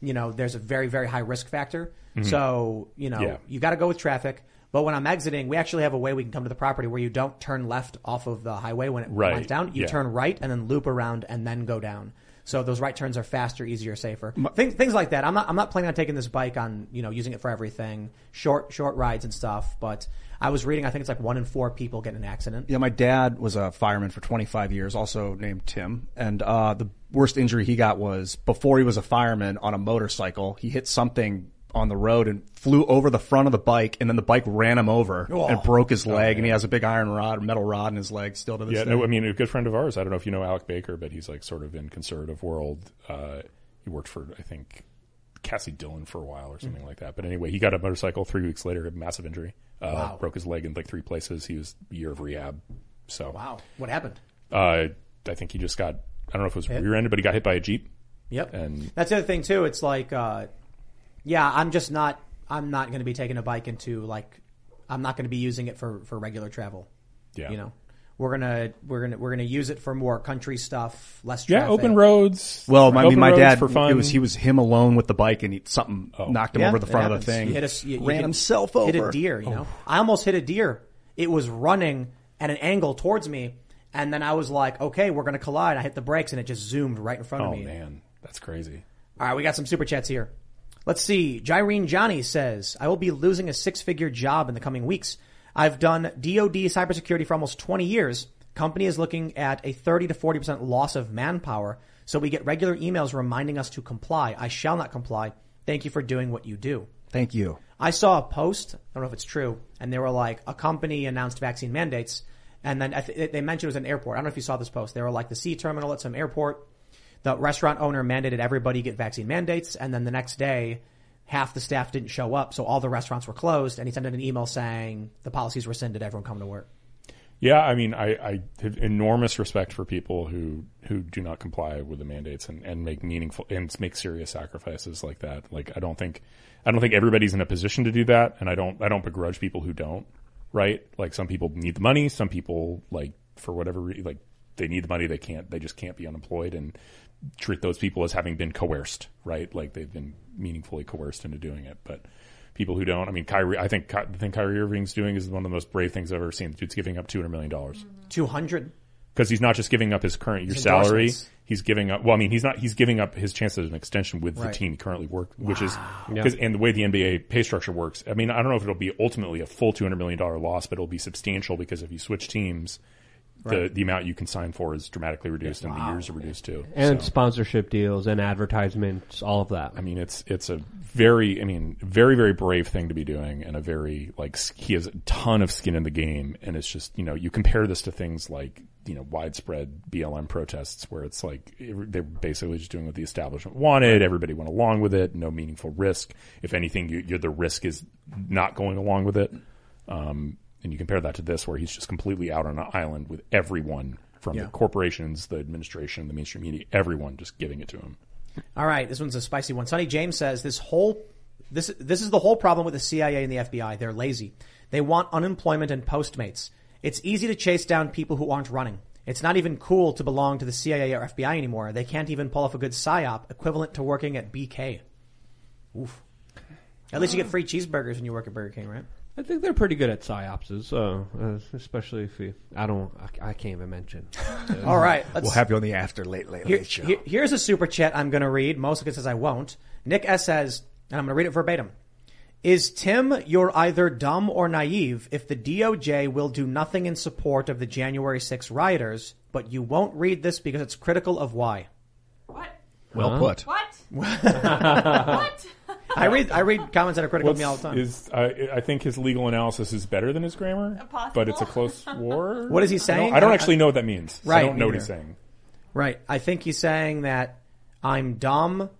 you know, there's a very very high risk factor. Mhm. So you know, Yeah. you got to go with traffic. But when I'm exiting, we actually have a way we can come to the property where you don't turn left off of the highway when it Right. winds down. You Yeah. turn right and then loop around and then go down. So those right turns are faster, easier, safer. things, things like that. I'm not, I'm not planning on taking this bike on, you know, using it for everything, short, short rides and stuff. But I was reading, I think it's like one in four people get in an accident. Yeah, my dad was a fireman for 25 years, also named Tim. And uh, the worst injury he got was before he was a fireman on a motorcycle. He hit something on the road and flew over the front of the bike, and then the bike ran him over Oh. and broke his Oh, leg. and he has a big iron rod, metal rod in his leg still to this Yeah, day. no, I mean, a good friend of ours. I don't know if you know Alec Baker, but he's like sort of in conservative world. Uh, he worked for, I think, Kassy Dillon for a while or something like that. But anyway, he got a motorcycle three weeks later, a massive injury. Uh, Wow. Broke his leg in like three places. He was a year of rehab. So Wow. What happened? Uh, I think he just got. I don't know if it was Hit? rear-ended, but he got hit by a jeep. Yep. And That's the other thing too. It's like, uh, yeah, I'm just not, I'm not going to be taking a bike into like, I'm not going to be using it for, for regular travel. Yeah. You know, we're going to, we're going to, we're going to use it for more country stuff, less Yeah, open roads. Well, I mean, Open my dad, for fun. it was he was him alone with the bike, and he, something oh. knocked him Yeah, over the it front of the thing. You hit a, s- you, you ran hit- himself over. Hit a deer, you oh. know. Oh. I almost hit a deer. It was running at an angle towards me, and then I was like, okay, we're going to collide. I hit the brakes, and it just zoomed right in front Oh of me. Oh man, that's crazy. All right, we got some super chats here. Let's see. Jyrene Johnny says, I will be losing a six figure job in the coming weeks. I've done DoD cybersecurity for almost 20 years. Company is looking at a 30 to 40% loss of manpower. So we get regular emails reminding us to comply. I shall not comply. Thank you for doing what you do. Thank you. I saw a post. I don't know if it's true, and they were like, a company announced vaccine mandates, and then they mentioned it was an airport. I don't know if you saw this post. They were like the C terminal at some airport. The restaurant owner mandated everybody get vaccine mandates, and then the next day, half the staff didn't show up, so all the restaurants were closed. And he sent in an email saying the policies rescinded. Everyone come to work. Yeah, I mean, I, I have enormous respect for people who, who do not comply with the mandates and, and make meaningful and make serious sacrifices like that. Like, I don't think, I don't think everybody's in a position to do that, and I don't, I don't begrudge people who don't. Right? Like, some people need the money, some people like for whatever like they need the money, they can't, they just can't be unemployed, and treat those people as having been coerced. Right? Like they've been meaningfully coerced into doing it, but. People who don't, I mean, Kyrie. I think Ky- the thing Kyrie Irving's doing is one of the most brave things I've ever seen. The dude's giving up two hundred million dollars mm-hmm. Two hundred. because he's not just giving up his current year His salary. He's giving up. Well, I mean, he's not. He's giving up his chance at an extension with the team he currently works, which is Yeah. because and the way the NBA pay structure works. I mean, I don't know if it'll be ultimately a full two hundred million dollar loss, but it'll be substantial because if you switch teams, the Right. the amount you can sign for is dramatically reduced and the years are reduced too. And So, sponsorship deals and advertisements, all of that. I mean, it's it's a very, I mean, very very brave thing to be doing, and a very like he has a ton of skin in the game, and it's just you know you compare this to things like you know widespread BLM protests where it's like it- they're basically just doing what the establishment wanted, everybody went along with it, no meaningful risk. If anything, you, you're, the risk is not going along with it. Um, and you compare that to this, where he's just completely out on an island with everyone from Yeah. the corporations, the administration, the mainstream media, everyone just giving it to him. All right, this one's a spicy one. Sonny James says this whole this this is the whole problem with the CIA and the FBI. They're lazy. They want unemployment and Postmates. It's easy to chase down people who aren't running. It's not even cool to belong to the CIA or FBI anymore. They can't even pull off a good psyop equivalent to working at BK. Oof. At least you get free cheeseburgers when you work at Burger King, right? I think they're pretty good at psyopses, uh, uh, especially if you. I don't. I, I can't even mention. All right, let's- We'll have you on the after late late Here- late show. here- here's a super chat I'm going to read. Most of it says I won't. Nick S says, and I'm going to read it verbatim. Is Tim, you're either dumb or naive if the DOJ will do nothing in support of the January 6 rioters, but you won't read this because it's critical of why? What? Well Huh? put. What? I read I read comments that are critical of me all the time. Is I I think his legal analysis is better than his grammar, but it's a close war. What is he I don't- saying? I don't, actually know what that means. so Right, I don't know what he's neither. saying. Right. I think he's saying that I'm dumb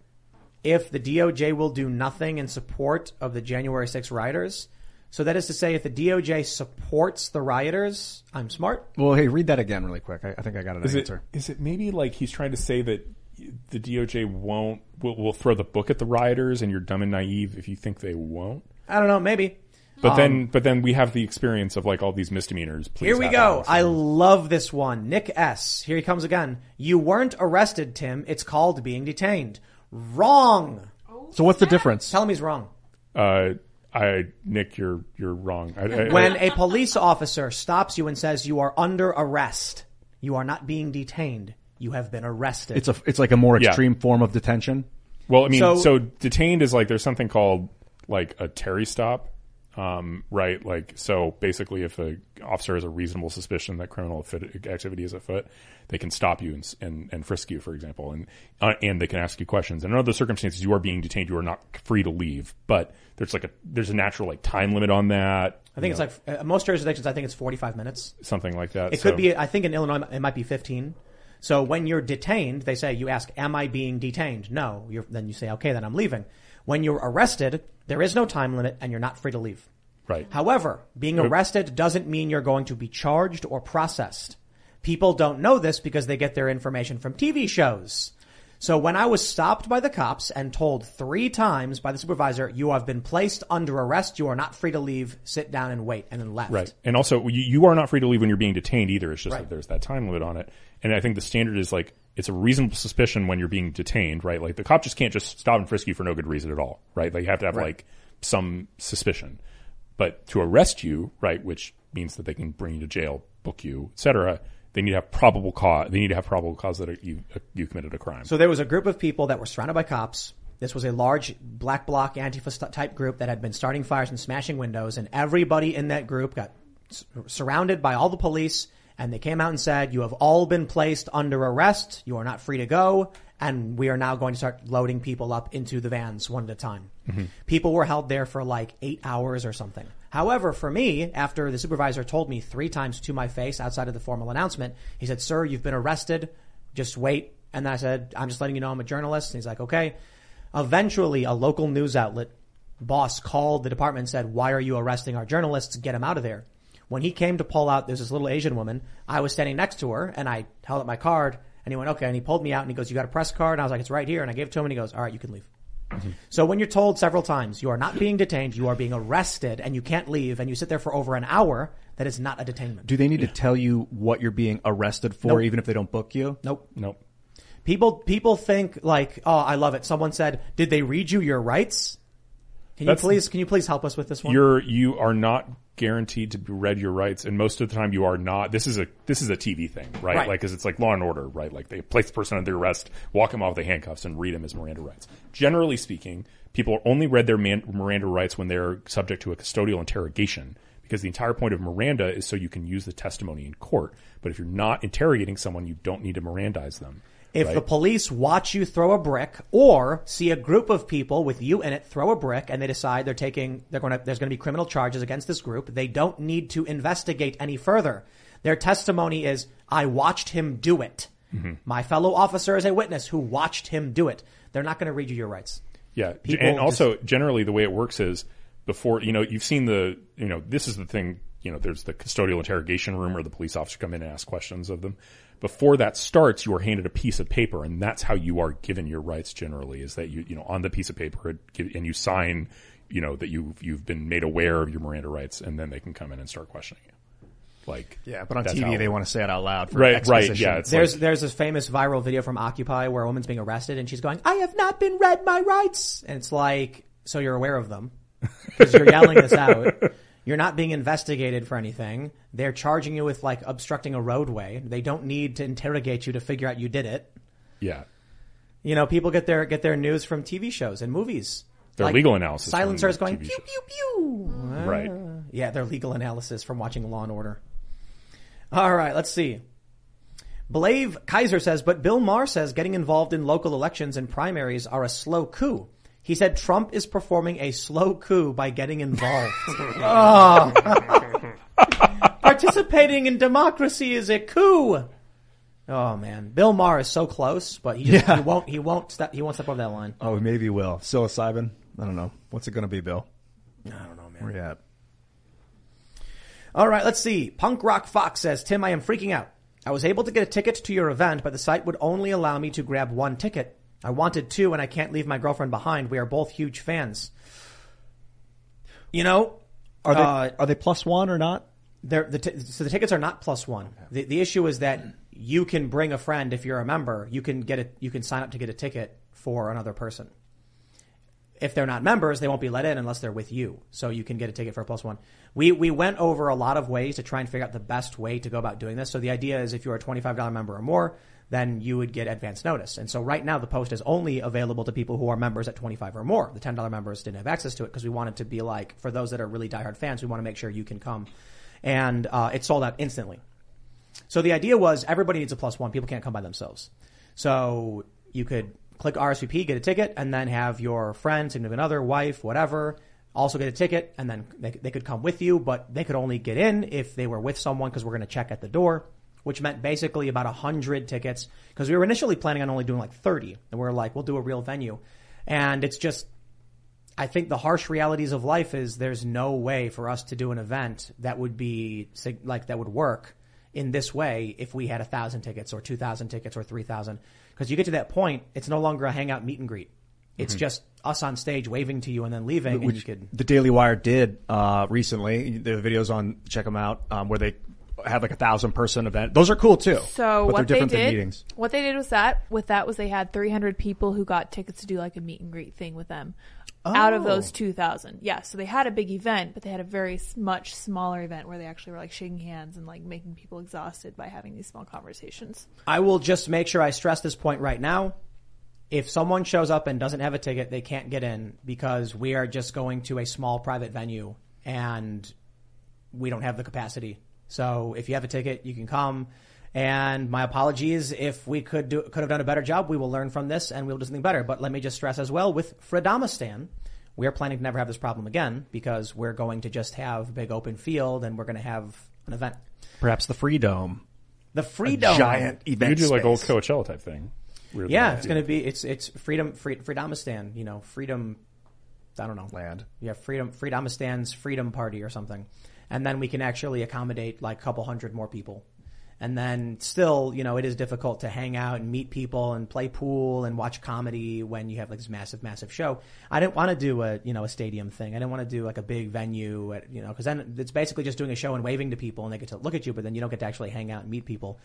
if the DOJ will do nothing in support of the January 6 rioters. So that is to say, if the DOJ supports the rioters, I'm smart. Well, hey, read that again really quick. I, I think I got an Is it answer. is it maybe like he's trying to say that the DOJ won't will, will throw the book at the rioters and you're dumb and naive if you think they won't? I don't know, maybe. But Um, then but then we have the experience of like all these misdemeanors. Please Here we go. I love this one. Nick S. Here he comes again. You weren't arrested, Tim. It's called being detained. Wrong. So what's the difference? Tell him he's wrong. Uh, I Nick, you're you're wrong. I, I, When a police officer stops you and says you are under arrest, you are not being detained. You have been arrested. It's a it's like a more Yeah. extreme form of detention. Well, I mean, So- so, detained is like there's something called like a Terry stop, um, right? Like so, basically, if a officer has a reasonable suspicion that criminal activity is afoot, they can stop you and and, and frisk you, for example, and uh, and they can ask you questions. And in other circumstances, you are being detained; you are not free to leave. But there's like a there's a natural like time limit on that. I think it's like uh, most jurisdictions. I think it's forty-five minutes. something like that. It So- could be. I think in Illinois it might be fifteen. So when you're detained, they say you ask, "Am I being detained?" No. You're, then you say, "Okay, then I'm leaving." When you're arrested, there is no time limit, and you're not free to leave. right. However, being arrested doesn't mean you're going to be charged or processed. People don't know this because they get their information from TV shows. So when I was stopped by the cops and told three times by the supervisor, you have been placed under arrest, you are not free to leave, sit down and wait, and then left. Right. And also, you, you are not free to leave when you're being detained either. It's just Right. that there's that time limit on it. And I think the standard is like, it's a reasonable suspicion when you're being detained, right? Like the cop just can't just stop and frisk you for no good reason at all, right? Like you have to have Right. like some suspicion. But to arrest you, right, which means that they can bring you to jail, book you, et cetera, they need to have probable cause. They need to have probable cause that you, you committed a crime. So there was a group of people that were surrounded by cops. This was a large black bloc Antifa type group that had been starting fires and smashing windows, and everybody in that group got surrounded by all the police, And they came out and said, you have all been placed under arrest. You are not free to go. And we are now going to start loading people up into the vans one at a time. Mm-hmm. People were held there for like eight hours or something. However, for me, after the supervisor told me three times to my face outside of the formal announcement, he said, sir, you've been arrested. Just wait. And then I said, I'm just letting you know I'm a journalist. And he's like, okay. Eventually, a local news outlet boss called the department and said, why are you arresting our journalists? Get them out of there. When he came to pull out, there's this little Asian woman. I was standing next to her and I held up my card and he went, okay. And he pulled me out and he goes, you got a press card? And I was like, it's right here. And I gave it to him and he goes, all right, you can leave. Mm-hmm. So when you're told several times you are not being detained, you are being arrested and you can't leave and you sit there for over an hour, that is not a detainment. Do they need to tell you what you're being arrested for, Nope. even if they don't book you? Nope. Nope. People, people think like, oh, I love it. Someone said, did they read you your rights? Can That's- you please, can you please help us with this one? You're you are not guaranteed to be read your rights, and most of the time you are not. This is a this is a TV thing, right? Right. Like, because it's like Law and Order, right? Like they place the person under arrest, walk him off the handcuffs, and read him his Miranda rights. Generally speaking, people only read their man, Miranda rights when they're subject to a custodial interrogation. Because the entire point of Miranda is so you can use the testimony in court. But if you're not interrogating someone, you don't need to Mirandize them. If right? the police watch you throw a brick or see a group of people with you in it throw a brick and they decide they're taking, they're going to, there's going to be criminal charges against this group, they don't need to investigate any further. Their testimony is, I watched him do it. Mm-hmm. My fellow officer is a witness who watched him do it. They're not going to read you your rights. Yeah, People and also generally the way it works is before you know you've seen the you know this is the thing you know there's the custodial interrogation room where the police officer come in and ask questions of them. Before that starts, you are handed a piece of paper, and that's how you are given your rights. Generally, is that you you know on the piece of paper and you sign you know that you've you've been made aware of your Miranda rights, and then they can come in and start questioning you. Like Yeah, but on TV how- they want to say it out loud for right right exposition. yeah There's like, there's this famous viral video from Occupy where a woman's being arrested and she's going, "I have not been read my rights," and it's like, so you're aware of them because you're yelling this out. You're not being investigated for anything. They're charging you with like obstructing a roadway. They don't need to interrogate you to figure out you did it. yeah You know, people get their get their news from TV shows and movies. Their Like, legal analysis Silencers going TV pew shows. pew pew. Right. Ah. Yeah, their legal analysis from watching Law and Order. All right, let's see. Blave Kaiser says, but Bill Maher says getting involved in local elections and primaries are a slow coup. He said Trump is performing a slow coup by getting involved. oh. Participating in democracy is a coup. Oh man, Bill Maher is so close, but he just, Yeah. he won't he won't step he won't step over that line. Oh, maybe he will. Psilocybin? I don't know. What's it going to be, Bill? I don't know, man. Where you at? All right, let's see. Punk Rock Fox says, Tim, I am freaking out. I was able to get a ticket to your event, but the site would only allow me to grab one ticket. I wanted to and I can't leave my girlfriend behind. We are both huge fans. You know, Are they uh, are they plus one or not? they're, the t- so the tickets are not plus one. The, the issue is that you can bring a friend if you're a member. You can get it. You can sign up to get a ticket for another person. If they're not members, they won't be let in unless they're with you. So you can get a ticket for a plus one. We we went over a lot of ways to try and figure out the best way to go about doing this. So the idea is if you're a twenty five dollar member or more, then you would get advance notice. And so right now the post is only available to people who are members at twenty five or more. The ten dollar members didn't have access to it because we wanted to be like for those that are really diehard fans, we want to make sure you can come. And uh, it sold out instantly. So the idea was everybody needs a plus one. People can't come by themselves. So you could click RSVP, get a ticket, and then have your friend, significant other, wife, whatever, also get a ticket, and then they, they could come with you, but they could only get in if they were with someone because we're going to check at the door, which meant basically about a hundred tickets because we were initially planning on only doing like 30 and we are like, we'll do a real venue. And it's just, I think the harsh realities of life is there's no way for us to do an event that would be like that would work in this way if we had a thousand tickets or two thousand tickets or three thousand. Because you get to that point, it's no longer a hangout meet and greet. It's Mhm. just us on stage waving to you and then leaving. and you Which could the Daily Wire did uh, recently. The videos on check them out um, where they have like a thousand person event. Those are cool too. So but what they're different they than did, meetings. what they did was that with that was they had 300 people who got tickets to do like a meet and greet thing with them. Out of Oh. those 2,000, yeah. So they had a big event, but they had a very much smaller event where they actually were like shaking hands and like making people exhausted by having these small conversations. I will just make sure I stress this point right now. If someone shows up and doesn't have a ticket, they can't get in because we are just going to a small private venue and we don't have the capacity. So if you have a ticket, you can come. And my apologies if we could do could have done a better job. We will learn from this and we'll do something better. But let me just stress as well with Freedomistan, we are planning to never have this problem again because we're going to just have a big open field and we're going to have an event. Perhaps the Free Dome. The Free A Dome. giant event. You do like old space. Coachella type thing. Weirdly. Yeah, it's going to be it's it's freedom free, Freedomistan. You know, freedom. I don't know land. Yeah, freedom Freedomistan's freedom party or something, and then we can actually accommodate like a couple hundred more people. And then still, you know, it is difficult to hang out and meet people and play pool and watch comedy when you have like this massive, massive show. I didn't want to do a, you know, a stadium thing. I didn't want to do like a big venue at, you know, cause then it's basically just doing a show and waving to people and they get to look at you, but then you don't get to actually hang out and meet people.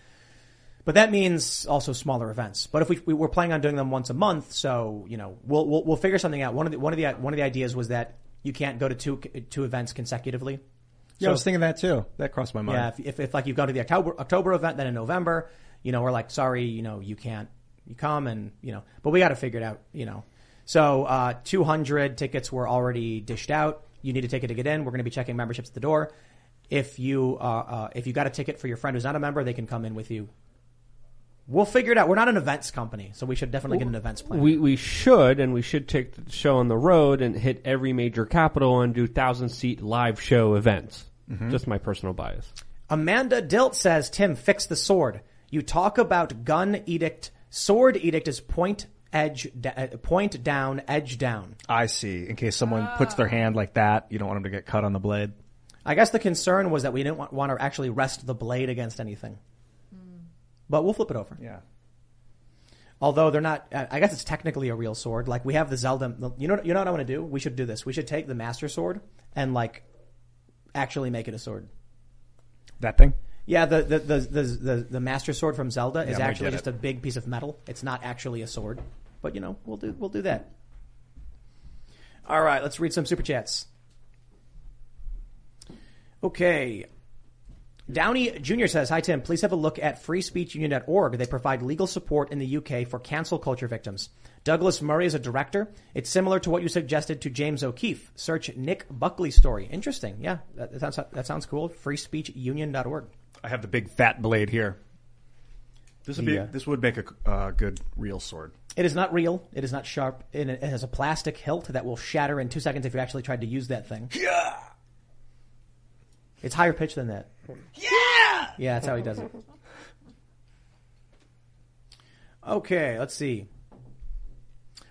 But that means also smaller events. But if we, we were planning on doing them once a month, so you know we'll we'll, we'll figure something out. One of the one of the one of the ideas was that you can't go to two two events consecutively. Yeah, I was thinking that too. That crossed my mind. Yeah, if, if, if like you go to the October October event, then in November, you know, we're like, sorry, you know, you can't, you come and you know, but we got to figure it out, you know. So uh, 200 tickets were already dished out. You need a ticket to get in. We're going to be checking memberships at the door. If you uh, uh, if you got a ticket for your friend who's not a member, they can come in with you. We'll figure it out. We're not an events company, so we should definitely get an events plan. We we should and we should take the show on the road and hit every major capital and do thousand seat live show events. Mhm. Just my personal bias. Amanda Dilt says, Tim, fix the sword. You talk about gun edict. Sword edict is point edge, da- uh, point down, edge down. I see. In case someone puts their hand like that, you don't want them to get cut on the blade. I guess the concern was that we didn't want, want to actually rest the blade against anything. But we'll flip it over. Yeah. Although they're not, I guess it's technically a real sword. Like we have the Zelda. You know, you know what I want to do? We should do this. We should take the Master Sword and like actually make it a sword. That thing? Yeah, the the the the, the, the Master Sword from Zelda Yeah, is actually just it. a big piece of metal. It's not actually a sword. But you know, we'll do we'll do that. All right, let's read some super chats. Okay. Downey Jr. says, Hi Tim, please have a look at freespeechunion.org. They provide legal support in the UK for cancel culture victims. Douglas Murray is a director. It's similar to what you suggested to James O'Keefe. Search Nick Buckley story. Interesting. Yeah, that, that sounds, that sounds cool. freespeechunion.org. I have the big fat blade here. This would be Yeah. this would make a uh, good real sword. It is not real. It is not sharp. And it has a plastic hilt that will shatter in two seconds if you actually tried to use that thing. Yeah. It's higher pitched than that. Yeah. Yeah, that's how he does it. Okay, let's see.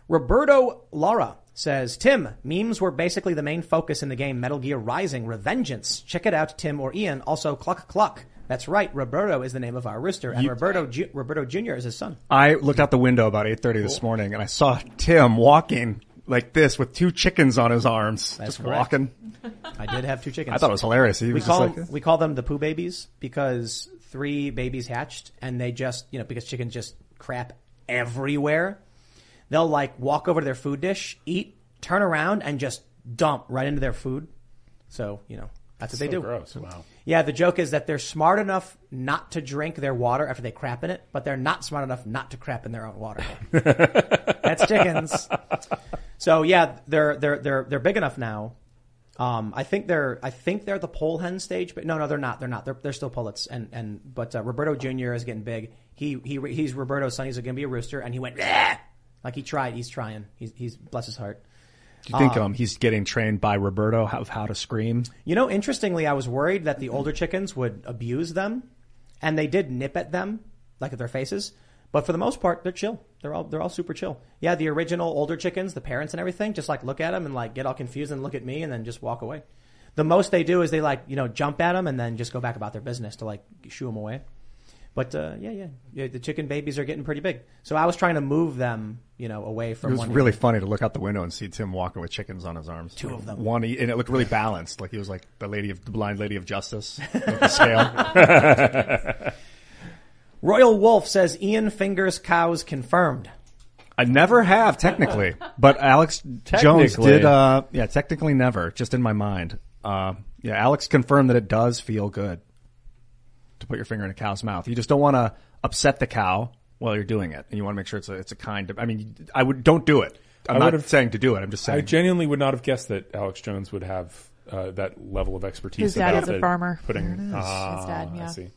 Roberto Lara says, Tim, memes were basically the main focus in the game Metal Gear Rising Revengeance. Check it out, Tim or Ian. Also, Cluck Cluck. That's right, Roberto is the name of our rooster, and You- Roberto Ju- Roberto Jr. is his son. I looked out the window about eight thirty this morning, and I saw Tim walking like this with two chickens on his arms, That's just correct. walking. I did have two chickens. I thought it was hilarious. He we was just call like them, we call them the poo babies because three babies hatched and they just you know because chickens just crap everywhere. They'll like walk over to their food dish, eat, turn around, and just dump right into their food. So you know that's what they do. gross. Wow. Yeah, the joke is that they're smart enough not to drink their water after they crap in it, but they're not smart enough not to crap in their own water. That's chickens. So yeah, they're they're they're they're big enough now. Um, I think they're I think they're the pole hen stage, but no, no, they're not. They're not. They're they're still pullets. And and but uh, Roberto Jr. is getting big. He he he's Roberto's son. He's going to be a rooster, and he went "Bleh!" like he tried. He's trying. He's he's bless his heart. Do you think Uh, um, he's getting trained by Roberto of how to scream? You know, interestingly, I was worried that the older chickens would abuse them, and they did nip at them, like at their faces. But for the most part, they're chill. They're all they're all super chill. Yeah, the original older chickens, the parents and everything, just like look at them and like get all confused and look at me and then just walk away. The most they do is they like you know jump at them and then just go back about their business to like shoo them away. But uh, yeah, yeah, yeah, the chicken babies are getting pretty big. So I was trying to move them, you know, away from. It was one really funny to look out the window and see Tim walking with chickens on his arms. Two of them. One, and it looked really balanced, like he was like the lady of the blind lady of justice, with the scale. Royal Wolf says Ian fingers cows confirmed. I never have technically, but Alex Jones did. Uh, yeah, technically never. Just in my mind. Uh, yeah, Alex confirmed that it does feel good to put your finger in a cow's mouth. You just don't want to upset the cow while you're doing it, and you want to make sure it's a it's a kind of. I mean, I would don't do it. I'm I not would've- saying to do it. I'm just saying. I genuinely would not have guessed that Alex Jones would have uh, that level of expertise. His dad about is a farmer. Putting There. His Ah, dad, I yeah. see.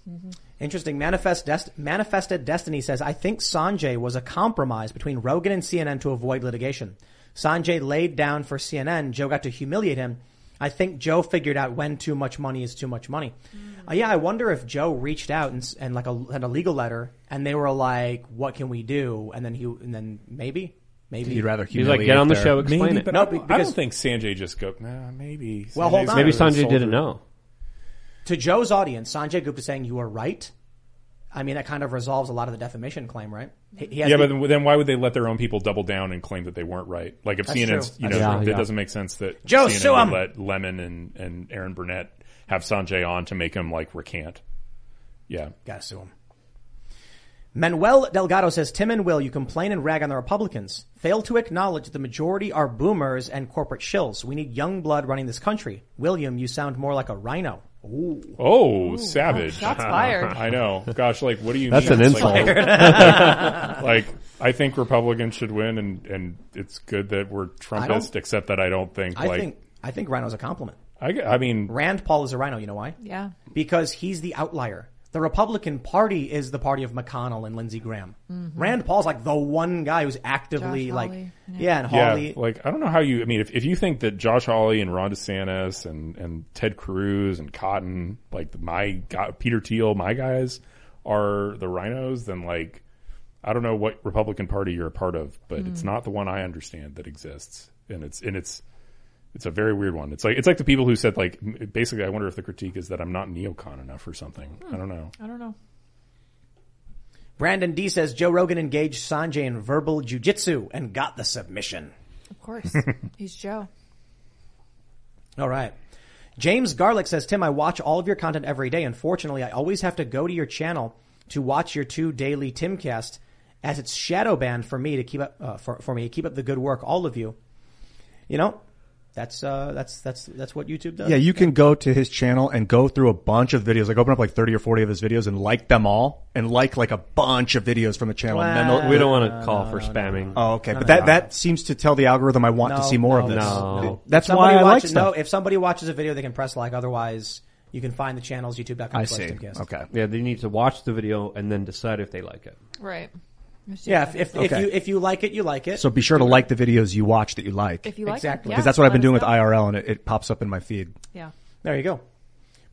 Interesting. Manifest Dest- Manifested Destiny says, I think Sanjay was a compromise between Rogan and CNN to avoid litigation. Sanjay laid down for CNN. Joe got to humiliate him. I think Joe figured out when too much money is too much money. Uh, yeah, I wonder if Joe reached out and, and like a, had a legal letter and they were like, what can we do? And then he, and then maybe, maybe. You'd rather He's like, get on the show, explain Maybe, it. but No, I, be- don't, I don't think Sanjay just go. Nah, maybe. Well, hold on. Maybe kind of a Sanjay didn't know. to Joe's audience, Sanjay Gupta saying you are right. I mean, that kind of resolves a lot of the defamation claim, right? He, he has Yeah, the- but then- then why would they let their own people double down and claim that they weren't right? Like if That's CNN's, true. you know, That's it. Yeah, doesn't make sense that Joe, CNN sue would let Lemon and and Erin Burnett have Sanjay on to make him like recant. Yeah, Gotta sue him. Manuel Delgado says, Tim and Will, you complain and rag on the Republicans. Fail to acknowledge the majority are boomers and corporate shills. We need young blood running this country. William, you sound more like a rhino. Ooh. Oh, savage! shots fired. I know. Gosh, like, what do you? That's mean? an It's like- insult. like I think Republicans should win, and and it's good that we're Trumpist. Except that I don't think I like think, I think rhino's a compliment. I, I mean Rand Paul is a rhino. You know why? Yeah. Because he's the outlier. The Republican Party is the party of McConnell and Lindsey Graham. Mm-hmm. Rand Paul's like the one guy who's actively Josh like, Hawley, yeah, yeah. and Yeah, like I don't know how you. I mean, if, if you think that Josh Hawley and Ron DeSantis and and Ted Cruz and Cotton, like my guy, Peter Thiel, my guys are the rhinos, then like I don't know what Republican Party you're a part of, but it's mm. not the one I understand that exists, and it's and it's it's a very weird one. It's like it's like the people who said like basically, I wonder if the critique is that I'm not neocon enough or something. I don't know. I don't know. Brandon D says Joe Rogan engaged Sanjay in verbal jujitsu and got the submission. Of course. He's Joe. All right. James Garlick says, Tim, I watch all of your content every day. Unfortunately, I always have to go to your channel to watch your two daily Timcast as it's shadow banned for me to keep up, uh, for, for me to keep up the good work, all of you. You know, that's, uh, that's, that's, that's what YouTube does. Yeah, you can go to his channel and go through a bunch of videos. Like open up like 30 or 40 of his videos and like them all and like like a bunch of videos from the channel. and then We don't want to call for spamming. Oh, okay. But that, that seems to tell the algorithm I want to see more of this. no, no. That's why I like stuff. No, if somebody watches a video, they can press like. Otherwise, you can find the channels, youtube.com I slash see. Timcast. Okay. Yeah, they need to watch the video and then decide if they like it. Right. Yeah, if, if, if Okay. you, if you like it, you like it. So be sure to like the videos you watch that you like. If you like Exactly. Because yeah, that's what I've been doing with. IRL and it, it pops up in my feed. Yeah. There you go.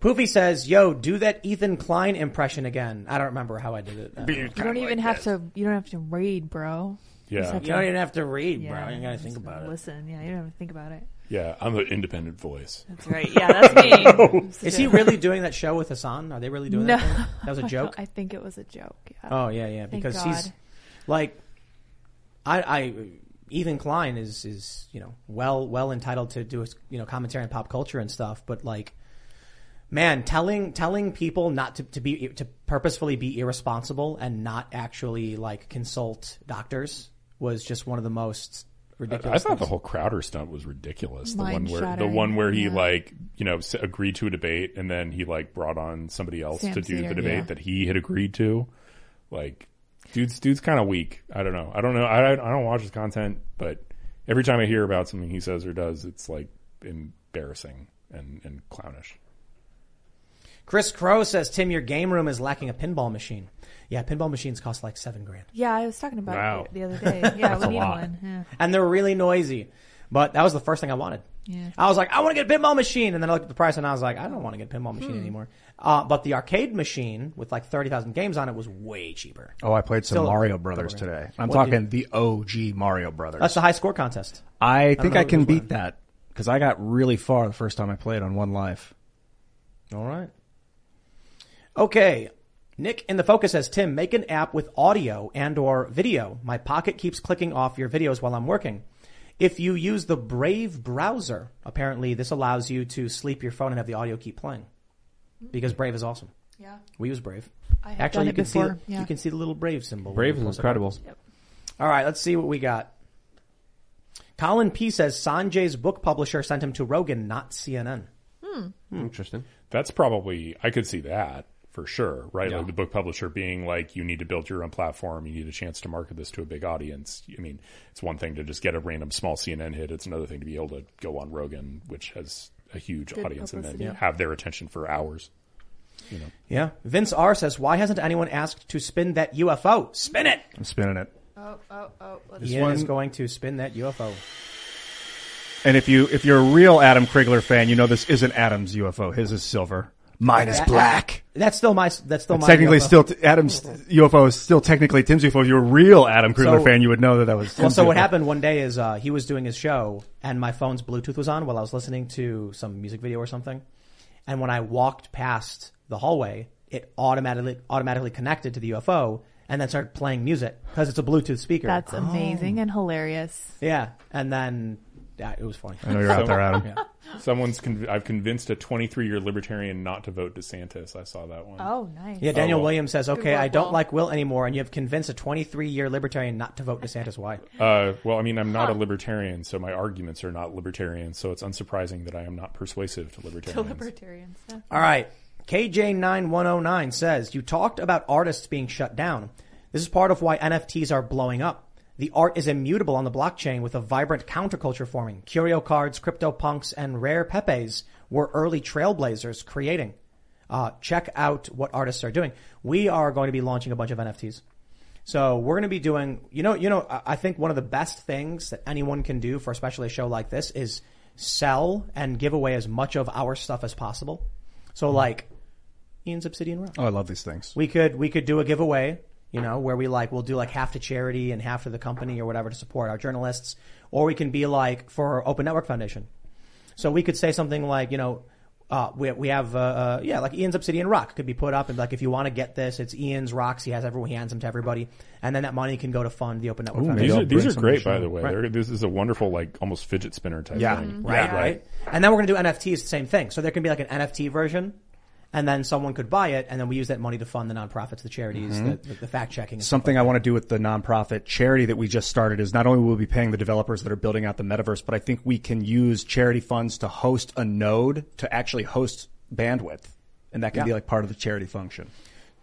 Poofy says, "Yo, do that Ethan Klein impression again." I don't remember how I did it. Uh, You don't even have to. You don't have to read, bro. You just Yeah. have You don't even have to read, Yeah, bro. You gotta just think about it. Listen, yeah, you don't have to think about it. Yeah, I'm an independent voice. That's right. Yeah, that's me. Is he really doing that show with Hassan? Are they really doing No, that? Thing? That was a joke. don't- I think it was a joke. Yeah. Oh yeah, yeah. Thank Because God. He's like, I, I, Ethan Klein is is you know well well entitled to do you know commentary on pop culture and stuff, but like, man, telling telling people not to to be to purposefully be irresponsible and not actually like consult doctors was just one of the most ridiculous. I thought the whole Crowder stunt was ridiculous. The one where the one where he yeah. like you know agreed to a debate and then he like brought on somebody else Sam to do Seder, the debate yeah. that he had agreed to. Like, dude's dude's kind of weak. I don't know. I don't know. I I don't watch his content, but every time I hear about something he says or does, it's like embarrassing and and clownish. Chris Crow says, Tim, your game room is lacking a pinball machine. Yeah, pinball machines cost like seven grand. Yeah, I was talking about Wow. it the other day. Yeah, we a need lot. one. Yeah. And they're really noisy. But that was the first thing I wanted. Yeah. I was like, I want to get a pinball machine. And then I looked at the price and I was like, I don't want to get a pinball Hmm. machine anymore. Uh, but the arcade machine with like 30,000 games on it was way cheaper. Oh, I played some Still- Mario Brothers today. I'm What talking the OG Mario Brothers. That's the high score contest. I think I, can beat winning. that because I got really far the first time I played on One Life. All right. Okay. Nick in the focus says, Tim, make an app with audio and or video. My pocket keeps clicking off your videos while I'm working. If you use the Brave browser, apparently this allows you to sleep your phone and have the audio keep playing. Because Brave is awesome. Yeah. We use Brave. I have Actually, done you it can before, see yeah. you can see the little Brave symbol. Brave is close it. incredible. All right, let's see what we got. Colin P says Sanjay's book publisher sent him to Rogan, not CNN. Hmm. Interesting. That's probably I could see that for sure, right? Yeah. Like the book publisher being like, you need to build your own platform, you need a chance to market this to a big audience. I mean, it's one thing to just get a random small CNN hit; it's another thing to be able to go on Rogan, which has a huge Good audience and then publicity. have their attention for hours. You know, Yeah. Vince R says, why hasn't anyone asked to spin that UFO? Spin it! I'm spinning it. Oh, oh, oh. Let's Ian one- is going to spin that UFO. And if you if you're a real Adam Crigler fan, you know this isn't Adam's UFO. His is silver. Mine is black. That's still my, that's still my technically, UFO. still t- Adam's UFO is still technically Tim's UFO. If you're a real Adam Crigler So- fan, you would know that that was. Well, Tim's so what UFO. happened one day is uh, he was doing his show, and my phone's Bluetooth was on while I was listening to some music video or something. And when I walked past the hallway, it automatically automatically connected to the UFO, and then started playing music because it's a Bluetooth speaker. That's amazing and hilarious. Yeah, and then yeah, it was funny. I know you're out there, Adam. Yeah. someone's conv- I've convinced a 23 year libertarian not to vote DeSantis. I saw that one. Oh, nice. Yeah, Daniel Oh, well. Williams says, "Okay, I don't like Will anymore, and you have convinced a 23 year libertarian not to vote DeSantis. Why? Uh, well, I mean, I'm not a libertarian, so my arguments are not libertarian. So it's unsurprising that I am not persuasive to libertarians. To libertarians. libertarians. Yeah. All right. KJ9109 says, You talked about artists being shut down. This is part of why NFTs are blowing up. The art is immutable on the blockchain with a vibrant counterculture forming. Curio cards, CryptoPunks, and rare Pepes were early trailblazers creating. Uh, check out what artists are doing. We are going to be launching a bunch of NFTs. So we're going to be doing, you know, you know, I I think one of the best things that anyone can do for especially a show like this is sell and give away as much of our stuff as possible. So like Ian's Obsidian Rock. Oh, I love these things. We could we could do a giveaway, you know, where we like we'll do like half to charity and half to the company or whatever to support our journalists, or we can be like for Open Network Foundation. So we could say something like, you know, uh, we we have uh, uh, yeah, like Ian's Obsidian Rock could be put up and like if you want to get this, it's Ian's rocks. He has everyone, he hands them to everybody, and then that money can go to fund the Open Network Ooh, Foundation. These are, these are great, by the way. Right. This is a wonderful, like almost fidget spinner type Yeah. thing. Right, right. And then we're going to do NFTs, the same thing. So there can be like an NFT version, and then someone could buy it, and then we use that money to fund the nonprofits, the charities, mm-hmm. the, the, the fact checking. Something I want to do with the nonprofit charity that we just started is not only will we be paying the developers that are building out the metaverse, but I think we can use charity funds to host a node to actually host bandwidth. And that can Yeah. be like part of the charity function.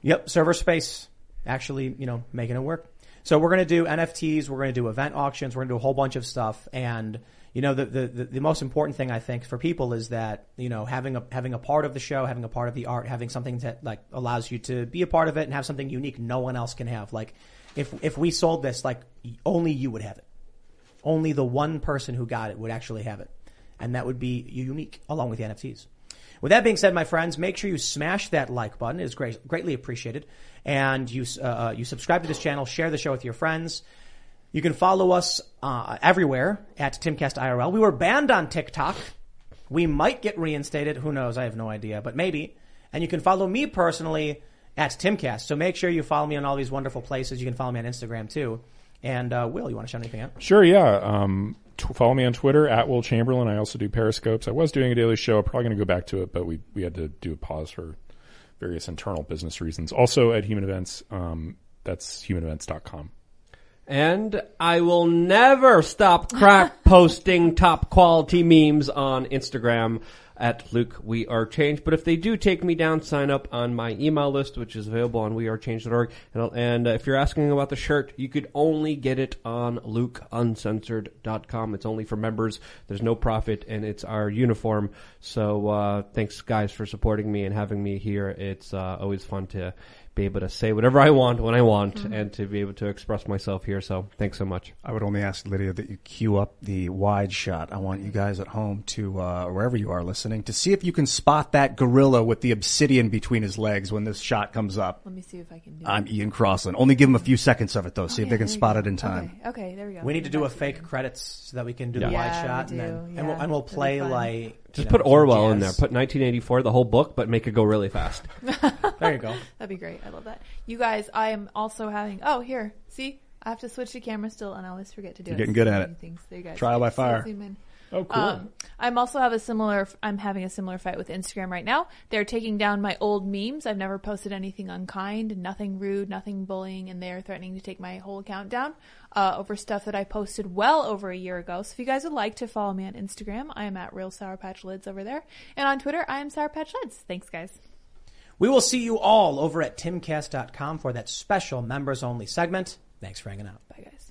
Yep, server space, actually, you know, making it work. So we're going to do NFTs, we're going to do event auctions, we're going to do a whole bunch of stuff, and you know, the, the the the most important thing I think for people is that you know having a having a part of the show, having a part of the art, having something that like allows you to be a part of it and have something unique no one else can have. Like if if we sold this, like only you would have it. Only the one person who got it would actually have it. And that would be unique along with the NFTs. With that being said, my friends, make sure you smash that like button. It is great, greatly appreciated. And you, uh, uh, you subscribe to this channel, share the show with your friends. You can follow us uh, everywhere at Timcast IRL. We were banned on TikTok. We might get reinstated. Who knows? I have no idea, but maybe. And you can follow me personally at Timcast. So make sure you follow me on all these wonderful places. You can follow me on Instagram too. And uh, Will, you want to shout anything out? Sure, yeah. Um, t- follow me on Twitter at Will Chamberlain. I also do Periscopes. I was doing a daily show. I'm probably going to go back to it, but we we had to do a pause for various internal business reasons. Also at Human Events. Um, that's humanevents.com. And I will never stop crack posting top quality memes on Instagram at Luke We Are Change. But if they do take me down, sign up on my email list, which is available on wearechange.org. And, and uh, if you're asking about the shirt, you could only get it on lukeuncensored.com. It's only for members. There's no profit, and it's our uniform. So uh, thanks, guys, for supporting me and having me here. It's uh, always fun to be able to say whatever I want when I want Mm-hmm. and to be able to express myself here. So thanks so much. I would only ask Lydia that you cue up the wide shot. I want you guys at home to, uh, wherever you are listening, to see if you can spot that gorilla with the obsidian between his legs when this shot comes up. Let me see if I can do I'm it. Ian Crossland. Only give him a few seconds of it though. See if they can spot go. it in time. Okay, okay, there we go. We need to do a fake credits so that we can do the wide Yeah, shot, we and then do. and, we'll, and we'll play like Just know, put some Orwell in there. Put 1984, the whole book, but make it go really fast. There you go. That'd be great. I love that. You guys, I am also having. Oh, here. See, I have to switch the camera still, and I always forget to do You're it. getting good at it. Things. There you guys. Trial by So fire. Oh, cool. Um, I'm also have a similar. I'm having a similar fight with Instagram right now. They're taking down my old memes. I've never posted anything unkind, nothing rude, nothing bullying, and they're threatening to take my whole account down uh, over stuff that I posted well over a year ago. So if you guys would like to follow me on Instagram, I am at Real Sour Patch Lyds over there, and on Twitter, I am Sour Patch Lyds. Thanks, guys. We will see you all over at timcast.com for that special members only segment. Thanks for hanging out. Bye, guys.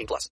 18 plus.